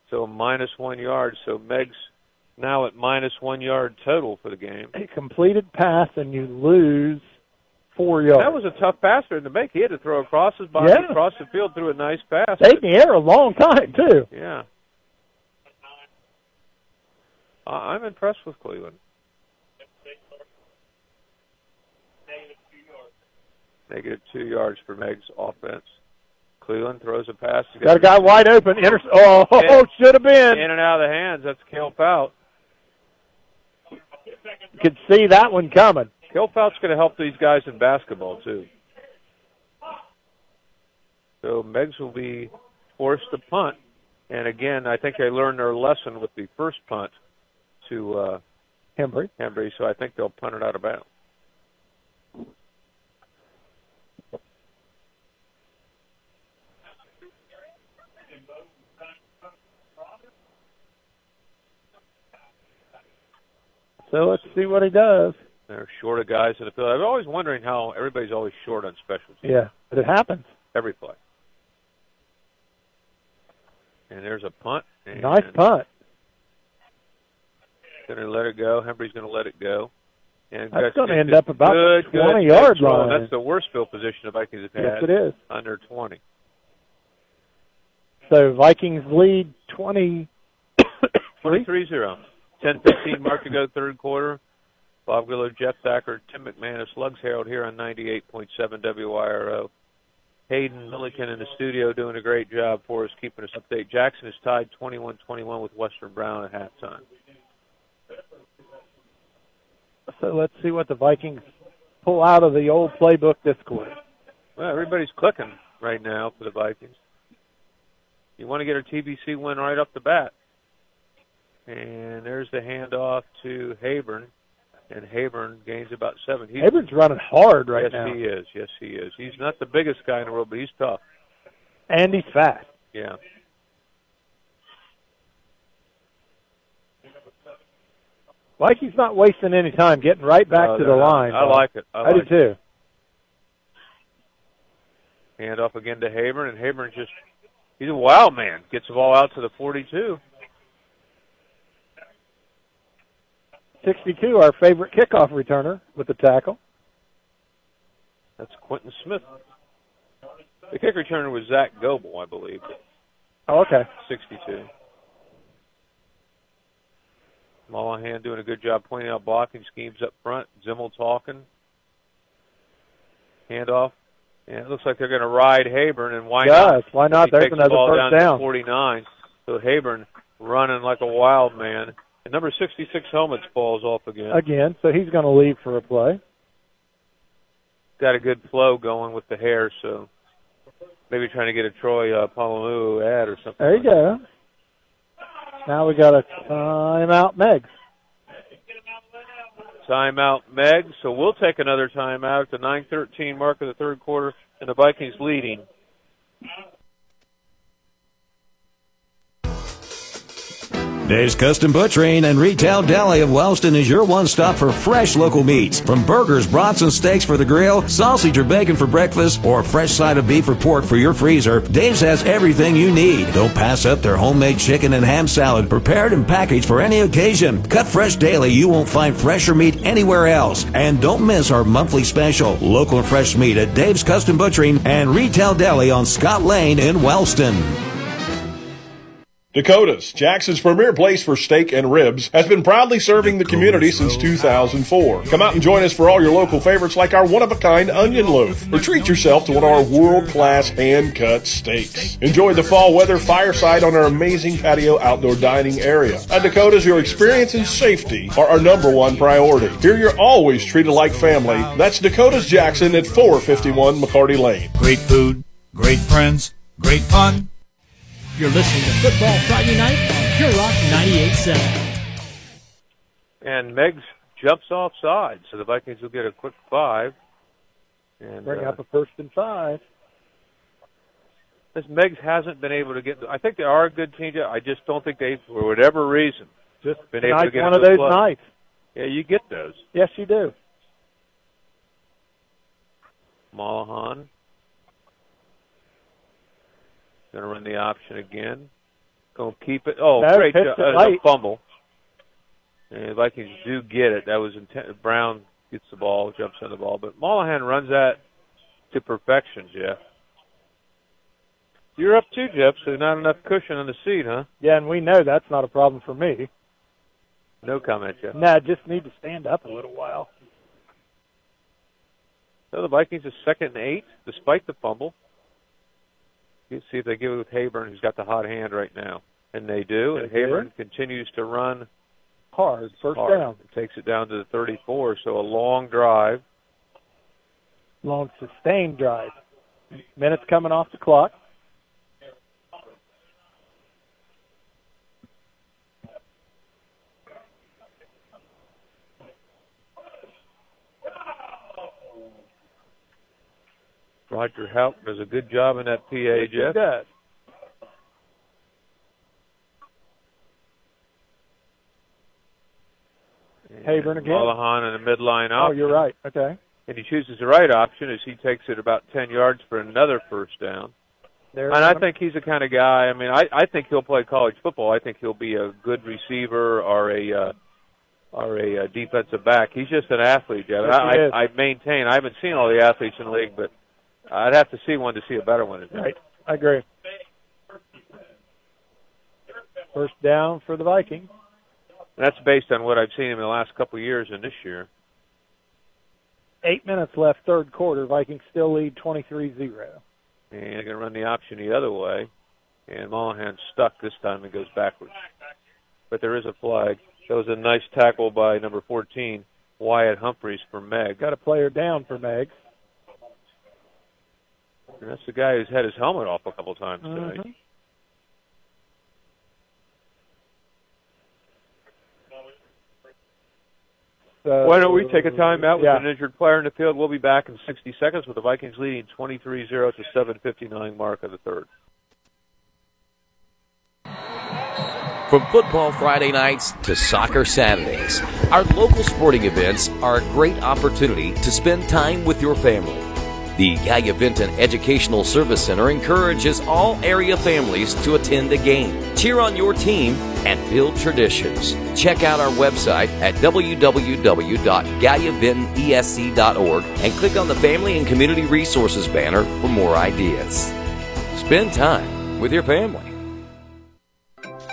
So minus one yard. So Meg's now at minus one yard total for the game. A completed pass and you lose four yards. That was a tough pass for him to make. He had to throw across his body, Yeah. across the field, through a nice pass. Stayed in the air a long time too. Yeah. I- I'm impressed with Cleveland. Negative two yards for Meigs' offense. Cleveland throws a pass. Got a guy wide open. Inter- oh, In- should have been. In and out of the hands. That's Kilpout. You could see that one coming. Kilpout's going to help these guys in basketball too. So Meigs will be forced to punt, and again, I think they learned their lesson with the first punt to uh, Hembry. Hembry. So I think they'll punt it out of bounds. So let's see what he does. They're short of guys in the field. I'm always wondering how everybody's always short on special teams. Yeah, but it happens. Every play. And there's a punt. And Nice punt. Going to let it go. Hembry's going to let it go. And That's Gus gonna end up about good, good 20-yard control. line. That's the worst field position the Vikings have had. Yes, it is. Under 20. So Vikings lead twenty. 23-0. 10-15 mark to go third quarter. Bob Gillow, Jeff Thacker, Tim McManus, Lugs Herald here on 98.7 WIRO. Hayden Milliken in the studio doing a great job for us, keeping us updated. Jackson is tied 21-21 with Western Brown at halftime. So let's see what the Vikings pull out of the old playbook this quarter. Well, everybody's clicking right now for the Vikings. You want to get a TVC win right off the bat. And there's the handoff to Haburn. And Haburn gains about seven. He's, Abram's running hard right yes, now, he is. Yes, he is. He's not the biggest guy in the world, but he's tough. and he's fast. Yeah. Like he's not wasting any time, getting right back No, to the line. I like it. I, I do like too. Hand off again to Haburn, and Haburn's just, he's a wild man. Gets the ball out to the 42. 62, our favorite kickoff returner with the tackle. That's Quentin Smith. The kick returner was Zach Goebel, I believe. Oh, okay. 62. Mollahan doing a good job pointing out blocking schemes up front. Zimmel talking. Handoff. And it looks like they're going to ride Haburn, and why Yes, not? why not? He There's the another first down, down. To 49. So Haburn running like a wild man. And number 66 helmets falls off again. Again, so he's going to leave for a play. Got a good flow going with the hair, so maybe trying to get a Troy uh, ad or something. There you go. Now we got a timeout, Meigs. Timeout, Meg. So we'll take another timeout at the 9:13 mark of the third quarter, and the Vikings leading. Dave's Custom Butchering and Retail Deli of Wellston is your one stop for fresh local meats. From burgers, brats, and steaks for the grill, sausage or bacon for breakfast, or a fresh side of beef or pork for your freezer, Dave's has everything you need. Don't pass up their homemade chicken and ham salad, prepared and packaged for any occasion. Cut fresh daily, you won't find fresher meat anywhere else. And don't miss our monthly special, local and fresh meat at Dave's Custom Butchering and Retail Deli on Scott Lane in Wellston. Dakota's, Jackson's premier place for steak and ribs, has been proudly serving the community since 2004. Come out and join us for all your local favorites like our one-of-a-kind onion loaf, or treat yourself to one of our world-class hand-cut steaks. Enjoy the fall weather fireside on our amazing patio outdoor dining area. At Dakota's, your experience and safety are our number one priority. Here you're always treated like family. That's Dakota's Jackson at 451 McCarty Lane. Great food, great friends, great fun. You're listening to Football Friday Night on Pure Rock 98.7. And Meigs jumps offside, so the Vikings will get a quick five. And Bring uh, up a first and five. this Meigs hasn't been able to get. I think they are a good team. I just don't think they, for whatever reason, just been able to get one of those play. nights. Yeah, you get those. Yes, you do. Mollahan going to run the option again. Going to keep it. Oh, No, great! hits jo- it uh, late. fumble. And the Vikings do get it. That was intent. Brown gets the ball, jumps on the ball, but Mollahan runs that to perfection, Jeff. You're up too, Jeff. So not enough cushion on the seat, huh? Yeah, and we know that's not a problem for me. No comment, Jeff. No, I just need to stand up a little while. So the Vikings are second and eight, despite the fumble. See if they give it with Haburn, who's got the hot hand right now, and they do. And. Haburn continues to run Hard, first hard. down. It takes it down to the 34. So a long drive. Long sustained drive. Minutes coming off the clock. Roger Houck does a good job in that PA, Yes, he Jeff. does. And Haburn again. Mollahan in the midline option. Oh, you're right. Okay. And he chooses the right option as he takes it about 10 yards for another first down. There. And I think he's the kind of guy. I mean, I I think he'll play college football. I think he'll be a good receiver or a uh, or a uh, defensive back. He's just an athlete, Jeff. Yes, I, he is. I I maintain. I haven't seen all the athletes in the league, but I'd have to see one to see a better one. Right. I agree. First down for the Vikings. That's based on what I've seen in the last couple of years and this year. Eight minutes left, third quarter. Vikings still lead 23-0. And they're going to run the option the other way. And Mollahan's stuck this time and goes backwards. But there is a flag. That was a nice tackle by number 14, Wyatt Humphreys for Meg. Got a player down for Meigs. And that's the guy who's had his helmet off a couple times tonight. Mhm. So, Why don't we take a timeout with yeah. an injured player in the field? We'll be back in 60 seconds with the Vikings leading 23-0 to 7:59 mark of the third. From football Friday nights to soccer Saturdays, our local sporting events are a great opportunity to spend time with your family. The Vinton Educational Service Center encourages all area families to attend a game, cheer on your team, and build traditions. Check out our website at www.galliavintonesc.org and click on the Family and Community Resources banner for more ideas. Spend time with your family.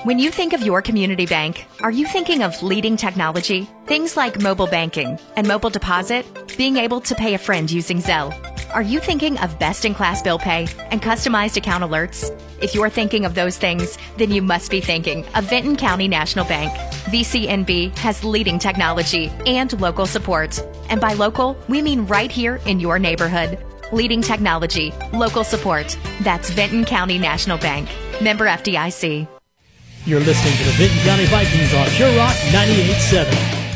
When you think of your community bank, are you thinking of leading technology? Things like mobile banking and mobile deposit? Being able to pay a friend using Zelle? Are you thinking of best in class bill pay and customized account alerts? If you're thinking of those things, then you must be thinking of Vinton County National Bank. VCNB has leading technology and local support. And by local, we mean right here in your neighborhood. leading technology, local support. That's Vinton County National Bank. Member FDIC. You're listening to the Vinton County Vikings on Pure Rock 98.7.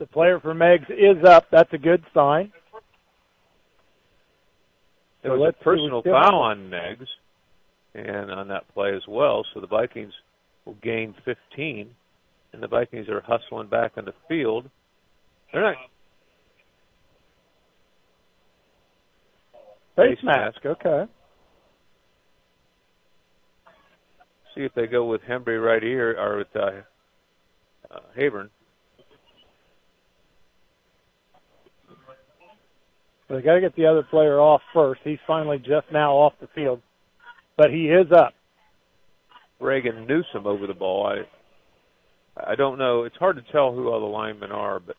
The player for Meigs is up. That's a good sign. There was a personal foul on Meigs, and on that play as well. So the Vikings will gain 15, and the Vikings are hustling back on the field. They're not Face mask. Okay. see if they go with Hembry right here or with uh, uh, Haburn. They got to get the other player off first. He's finally just now off the field, but he is up. Reagan Newsom over the ball. I I don't know. It's hard to tell who all the linemen are, but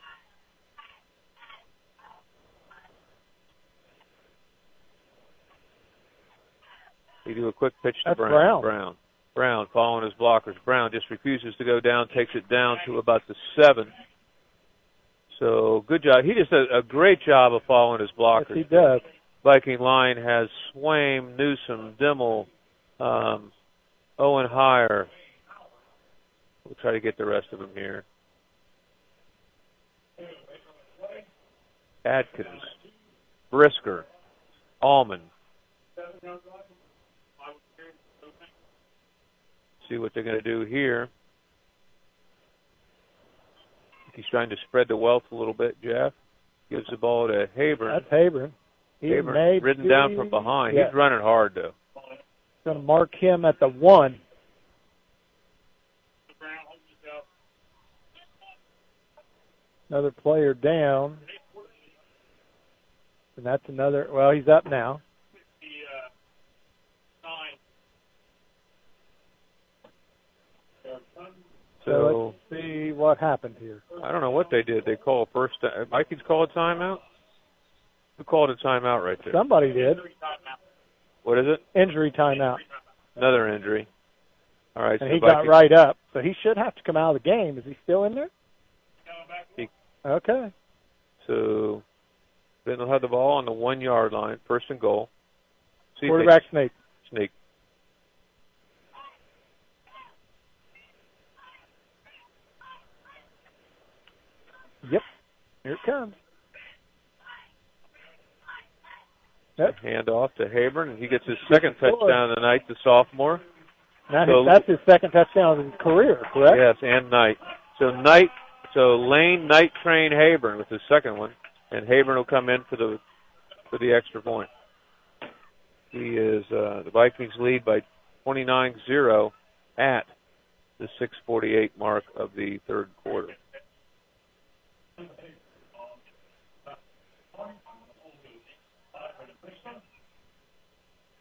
He do a quick pitch to That's Brown. Brown. Brown. Brown following his blockers. Brown just refuses to go down, takes it down to about the seven. So good job. He just does a great job of following his blockers. Yes, he does. Viking line has Swaim, Newsom, Dimmel, um, Owen Heyer. We'll try to get the rest of them here. Adkins, Brisker, Allman. See what they're going to do here. He's trying to spread the wealth a little bit, Jeff. Gives the ball to Haber. That's Haber. He Haber ridden down from behind. Yeah. He's running hard though. Going to mark him at the one. Another player down. And that's another. Well, he's up now. So So let's see what happened here. I don't know what they did. They call a first. uh, Vikings call a timeout. Who called a timeout right there? Somebody did. What is it? Injury timeout. Another injury. All right. And so he got right up. So he should have to come out of the game. Is he still in there? He- Okay. So then they'll have the ball on the one yard line, first and goal. See Quarterback sneak. sneak. Yep. Here it comes. Hand off to Haburn, and he gets his second touchdown of the night, the sophomore. So- that's his second touchdown of his career, correct? Yes, and Knight. So Knight, so Lane, Knight, Train, Haburn with his second one, and Haburn will come in for the for the extra point. He is uh, the Vikings lead by 29-0 at the 6:48 mark of the third quarter.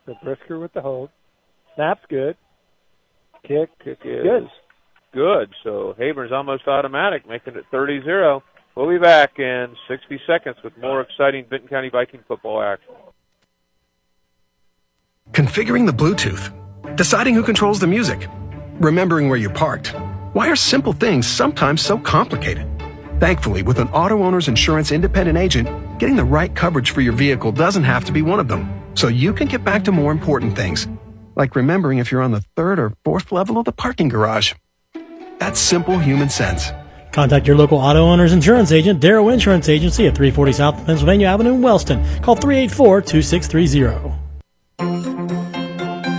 So Brisker with the hold. Snap's good. Kick. Kick is Good. good. So Haburn's almost automatic, making it 30-0. We'll be back in 60 seconds with more exciting Vinton County Viking football action. Configuring the Bluetooth, deciding who controls the music, remembering where you parked. Why are simple things sometimes so complicated? Thankfully, with an auto owner's insurance independent agent, getting the right coverage for your vehicle doesn't have to be one of them. So you can get back to more important things, like remembering if you're on the third or fourth level of the parking garage. That's simple human sense. Contact your local auto owner's insurance agent, Darrow Insurance Agency at 340 South Pennsylvania Avenue in Wellston. Call 384 2630.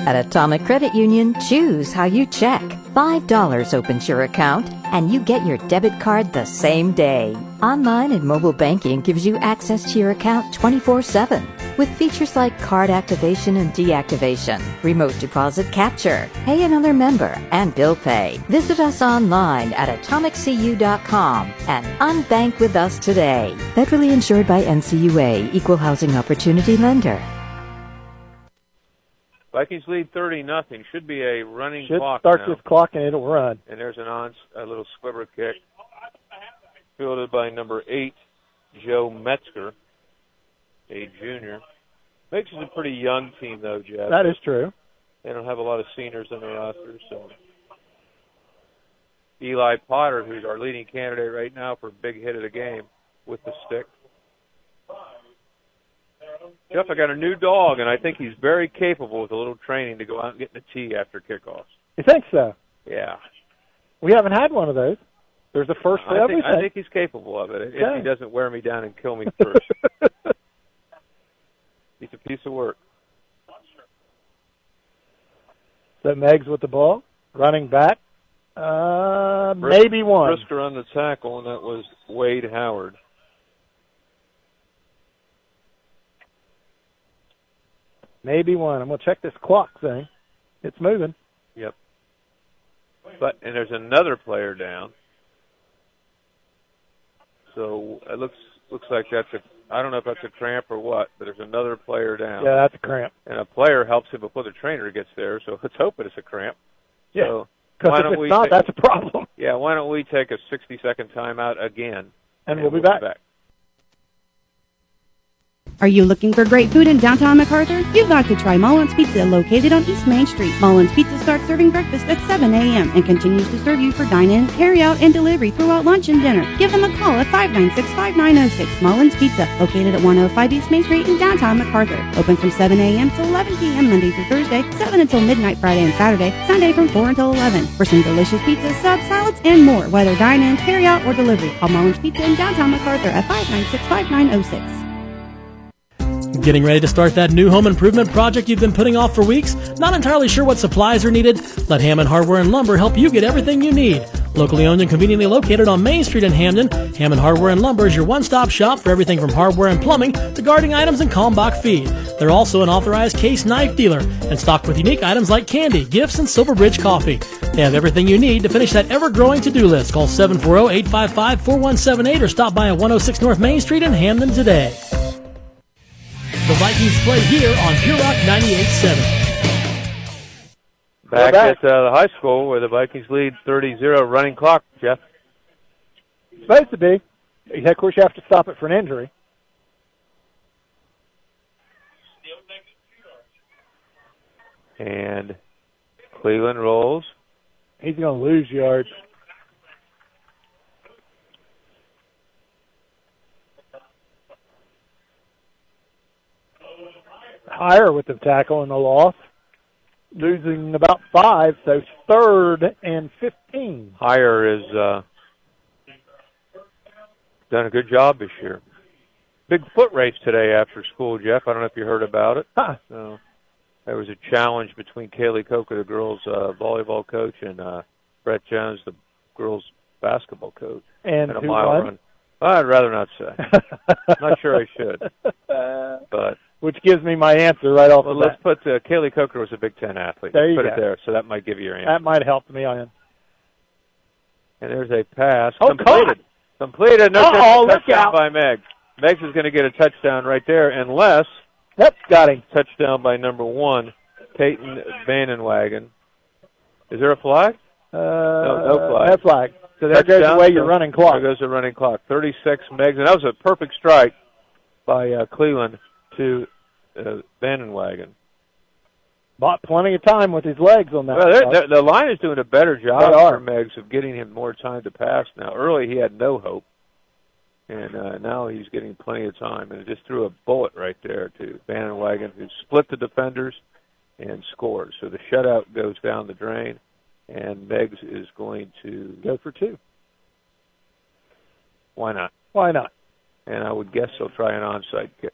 At Atomic Credit Union, choose how you check. $5 opens your account, and you get your debit card the same day. Online and mobile banking gives you access to your account 24 7 with features like card activation and deactivation, remote deposit capture, pay another member, and bill pay. Visit us online at atomiccu.com and unbank with us today. Federally insured by NCUA, Equal Housing Opportunity Lender. Vikings lead 30 nothing. Should be a running Should clock start now. this clock and it'll run. And there's an on a little squibber kick, fielded by number eight, Joe Metzger, a junior. Makes it a pretty young team though, Jeff. That is true. They don't have a lot of seniors in the roster, so Eli Potter, who's our leading candidate right now for big hit of the game with the stick. Jeff, I got a new dog, and I think he's very capable with a little training to go out and get in the tee after kickoffs. You think so? Yeah, We haven't had one of those. There's a first for I everything. think, I think he's capable of it if he doesn't wear me down and kill me first. he's a piece of work. So Meigs with the ball, running back. Uh, Bris- maybe one. Brisker on the tackle, and that was Wade Howard. Maybe one. I'm gonna check this clock thing. It's moving. Yep. But and there's another player down. So it looks looks like that's a I don't know if that's a cramp or what, but there's another player down. Yeah, that's a cramp. And a player helps him before the trainer gets there, so let's hope it's a cramp. Yeah. So Because why if don't it's we not, take- that's a problem. Yeah, why don't we take a 60 second timeout again? And we'll be back. Are you looking for great food in downtown McArthur? You've got to try Mullins Pizza located on East Main Street. Mullins Pizza starts serving breakfast at 7 a.m. and continues to serve you for dine-in, carry-out, and delivery throughout lunch and dinner. Give them a call at 596-5906. Mullins Pizza, located at 105 East Main Street in downtown McArthur. Open from 7 a.m. to 11 p.m. Monday through Thursday, 7 until midnight Friday and Saturday, Sunday from 4 until 11. For some delicious pizza, subs, salads, and more, whether dine-in, carry-out, or delivery, call Mullins Pizza in downtown McArthur at 596-5906. Getting ready to start that new home improvement project you've been putting off for weeks? Not entirely sure what supplies are needed? Let Hammond Hardware and Lumber help you get everything you need. Locally owned and conveniently located on Main Street in Hamden, Hammond Hardware and Lumber is your one-stop shop for everything from hardware and plumbing to gardening items and Kalmbach feed. They're also an authorized case knife dealer and stocked with unique items like candy, gifts, and Silverbridge coffee. They have everything you need to finish that ever-growing to-do list. Call 740-855-4178 or stop by at 106 North Main Street in Hamden today. The Vikings play here on Pure Rock 98.7. Back, back. at uh, the high school where the Vikings lead 30-0 running clock, Jeff. Supposed to be. Yeah, of course, you have to stop it for an injury. And Cleveland rolls. He's going to lose yards. Higher with the tackle and the loss, losing about five, so third and fifteen. Higher is uh, done a good job this year. Big foot race today after school, Jeff. I don't know if you heard about it. Huh. So there was a challenge between Kaylee Coker, the girls' uh, volleyball coach, and uh, Brett Jones, the girls' basketball coach. And a who mile won? run. I'd rather not say. not sure I should, but Which gives me my answer right off well, the let's bat. put uh, Kaylee Coker was a Big Ten athlete. There you put go. it there, so that might give you your answer. That might helped me on. And there's a pass Oh, completed. Completed. No look touchdown out. by Meigs. Meigs is going to get a touchdown right there, unless Yep, got him. touchdown by number one, Peyton Vandenwagen. Is there a flag? Uh, no, no flag. No flag. So there goes Touchdown, away your so running clock. There goes the running clock. 36 Meigs, and that was a perfect strike by uh, Cleveland to uh, Vandenwagen. Bought plenty of time with his legs on that. Well, they're, they're, the line is doing a better job for Meigs of getting him more time to pass now. Early he had no hope, and uh, now he's getting plenty of time. And it just threw a bullet right there to Vandenwagen, who split the defenders and scored. So the shutout goes down the drain, and Meigs is going to Go for two. Why not? Why not? And I would guess they'll try an onside kick.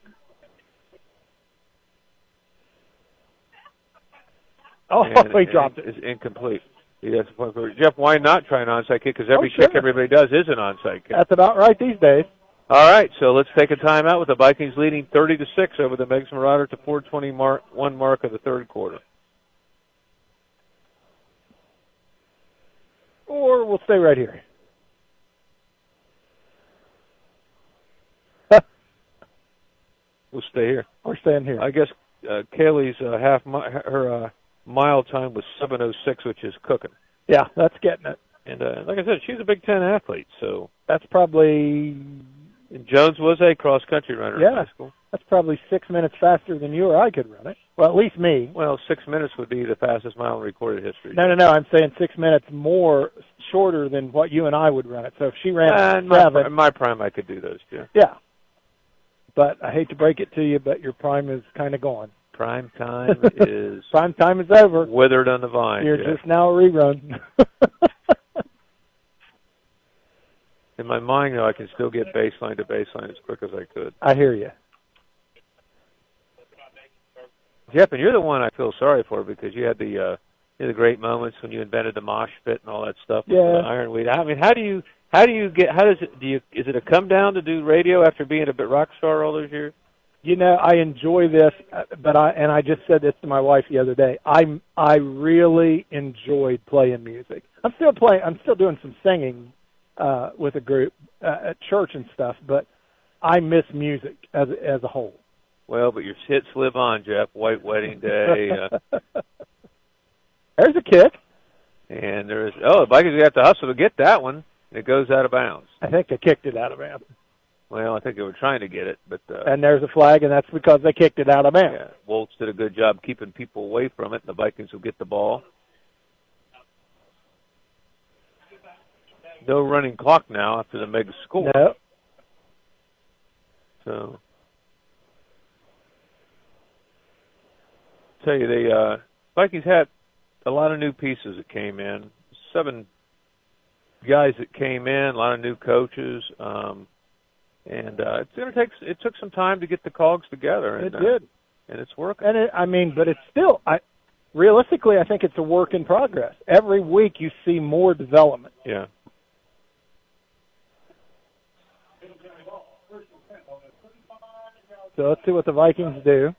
Oh, and, he dropped it. It's incomplete. He has a point for Jeff. Why not try an onside kick? Because every Oh, sure. kick everybody does is an onside kick. That's about right these days. All right, so let's take a timeout with the Vikings leading 30 to six over the Meigs Marauder to 4:20 mark, one mark of the third quarter. Or we'll stay right here. We'll stay here. We're staying here. I guess uh, Kaylee's uh, half mi- her uh, mile time was 7:06, which is cooking. Yeah, that's getting it. And uh, like I said, she's a Big Ten athlete, so That's probably and Jones was a cross country runner in yeah. high school. That's probably six minutes faster than you or I could run it. Well, at least me. Well, six minutes would be the fastest mile in recorded history. No, no, no. I'm saying six minutes more shorter than what you and I would run it. So if she ran Uh, in, my, seven, in my prime, I could do those too. yeah. but I hate to break it to you, but your prime is kind of gone. Prime time is Prime time is over. withered on the vine. You're Jeff. just now a rerun. In my mind, though, I can still get baseline to baseline as quick as I could. I hear you. Jeff, and you're the one I feel sorry for because you had the uh, you had the great moments when you invented the mosh pit and all that stuff. with Yeah. ironweed. I mean, how do you how do you get how does it do you is it a come down to do radio after being a bit rock star all those years? You know, I enjoy this, uh, but I and I just said this to my wife the other day. I I really enjoyed playing music. I'm still playing. I'm still doing some singing uh, with a group uh, at church and stuff, but I miss music as as a whole. Well, but your hits live on, Jeff. White Wedding Day, uh, There's a kick. and there's oh, the Vikings have to hustle to get that one. It goes out of bounds. I think they kicked it out of bounds, Well, I think they were trying to get it, but uh, and there's a flag, and that's because they kicked it out of bounds. yeah, Woltz did a good job keeping people away from it. And the Vikings will get the ball. No running clock now after the Meigs score. No, So, tell you, the uh, Vikings had a lot of new pieces that came in. Seven guys that came in, a lot of new coaches, um, and uh, it's going to take. It took some time to get the cogs together. And, it uh, did. and it's working. And it, I mean, but it's still, I realistically, I think it's a work in progress. Every week you see more development. Yeah. So let's see what the Vikings do.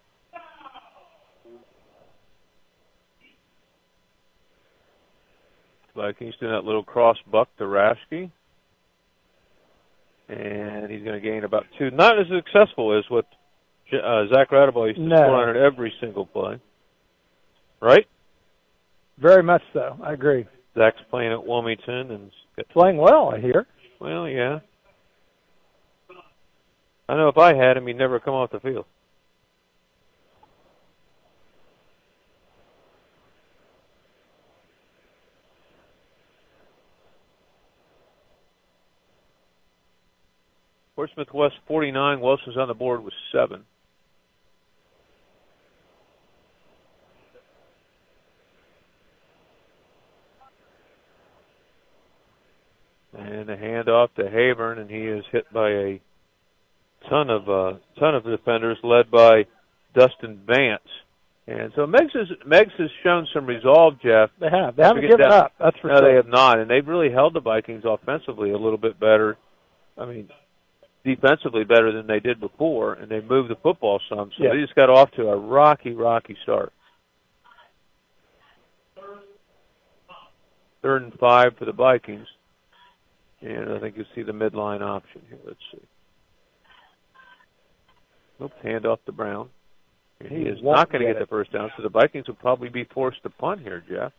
Vikings doing that little cross buck to Raschke. And he's going to gain about two. Not as successful as what uh, Zach Radable used to No. score on every single play. Right? Very much so. I agree. Zach's playing at Wilmington and Playing well, I hear. well, yeah. I know if I had him, he'd never come off the field. Portsmouth West 49. Wellston's on the board with seven. And a handoff to Haburn, and he is hit by a ton of uh, ton of defenders, led by Dustin Vance. And so Meigs has Meigs has shown some resolve, Jeff. They have. They haven't given up. That's for no, sure. they have not, and they've really held the Vikings offensively a little bit better. I mean, defensively better than they did before, and they moved the football some. So Yeah. they just got off to a rocky, rocky start. Third and five for the Vikings, and I think you see the midline option here. Let's see. Oops, hand off to Brown. And he, He is won't going to get get the first down, so the Vikings will probably be forced to punt here, Jeff.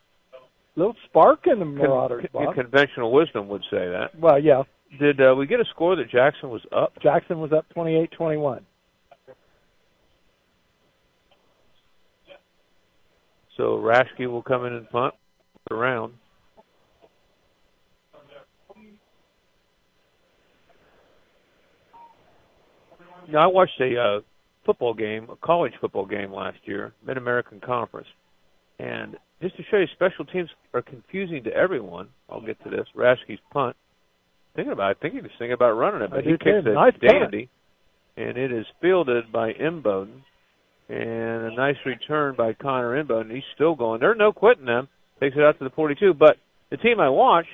little spark in the Marauders, con- conventional wisdom would say that. Well, yeah. Did uh, we get a score that Jackson was up? Jackson was up 28-21. So Raschke will come in and punt around. Know, I watched a uh, football game, a college football game last year, Mid American Conference, and just to show you, special teams are confusing to everyone. I'll get to this. Raschke's punt. Thinking about, it, I think he was thinking about running it, but do he kicks it Nice dandy, and it is fielded by Imboden, and a nice return by Connor Imboden. He's still going. There's no quitting them. Takes it out to the 42, but the team I watched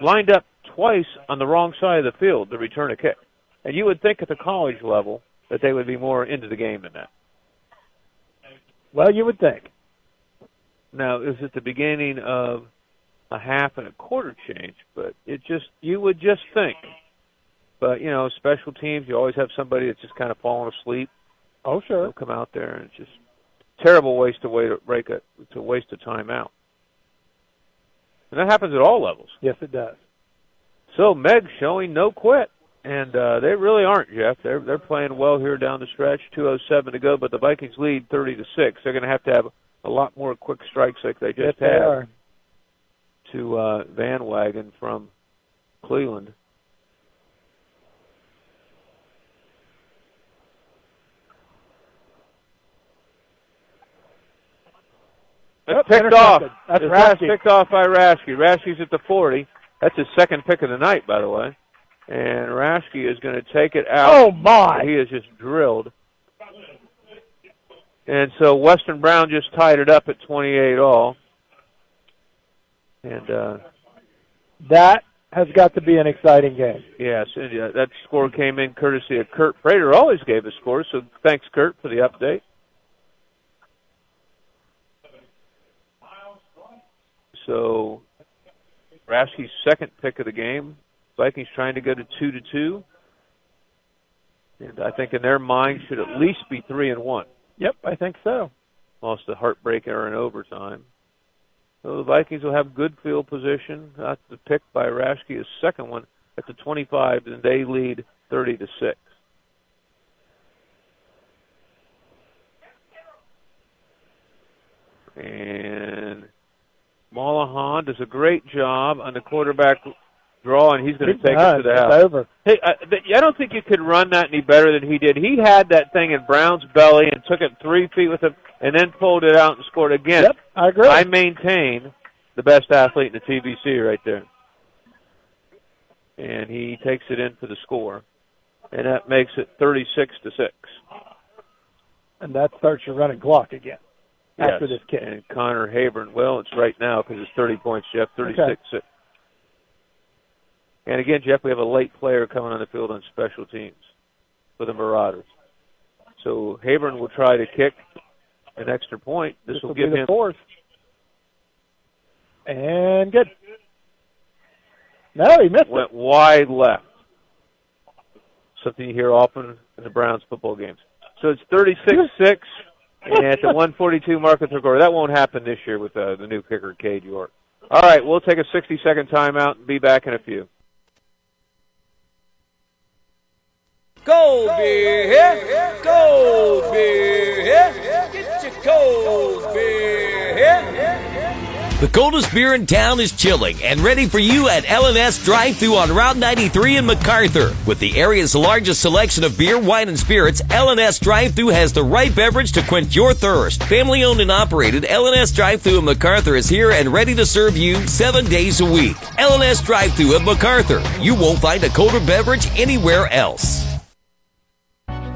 lined up twice on the wrong side of the field to return a kick. And you would think at the college level that they would be more into the game than that. Well, you would think. Now, it was the beginning of a half and a quarter change, but it just you would just think. But you know, special teams, you always have somebody that's just kind of falling asleep. Oh, sure. They'll come out there and it's just terrible waste to wait to break a to waste a timeout. And that happens at all levels. Yes, it does. So Meigs showing no quit, and uh, they really aren't, Jeff. They're they're playing well here down the stretch. Two oh seven to go, but the Vikings lead thirty to six. They're going to have to have a lot more quick strikes like they Yes, just they had are to uh, Van Wagon from Cleveland. That's picked off. That's Rasky. picked off by Rasky. Rasky's at the 40. That's his second pick of the night, by the way. And Rasky is going to take it out. Oh, my. He is just drilled. And so Western Brown just tied it up at 28 all. And uh, That has got to be an exciting game. yes, and, uh, that score came in courtesy of Kurt Prater. Always gave a score, so thanks, Kurt, for the update. So Raschke's second pick of the game. Vikings trying to go to two to two, and I think in their mind should at least be three and one. Yep, I think so. Lost a heartbreaker in overtime. So the Vikings will have good field position. That's the pick by Raschke, his second one at the 25, and they lead 30 to six. And Mollahan does a great job on the quarterback draw, and he's going to take does. it to the It's house. over. Hey, I, I don't think you could run that any better than he did. He had that thing in Brown's belly and took it three feet with him, and then pulled it out and scored again. Yep, I agree. I maintain the best athlete in the TVC right there. And he takes it in for the score, and that makes it 36 to six. And that starts your running clock again after Yes. this kick. And Connor Haburn, well, it's right now because it's 30 points, Jeff, 36 6. And again, Jeff, we have a late player coming on the field on special teams for the Marauders. So Haburn will try to kick an extra point. This, This will will give be the him fourth. And good. No, he missed went wide left. Something you hear often in the Browns football games. So it's 36-6 and at the 142 mark of the quarter. That won't happen this year with uh, the new kicker, Cade York. All right, we'll take a 60-second timeout and be back in a few. Cold beer here, cold beer here, get your cold beer. The coldest beer in town is chilling and ready for you at LNS Drive Thru on Route 93 in McArthur. With the area's largest selection of beer, wine, and spirits, LNS Drive Thru has the right beverage to quench your thirst. Family owned and operated, LNS Drive Thru in McArthur is here and ready to serve you seven days a week. LNS Drive Thru at McArthur. You won't find a colder beverage anywhere else.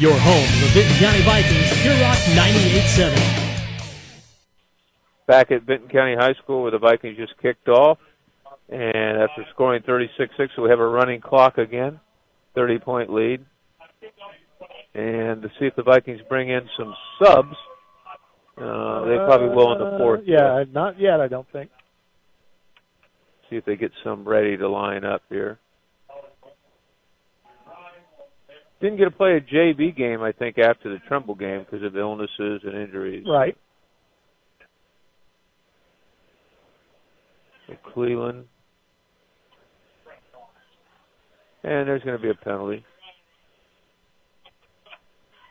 Your home, the Vinton County Vikings, Pure Rock 98.7. Back at Vinton County High School where the Vikings just kicked off. And after scoring 36-6, we have a running clock again, 30-point lead. And to see if the Vikings bring in some subs, uh, they probably will in the fourth. Uh, yeah, not yet, I don't think. See if they get some ready to line up here. Didn't get to play a JV game, I think, after the Trumbull game because of illnesses and injuries. Right. Cleveland. And there's going to be a penalty.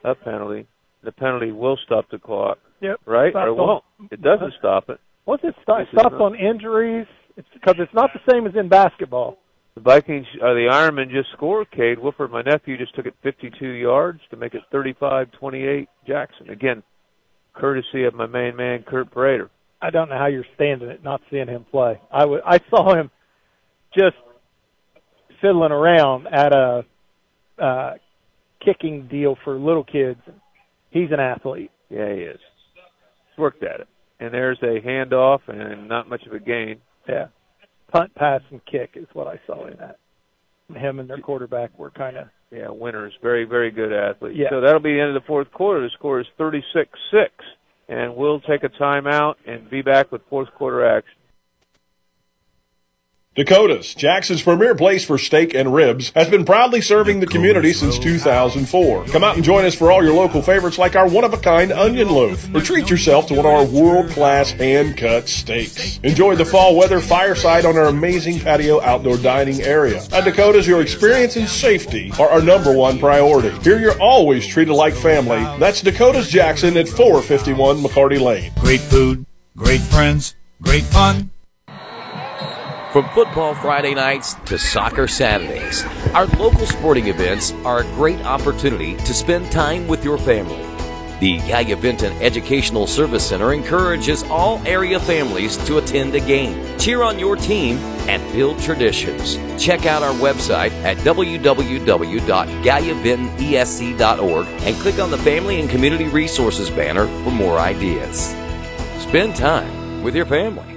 A penalty. The penalty will stop the clock. Yep. Right? Stopped or it won't. on- It doesn't stop it. Once it stop, This stops on injuries, it's because it's not the same as in basketball. The Vikings, or the Ironmen just scored. Cade Wolford, my nephew, just took it 52 yards to make it 35-28 Jackson. Again, courtesy of my main man, Kurt Prater. I don't know how you're standing it, not seeing him play. I wa- I saw him just fiddling around at a uh, kicking deal for little kids. He's an athlete. Yeah, he is. He's worked at it. And there's a handoff and not much of a gain. Yeah. Punt, pass, and kick is what I saw in that. Him and their quarterback were kind of Yeah, winners. Very, very good athletes. Yeah. So that'll be the end of the fourth quarter. The score is 36-6. And we'll take a timeout and be back with fourth quarter action. Dakota's, Jackson's premier place for steak and ribs, has been proudly serving the community since 2004. Come out and join us for all your local favorites like our one of a kind onion loaf, or treat yourself to one of our world class hand cut steaks. Enjoy the fall weather fireside on our amazing patio outdoor dining area. At Dakota's, your experience and safety are our number one priority. Here you're always treated like family. That's Dakota's Jackson at 451 McCarty Lane. Great food, great friends, great fun. From football Friday nights to soccer Saturdays, our local sporting events are a great opportunity to spend time with your family. The Gallia Vinton Educational Service Center encourages all area families to attend a game, cheer on your team, and build traditions. Check out our website at www.galliavintonesc.org and click on the Family and Community Resources banner for more ideas. Spend time with your family.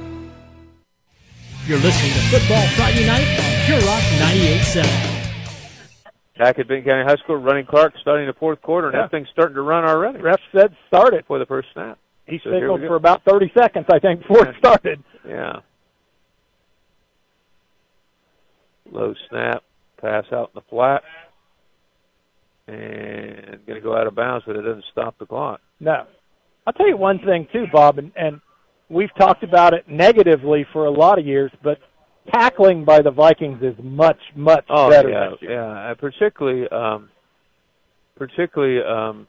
You're listening to Football Friday Night on Pure Rock 98.7. Back at Vinton County High School, running Clark starting the fourth quarter, and Yeah. that thing's starting to run already. Ref said start it. for the first snap. He So signaled for about 30 seconds, I think, before it started. Yeah. Low snap, pass out in the flat, and going to go out of bounds, but it doesn't stop the clock. No. I'll tell you one thing, too, Bob, and, and we've talked about it negatively for a lot of years, but tackling by the Vikings is much, much Oh better yeah, yeah. Uh, particularly, um, particularly, um,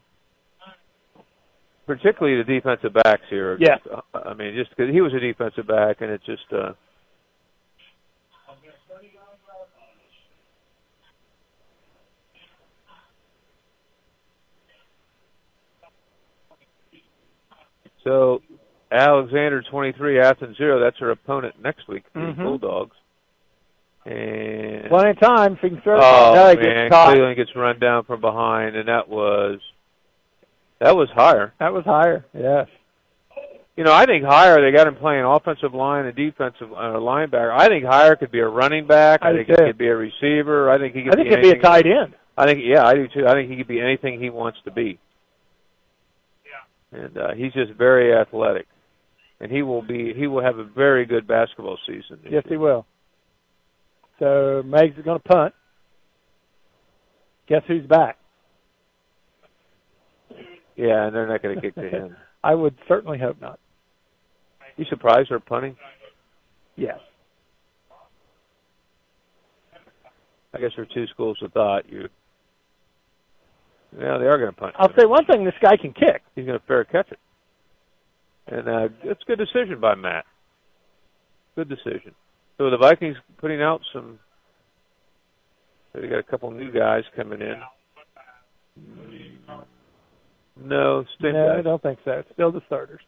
particularly the defensive backs here. Yeah. Uh, I mean, just because he was a defensive back, and it just. Uh, So, Alexander 23, Athens 0. That's her opponent next week, the Mhm. Bulldogs. And Plenty of time if he can throw it. Oh no, he man, gets caught. Cleveland gets run down from behind, and that was that was higher. That was higher, yes. You know, I think higher. They got him playing offensive line and defensive uh, linebacker. I think higher could be a running back. I, I think he could be a receiver. I think he could I think be he'd be a tight end. I think yeah, I do too. I think he could be anything he wants to be. Yeah. And uh, he's just very athletic, and he will be. He will have a very good basketball season. Yes, he will. So Meigs is going to punt. Guess who's back? Yeah, and they're not going to kick to him. I would certainly hope not. You surprised they're punting? Yes. I guess there are two schools of thought. You, yeah, they are going to punt. I'll say one thing: this guy can kick. He's going to fair catch it, and uh, it's a good decision by Matt. Good decision. So the Vikings putting out some. They got a couple new guys coming in. No, same no, I don't think so. It's still the starters.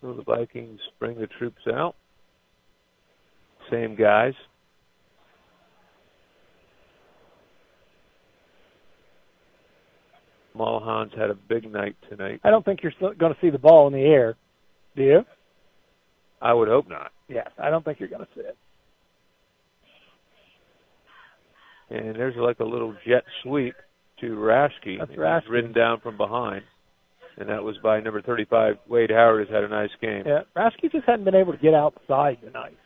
So the Vikings bring the troops out. Same guys. Mollahan's had a big night tonight. I don't think you're going to see the ball in the air. Do you? I would hope not. Yes, I don't think you're going to see it. And there's like a little jet sweep to Raschke. That's Raschke. Ridden down from behind. And that was by number 35. Wade Howard has had a nice game. Yeah, Rasky just hadn't been able to get outside tonight.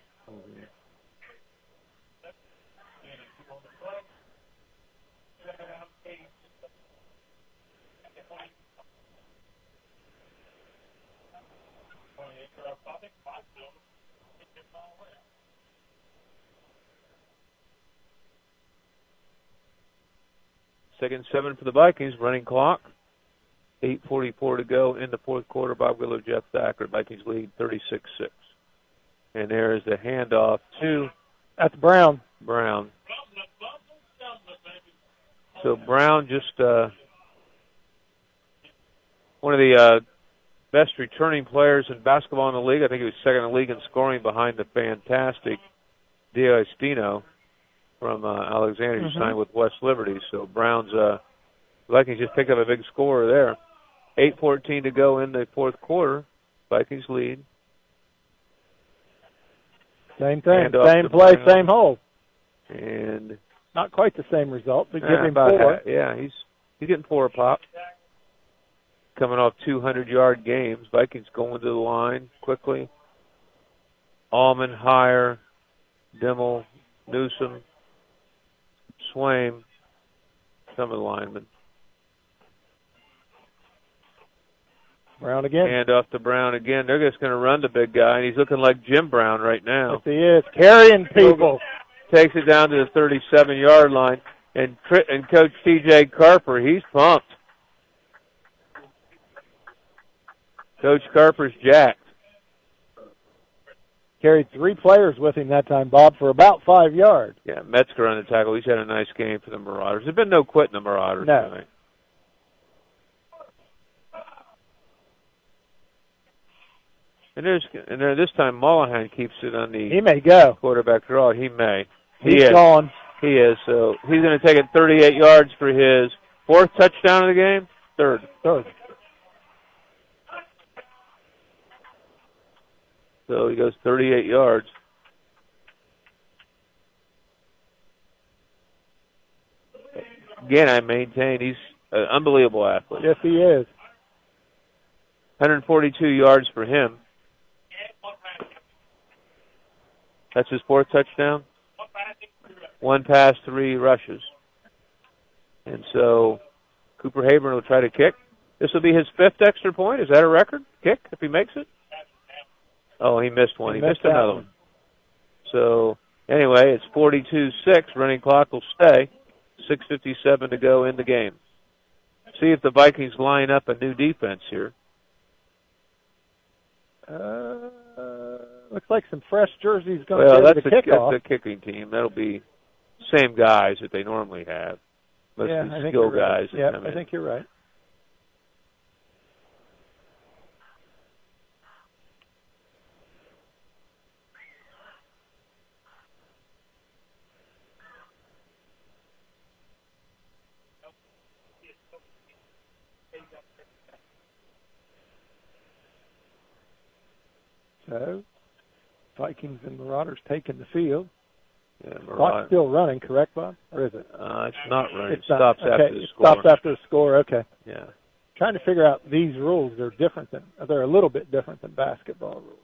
Second seven for the Vikings, running clock. 8.44 to go in the fourth quarter. Bob Willow, Jeff Thacker. Vikings lead 36 6. And there is the handoff to That's Brown. Brown. So Brown just uh, one of the uh, best returning players in basketball in the league. I think he was second in the league in scoring behind the fantastic Diostino from uh, Alexandria, who Mhm. signed with West Liberty. So Brown's uh, Vikings just picked up a big scorer there. 8:14 to go in the fourth quarter. Vikings lead. Same thing. Same play, Brown. same hole. And Not quite the same result, but give Yeah, him four. Yeah, he's he's getting four a pop. Coming off 200 yard games, Vikings going to the line quickly. Allman, Higher, Dimmel, Newsom, Swaim, some of the linemen. Brown again. Hand off to Brown again. They're just going to run the big guy, and he's looking like Jim Brown right now. Yes, he is carrying people. Takes it down to the 37 yard line, and and Coach T.J. Carper, he's pumped. Coach Carper's jacked. Carried three players with him that time, Bob, for about five yards. Yeah, Metzger on the tackle. He's had a nice game for the Marauders. There's been no quitting the Marauders No. tonight. And there's and there, this time Mollahan keeps it on the He may go. quarterback draw. He may. He He's is. gone. He is. So he's going to take it 38 yards for his fourth touchdown of the game. Third. Third. So he goes 38 yards. Again, I maintain he's an unbelievable athlete. Yes, he is. 142 yards for him. That's his fourth touchdown. One pass, three rushes. And so Cooper Haburn will try to kick. This will be his fifth extra point. Is that a record kick if he makes it? Oh, he missed one. He He, missed missed, another that one. So anyway, it's 42-6. Running clock will stay. 6:57 to go in the game. See if the Vikings line up a new defense here. Uh, looks like some fresh jerseys going Well, to the a, kickoff. that's a kicking team. That'll be same guys that they normally have. Mostly yeah, I think skill right. guys. Yep, come I in. think you're right. So, Vikings and Marauders taking the field. Yeah, Clock's still running, correct, Bob? Or is it? Uh, it's not running. It's it not. stops okay. after the it score. stops after the score. Okay. Yeah. Trying to figure out these rules. They're different than. They're a little bit different than basketball rules.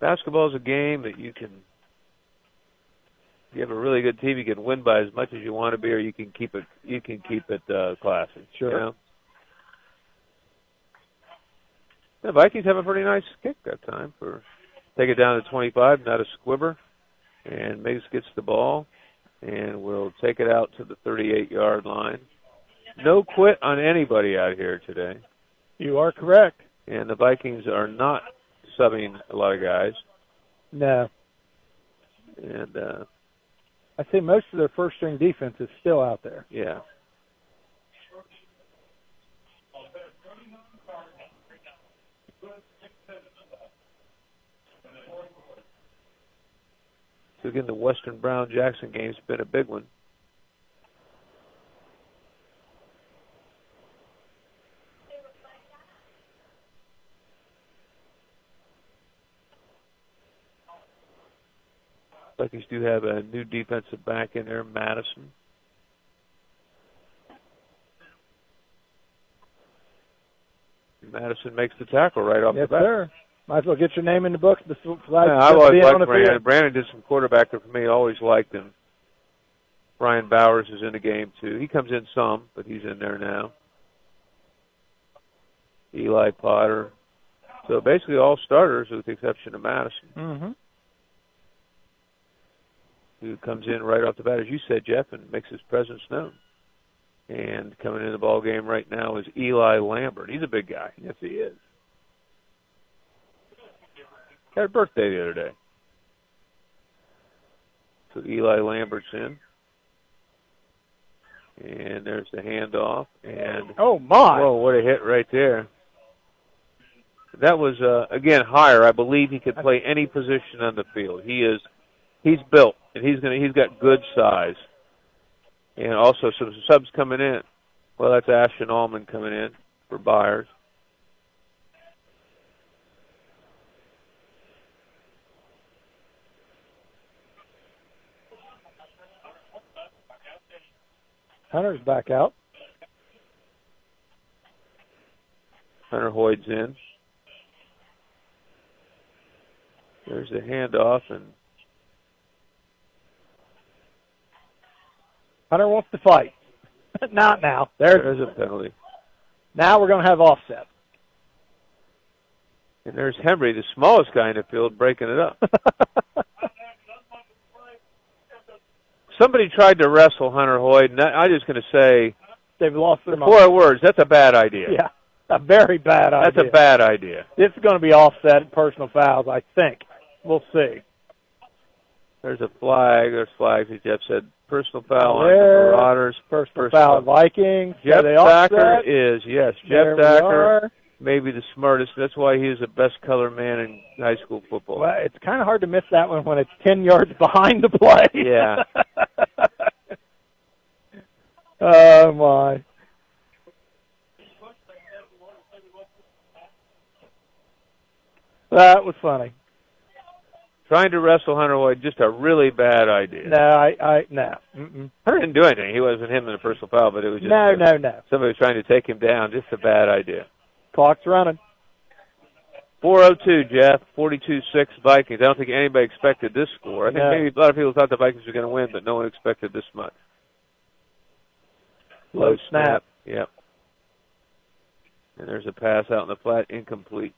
Basketball is a game that you can. You have a really good team, you can win by as much as you want to be, or you can keep it. You can keep it uh, classy. Sure. You know? The Vikings have a pretty nice kick that time for take it down to 25, not a squibber, and Meigs gets the ball, and will take it out to the 38-yard line. No quit on anybody out here today. You are correct. And the Vikings are not subbing a lot of guys. No, And uh I say most of their first string defense is still out there. yeah. So again, the Western Brown Jackson game's been a big one. Vikings do have a new defensive back in there, Madison. Madison makes the tackle right off yes, the bat. sir. Might as well get your name in the books besides Yeah, I've always liked the Brandon. field. Brandon did some quarterbacking for me. Always liked him. Brian Bowers is in the game too. He comes in some, but he's in there now. Eli Potter. So basically all starters with the exception of Madison, Mm-hmm. Who comes in right off the bat, as you said, Jeff, and makes his presence known. And coming in the ball game right now is Eli Lambert. He's a big guy. Yes, he is. Had a birthday the other day. So Eli Lambert's in. And there's the handoff. And Oh my! whoa, what a hit right there. That was uh, again higher. I believe he could play any position on the field. He is he's built and he's gonna he's got good size. And also some subs coming in. Well, that's Ashton Allman coming in for buyers. Hunter's back out. Hunter Hoyd's in. There's a handoff, and Hunter wants to fight. Not now. There's, there's a penalty. Now we're going to have offset. And there's Henry, the smallest guy in the field, breaking it up. Somebody tried to wrestle Hunter Hoyd, and I'm just going to say they've lost their mind. four words. That's a bad idea. Yeah, a very bad idea. That's a bad idea. This is going to be offset personal fouls, I think. We'll see. There's a flag. There's flags, as Jeff said. Personal foul on There. the Marauders. Personal foul, Vikings. Jeff Are they offset? Thacker is, yes. Jeff Thacker, maybe the smartest. That's why he is the best color man in high school football. Well, it's kind of hard to miss that one when it's 10 yards behind the play. Yeah. oh, my. That was funny. Trying to wrestle Hunter Hoyd, just a really bad idea. No, I, I, no. Mm-mm. Hunter didn't do anything. He wasn't him in the personal foul, but it was just No, no, no. somebody was trying to take him down. Just a bad idea. Clock's running. 402, Jeff. 42-6 Vikings. I don't think anybody expected this score. I think No. maybe a lot of people thought the Vikings were going to win, but no one expected this much. Low snap. Yep. And there's a pass out in the flat, incomplete.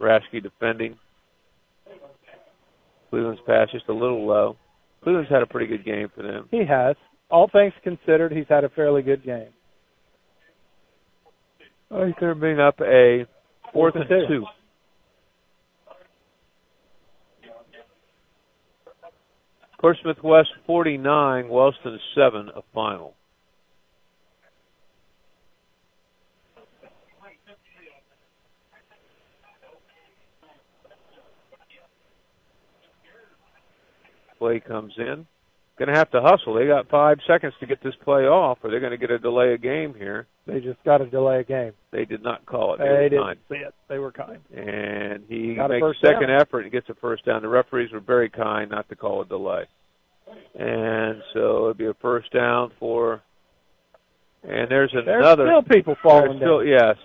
Rashke defending. Cleveland's pass just a little low. Cleveland's had a pretty good game for them. He has. All things considered, he's had a fairly good game. He's going to bring up a fourth and two. two. Portsmouth West 49, Wellston 7, a final. Play comes in. Going to have to hustle. They got five seconds to get this play off, or they're going to get a delay of game here. They just got to delay a game. They did not call it. They, They didn't kind. see it. They were kind. And he Got a makes first a second down. effort and gets a first down. The referees were very kind not to call a delay. And so it'd be a first down for. And there's There's another. still people falling still, down. Yes.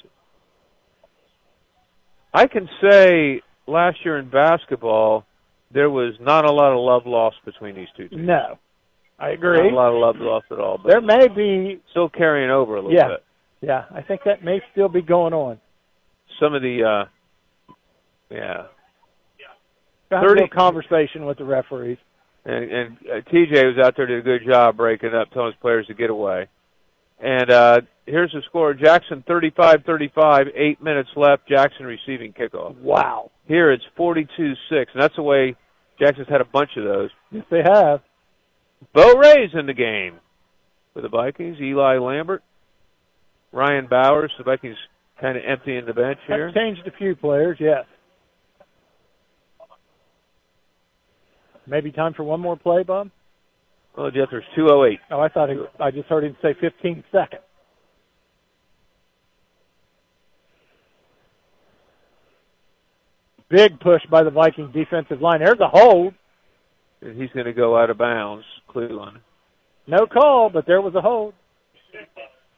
I can say last year in basketball, there was not a lot of love lost between these two teams. No, I agree. Not a lot of love lost at all. But There may be, still carrying over a little yeah, bit. yeah. I think that may still be going on. Some of the, uh yeah, 30 conversation with the referees. and, and uh, TJ was out there did a good job breaking up, telling his players to get away. And uh, here's the score: Jackson 35-35, eight minutes left. Jackson receiving kickoff. Wow. Here it's 42-6, and that's the way Jackson's had a bunch of those. Yes, they have. Bo Ray's in the game for the Vikings. Eli Lambert, Ryan Bowers. The Vikings kind of emptying the bench here. Changed a few players, yes. Maybe time for one more play, Bob. Well, Jeff, there's 208. Oh, I thought he, I just heard him say 15 seconds. Big push by the Viking defensive line. There's a hold. And he's going to go out of bounds. Cleveland. No call, but there was a hold.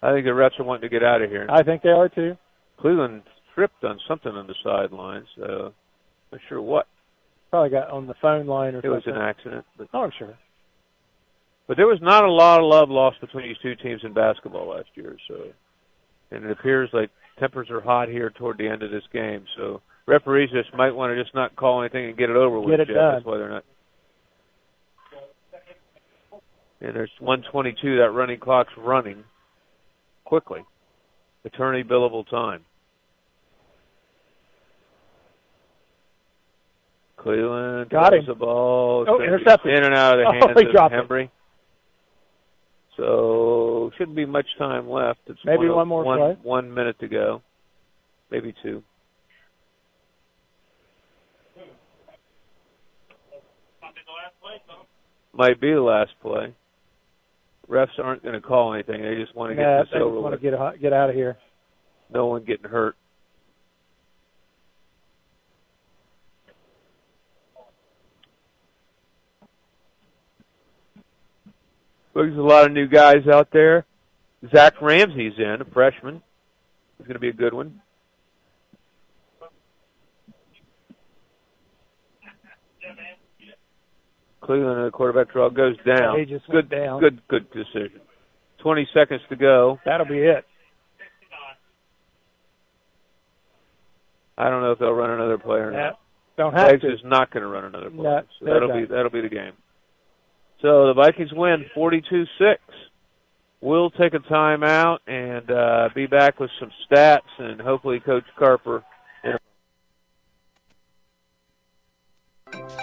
I think the refs are wanting to get out of here. I think they are too. Cleveland tripped on something on the sidelines. Uh, not sure what. Probably got on the phone line or something. It was an accident, but Oh, I'm sure. But there was not a lot of love lost between these two teams in basketball last year. So, and it appears like tempers are hot here toward the end of this game. So referees just might want to just not call anything and get it over with. Get it Jeff. done. That's why they're not. And there's 122. That running clock's running quickly. Attorney billable time. Cleveland Got him. the ball. Oh, intercepted. In and out of the Oh, hands he of dropped it. So shouldn't be much time left. It's Maybe one, one more one, play. one minute to go, maybe two. Might be the last play. refs aren't going to call anything. They just want to get Yeah, this they over want to with. get get out of here. No one getting hurt. Looks a lot of new guys out there. Zach Ramsey's in, a freshman. He's going to be a good one. Cleveland, the quarterback draw goes down. He just good, down. good, good decision. Twenty seconds to go. That'll be it. I don't know if they'll run another play or not. don't have to. is not going to run another play. No, so that'll be that'll be the game. So the Vikings win 42-6. We'll take a timeout and uh, be back with some stats and hopefully Coach Carper. In a-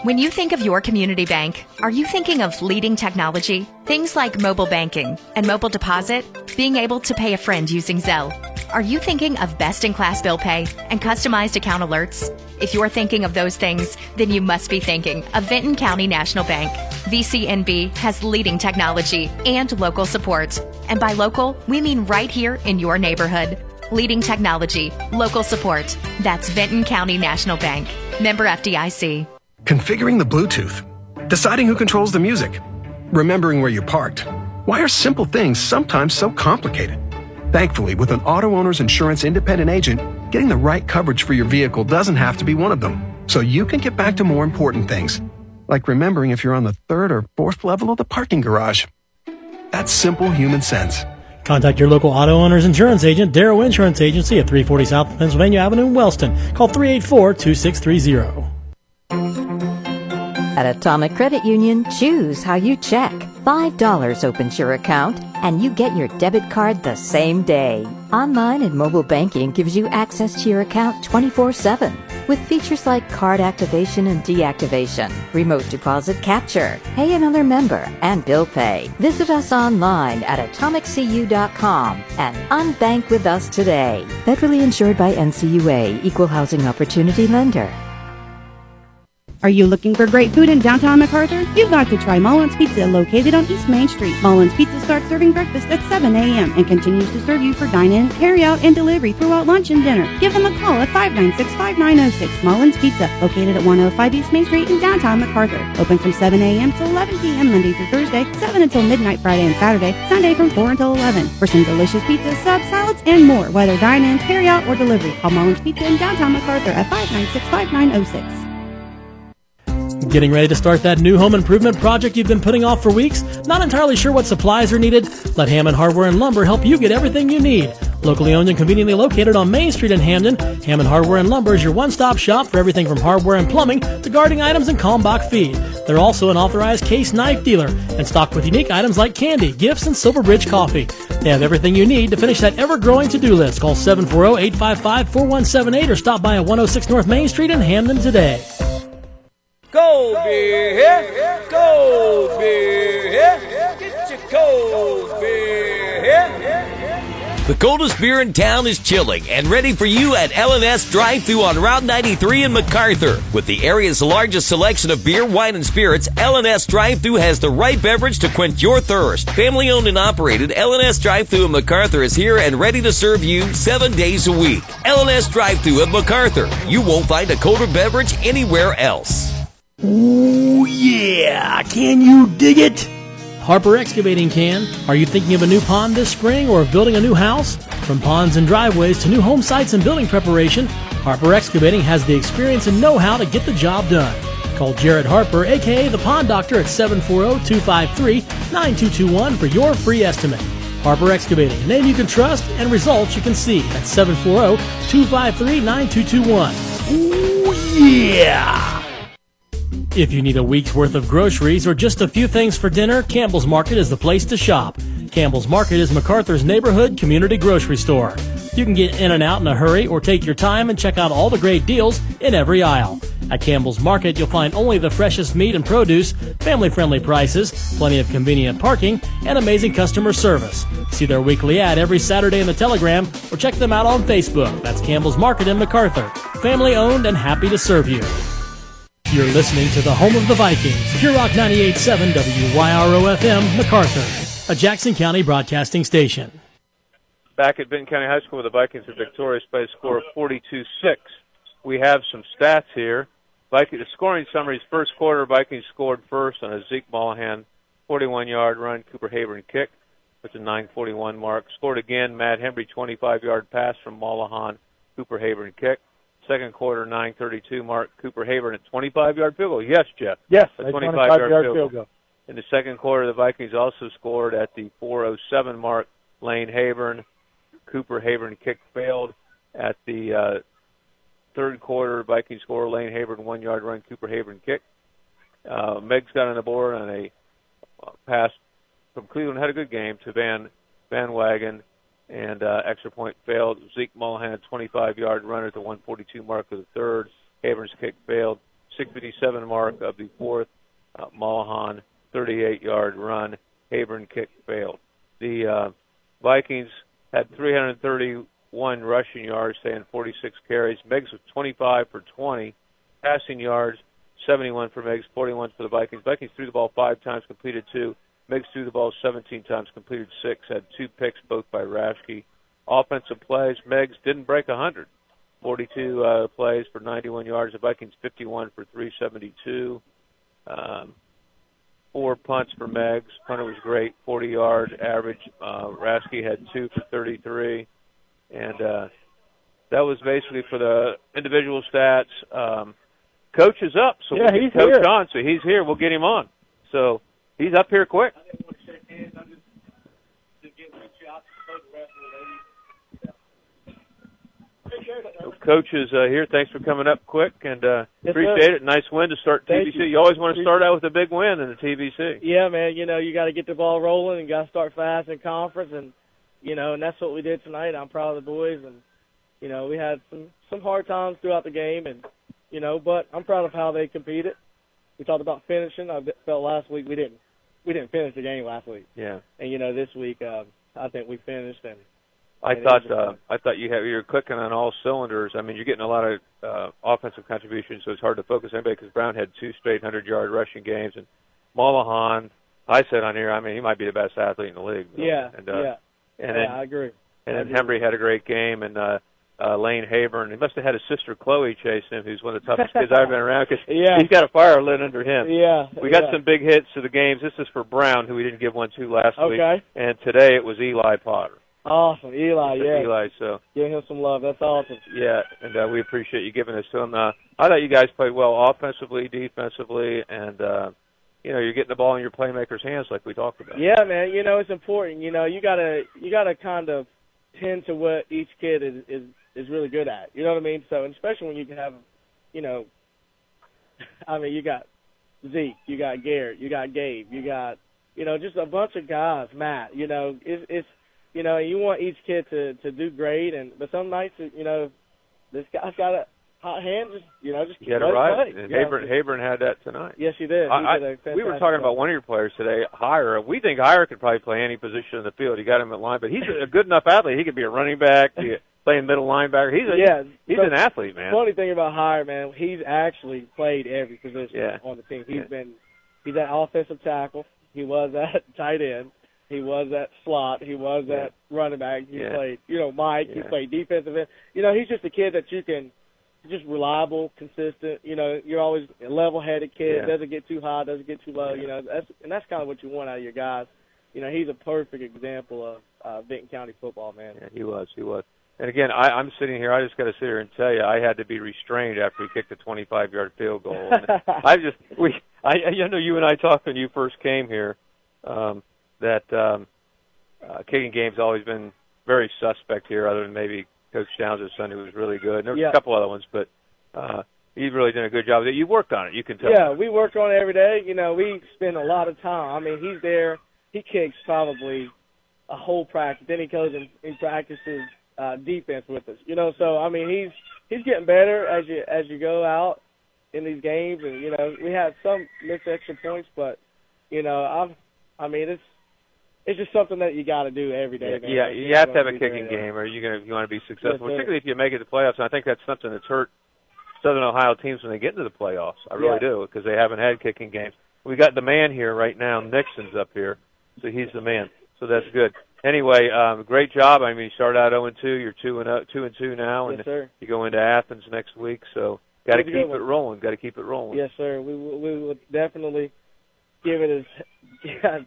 When you think of your community bank, are you thinking of leading technology? Things like mobile banking and mobile deposit, being able to pay a friend using Zelle. Are you thinking of best in class bill pay and customized account alerts? If you're thinking of those things, then you must be thinking of Vinton County National Bank. VCNB has leading technology and local support. And by local, we mean right here in your neighborhood. Leading technology, local support. That's Vinton County National Bank. Member FDIC. Configuring the Bluetooth, deciding who controls the music, remembering where you parked. Why are simple things sometimes so complicated? Thankfully, with an auto owner's insurance independent agent, getting the right coverage for your vehicle doesn't have to be one of them. So you can get back to more important things, like remembering if you're on the third or fourth level of the parking garage. That's simple human sense. Contact your local auto owner's insurance agent, Darrow Insurance Agency at 340 South Pennsylvania Avenue in Wellston. Call 384 2630. At Atomic Credit Union, choose how you check. $5 opens your account, and you get your debit card the same day. Online and mobile banking gives you access to your account 24 7 with features like card activation and deactivation, remote deposit capture, pay another member, and bill pay. Visit us online at atomiccu.com and unbank with us today. Federally insured by NCUA, Equal Housing Opportunity Lender. Are you looking for great food in downtown McArthur? You've got to try Mullins Pizza located on East Main Street. Mullins Pizza starts serving breakfast at 7 a.m. and continues to serve you for dine-in, carry-out, and delivery throughout lunch and dinner. Give them a call at 596-5906 Mullins Pizza, located at 105 East Main Street in downtown McArthur. Open from 7 a.m. to 11 p.m. Monday through Thursday, 7 until midnight Friday and Saturday, Sunday from 4 until 11. For some delicious pizza, subs, salads, and more, whether dine-in, carry-out, or delivery, call Mullins Pizza in downtown McArthur at 596-5906. Getting ready to start that new home improvement project you've been putting off for weeks? Not entirely sure what supplies are needed? Let Hammond Hardware and Lumber help you get everything you need. Locally owned and conveniently located on Main Street in Hamden, Hammond Hardware and Lumber is your one-stop shop for everything from hardware and plumbing to gardening items and Kalmbach feed. They're also an authorized case knife dealer and stocked with unique items like candy, gifts, and Silverbridge coffee. They have everything you need to finish that ever-growing to-do list. Call 740-855-4178 or stop by at 106 North Main Street in Hamden today. Cold beer here, cold beer here. Get your cold beer here. The coldest beer in town is chilling and ready for you at LNS Drive Thru on Route 93 in McArthur. With the area's largest selection of beer, wine, and spirits, LNS Drive Thru has the right beverage to quench your thirst. Family owned and operated, LNS Drive Thru in McArthur is here and ready to serve you seven days a week. LNS Drive Thru at McArthur. You won't find a colder beverage anywhere else. Ooh, yeah! Can you dig it? Harper Excavating can. Are you thinking of a new pond this spring or of building a new house? From ponds and driveways to new home sites and building preparation, Harper Excavating has the experience and know-how to get the job done. Call Jared Harper, aka the Pond Doctor, at 740-253-9221 for your free estimate. Harper Excavating, a name you can trust and results you can see at 740-253-9221. Ooh, yeah! If you need a week's worth of groceries or just a few things for dinner, Campbell's Market is the place to shop. Campbell's Market is McArthur's neighborhood community grocery store. You can get in and out in a hurry or take your time and check out all the great deals in every aisle. At Campbell's Market, you'll find only the freshest meat and produce, family friendly prices, plenty of convenient parking, and amazing customer service. See their weekly ad every Saturday in the Telegram or check them out on Facebook. That's Campbell's Market in McArthur. Family owned and happy to serve you. You're listening to the home of the Vikings, Pure Rock 98.7 WYRO FM, McArthur. a Jackson County broadcasting station. Back at Vinton County High School, the Vikings are victorious by a score of 42-6. We have some stats here. Viking, the scoring summaries: first quarter, Vikings scored first on a Zeke Mollahan 41-yard run, Cooper Haburn kick with a 9:41 mark. Scored again, Matt Henry 25-yard pass from Mollahan, Cooper Haburn kick. Second quarter, 9:32 mark, Cooper Haburn a 25-yard field goal. Yes, Jeff. Yes, a 25-yard field, field goal. In the second quarter, the Vikings also scored at the 4:07 mark. Lane Haburn, Cooper Haburn kick failed. At the uh, third quarter, Vikings score Lane Haburn one yard run, Cooper Haburn kick. Uh, Meigs got on the board on a pass from Cleveland, had a good game to Van Van Wagen, and uh, extra point failed. Zeke Mollahan, 25 yard run at the 142 mark of the third. Haburn's kick failed. 657 mark of the fourth. Uh, Mollahan, 38 yard run. Haburn kick failed. The uh, Vikings had 331 rushing yards, staying 46 carries. Meigs was 25 for 20. Passing yards, 71 for Meigs, 41 for the Vikings. Vikings threw the ball five times, completed two. Meigs threw the ball 17 times, completed six, had two picks, both by Rashke. Offensive plays, Meigs didn't break 100. 42 uh, plays for 91 yards. The Vikings 51 for 372. Um, four punts for Meigs. Punter was great, 40 yard average. Uh, Rashke had two for 33, and uh, that was basically for the individual stats. Um, coach is up, so yeah, we he's coach here. on. So he's here. We'll get him on. So he's up here quick. Coach is uh, here. Thanks for coming up quick, and uh, Yes, appreciate sir. it. Nice win to start Thank TVC. you. You. always want to start out with a big win in the TVC. Yeah, man. You know, you got to get the ball rolling and got to start fast in conference, and you know, and that's what we did tonight. I'm proud of the boys, and you know, we had some some hard times throughout the game, and you know, but I'm proud of how they competed. We talked about finishing. I felt last week we didn't we didn't finish the game last week, Yeah, and you know, this week uh, I think we finished and. I and thought uh, I thought you have you're clicking on all cylinders. I mean, you're getting a lot of uh, offensive contributions, so it's hard to focus anybody because Brown had two straight hundred yard rushing games, and Mollahan. I said on here, I mean, he might be the best athlete in the league. Yeah, and, uh, yeah, and yeah, then I agree. and I then agree. Hembry had a great game, and uh, uh, Lane Haburn, he must have had his sister Chloe chasing him, who's one of the toughest kids I've been around because Yeah. he's got a fire lit under him. Yeah, we got yeah. some big hits to the games. This is for Brown, who we didn't give one to last week, Okay. and today it was Eli Potter. Awesome, Eli. Yeah, Eli, so give him some love. That's awesome. yeah, and uh, we appreciate you giving this to him. Uh, I thought you guys played well offensively, defensively, and uh, you know you're getting the ball in your playmakers' hands like we talked about. Yeah, man. You know it's important. You know you gotta you gotta kind of tend to what each kid is is is really good at. You know what I mean? So and especially when you can have, you know, I mean you got Zeke, you got Garrett, you got Gabe, you got you know just a bunch of guys. Matt, you know it's it's you know you want each kid to to do great and but some nights you know this guy's got a hot hand. Just you know just You got it right. play. And Yeah. Haburn, Haburn had that tonight. Yes, he did. He I, did we were talking job. about one of your players today, Hire. We think Hire could probably play any position in the field. You got him at line, but he's a good enough athlete. He could be a running back, be a, playing middle linebacker. He's a yeah, he's an athlete, man. Funny thing about Hire, man, he's actually played every position Yeah. on the team. He's Yeah. been he's at offensive tackle. He was at tight end. He was at slot. He was Yeah. at running back. He Yeah. played, you know, Mike. He played defensive end. You know, he's just a kid that you can just reliable, consistent. You know, you're always a level-headed kid. Yeah. Doesn't get too high, doesn't get too low. You know, that's and that's kind of what you want out of your guys. You know, he's a perfect example of uh, Vinton County football, man. Yeah, he was. He was. And again, I, I'm sitting here. I just got to sit here and tell you, I had to be restrained after he kicked a 25-yard field goal. And I just we. I, I know you and I talked when you first came here um, that um, uh, kicking game's always been very suspect here, other than maybe Coach Downs' son, who was really good. And there was Yeah. a couple other ones, but uh, he really did a good job. You worked on it. You can tell. Yeah, we work on it every day. You know, we spend a lot of time. I mean, he's there. He kicks probably a whole practice. Then he goes and he practices uh, defense with us. You know, so I mean, he's he's getting better as you as you go out in these games. And you know, we had some missed extra points, but you know, I'm. I mean, it's it's just something that you got to do every day. man. Yeah, you you're have to have a kicking game, or you're gonna you want to be successful, Yes, particularly if you make it to the playoffs. And I think that's something that's hurt Southern Ohio teams when they get into the playoffs. I really Yeah. do because they haven't had kicking games. We got the man here right now. Nixon's up here. so he's the man. So that's good. Anyway, um, great job. I mean, you started out 0 and 2. You're 2 and 0, 2 and 2 now, and Yes, sir. you go into Athens next week. So got to a keep it rolling. Got to keep it rolling. Yes, sir. We will, we will definitely give it as. Yeah.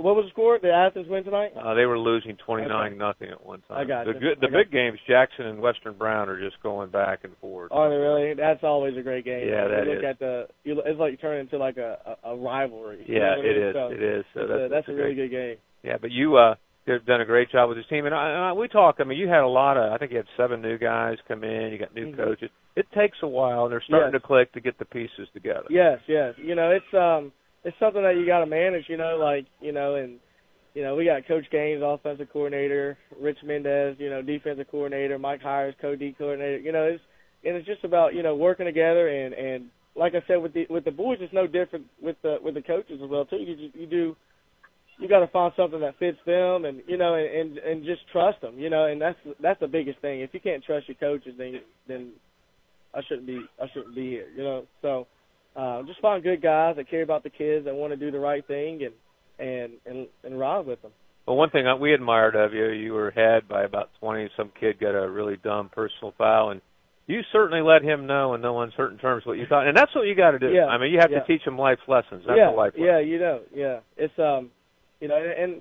What was the score? Did Athens win tonight? Uh, they were losing 29 nothing at one time. I got the you. good, the got big games, Jackson and Western Brown are just going back and forth. Are they really? That's always a great game. Yeah, you that look is. at the. You, it's like turning into like a, a, a rivalry. You Yeah, know what I it is. So It is. So it's that's- a, that's that's a really great. good game. Yeah, but you uh you've done a great job with his team, and, I, and I, we talk. I mean, you had a lot of. I think you had seven new guys come in. You got new Mhm. coaches. It takes a while, and they're starting Yes. to click to get the pieces together. Yes, yes. You know, it's um, it's something that you got to manage. You know, like you know, and you know, we got Coach Gaines, offensive coordinator, Rich Mendez, you know, defensive coordinator, Mike Hires, co-D coordinator. You know, it's and it's just about you know working together and and like I said with the with the boys, it's no different with the with the coaches as well too. You you do you got to find something that fits them and you know and, and and just trust them. You know, and that's that's the biggest thing. If you can't trust your coaches, then then I shouldn't be I shouldn't be here. You know, so uh, just find good guys that care about the kids that want to do the right thing and and and and ride with them. Well, one thing we admired of you, you were had by about 20. Some kid got a really dumb personal foul, and you certainly let him know in no uncertain terms what you thought. And that's what you got to do. Yeah, I mean, you have yeah. to teach them life lessons. That's yeah, a life lesson. yeah, you know, yeah. It's um, you know, and, and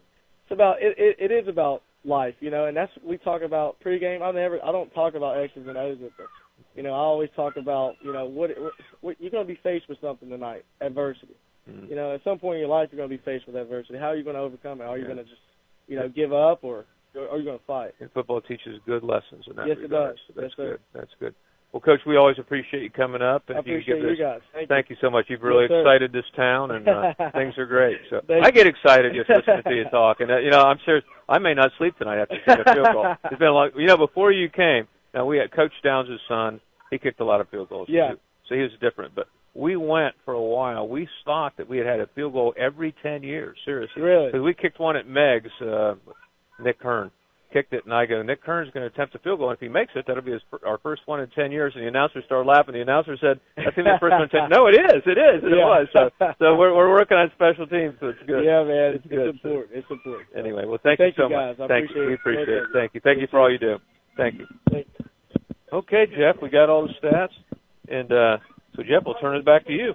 it's about it, it. It is about life, you know, and that's we talk about pregame. I never, I don't talk about X's and O's them. You know, I always talk about, you know, what, what, what you're going to be faced with something tonight, adversity. Mhm. You know, at some point in your life, you're going to be faced with adversity. How are you going to overcome it? Are you Yeah. going to just, you know, give up or, or are you going to fight? And football teaches good lessons in that Yes, it does. So that's Yes, sir. good. That's good. Well, Coach, we always appreciate you coming up. And I you appreciate give you guys. Thank you. you so much. You've really Yes, excited this town, and uh, things are great. So I get excited just listening to you talk. And uh, you know, I'm serious. I may not sleep tonight after seeing a field goal. It's been a long. You know, before you came, now we had Coach Downs' son. He kicked a lot of field goals. Yeah. too. So he was different, but. We went for a while. We thought that we had had a field goal every ten years. Seriously, Really? Because we kicked one at Meigs'. Uh, Nick Hearn kicked it, and I go, Nick Hearn's going to attempt a field goal. And if he makes it, that'll be his, our first one in 10 years. And the announcer started laughing. The announcer said, that's going to be the first one in 10 No, it is. It is. It Yeah. was. So, so we're, we're working on special teams, so it's good. Yeah, man, it's, It's good. it's important. It's important. Anyway, well, thank, Thank you so you, guys. much. I thank you. We appreciate it. you. Thank you. Thank you for all you do. Thank you. Thank Okay, Jeff, we got all the stats. And uh, so, Jeff, we'll turn it back to you.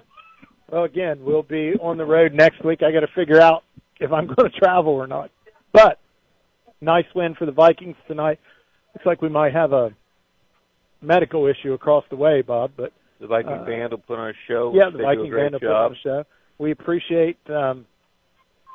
Well, again, we'll be on the road next week. I got to figure out if I'm going to travel or not. But nice win for the Vikings tonight. Looks like we might have a medical issue across the way, Bob. But The Viking Uh, band will put on a show. yeah, the They Viking band will put on the show. We appreciate um,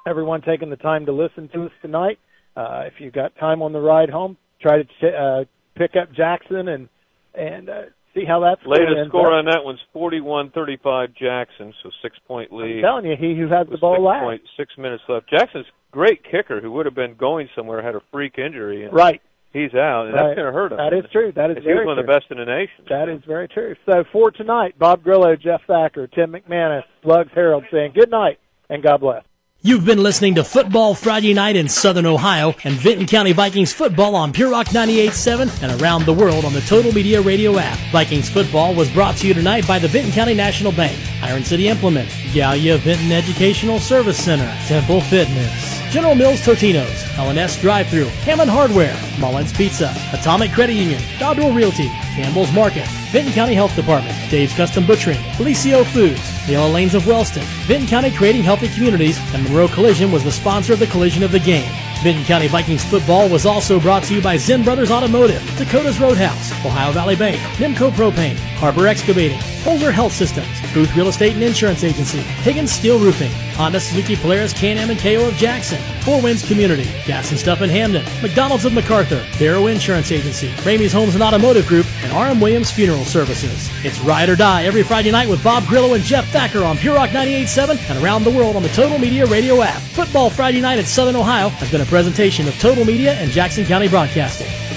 everyone taking the time to listen to us tonight. Uh, if you've got time on the ride home, try to ch- uh, pick up Jackson and and uh, see how that's Latest score on that one's 41-35 Jackson, so six-point I'm lead. telling you, he who has the ball six last. point six minutes left. Jackson's great kicker, who would have been going somewhere, had a freak injury. And Right. He's out, and Right. that's going to hurt him. That is true. That is He was very one of true. the best in the nation. That is very true. So for tonight, Bob Grillo, Jeff Thacker, Tim McManus, Slugs Harold saying good night and God bless. You've been listening to Football Friday Night in Southern Ohio and Vinton County Vikings football on Pure Rock 98.7 and around the world on the Total Media Radio app. Vikings football was brought to you tonight by the Vinton County National Bank, Iron City Implement, Gallia Vinton Educational Service Center, Temple Fitness, General Mills Totinos, LNS Drive Thru, Hammond Hardware, Mullins Pizza, Atomic Credit Union, Dodrell Realty, Campbell's Market, Vinton County Health Department, Dave's Custom Butchering, Bellisio Foods, the Yellow Lanes of Wellston, Vinton County Creating Healthy Communities, and Monroe Collision was the sponsor of the collision of the game. Vinton County Vikings football was also brought to you by Zen Brothers Automotive, Dakota's Roadhouse, Ohio Valley Bank, Nimco Propane, Harper Excavating, Holzer Health Systems, Booth Real Estate and Insurance Agency, Higgins Steel Roofing, Honda Suzuki Polaris Can-Am and KO of Jackson, Four Winds Community, Gas and Stuff in Hamden, McDonald's of McArthur, Barrow Insurance Agency, Ramey's Homes and Automotive Group, and RM Williams Funeral Services. It's Ride or Die every Friday night with Bob Grillo and Jeff Thacker on Pure Rock 98.7 and around the world on the Total Media Radio app. Football Friday night at Southern Ohio has been a presentation of Total Media and Jackson County Broadcasting.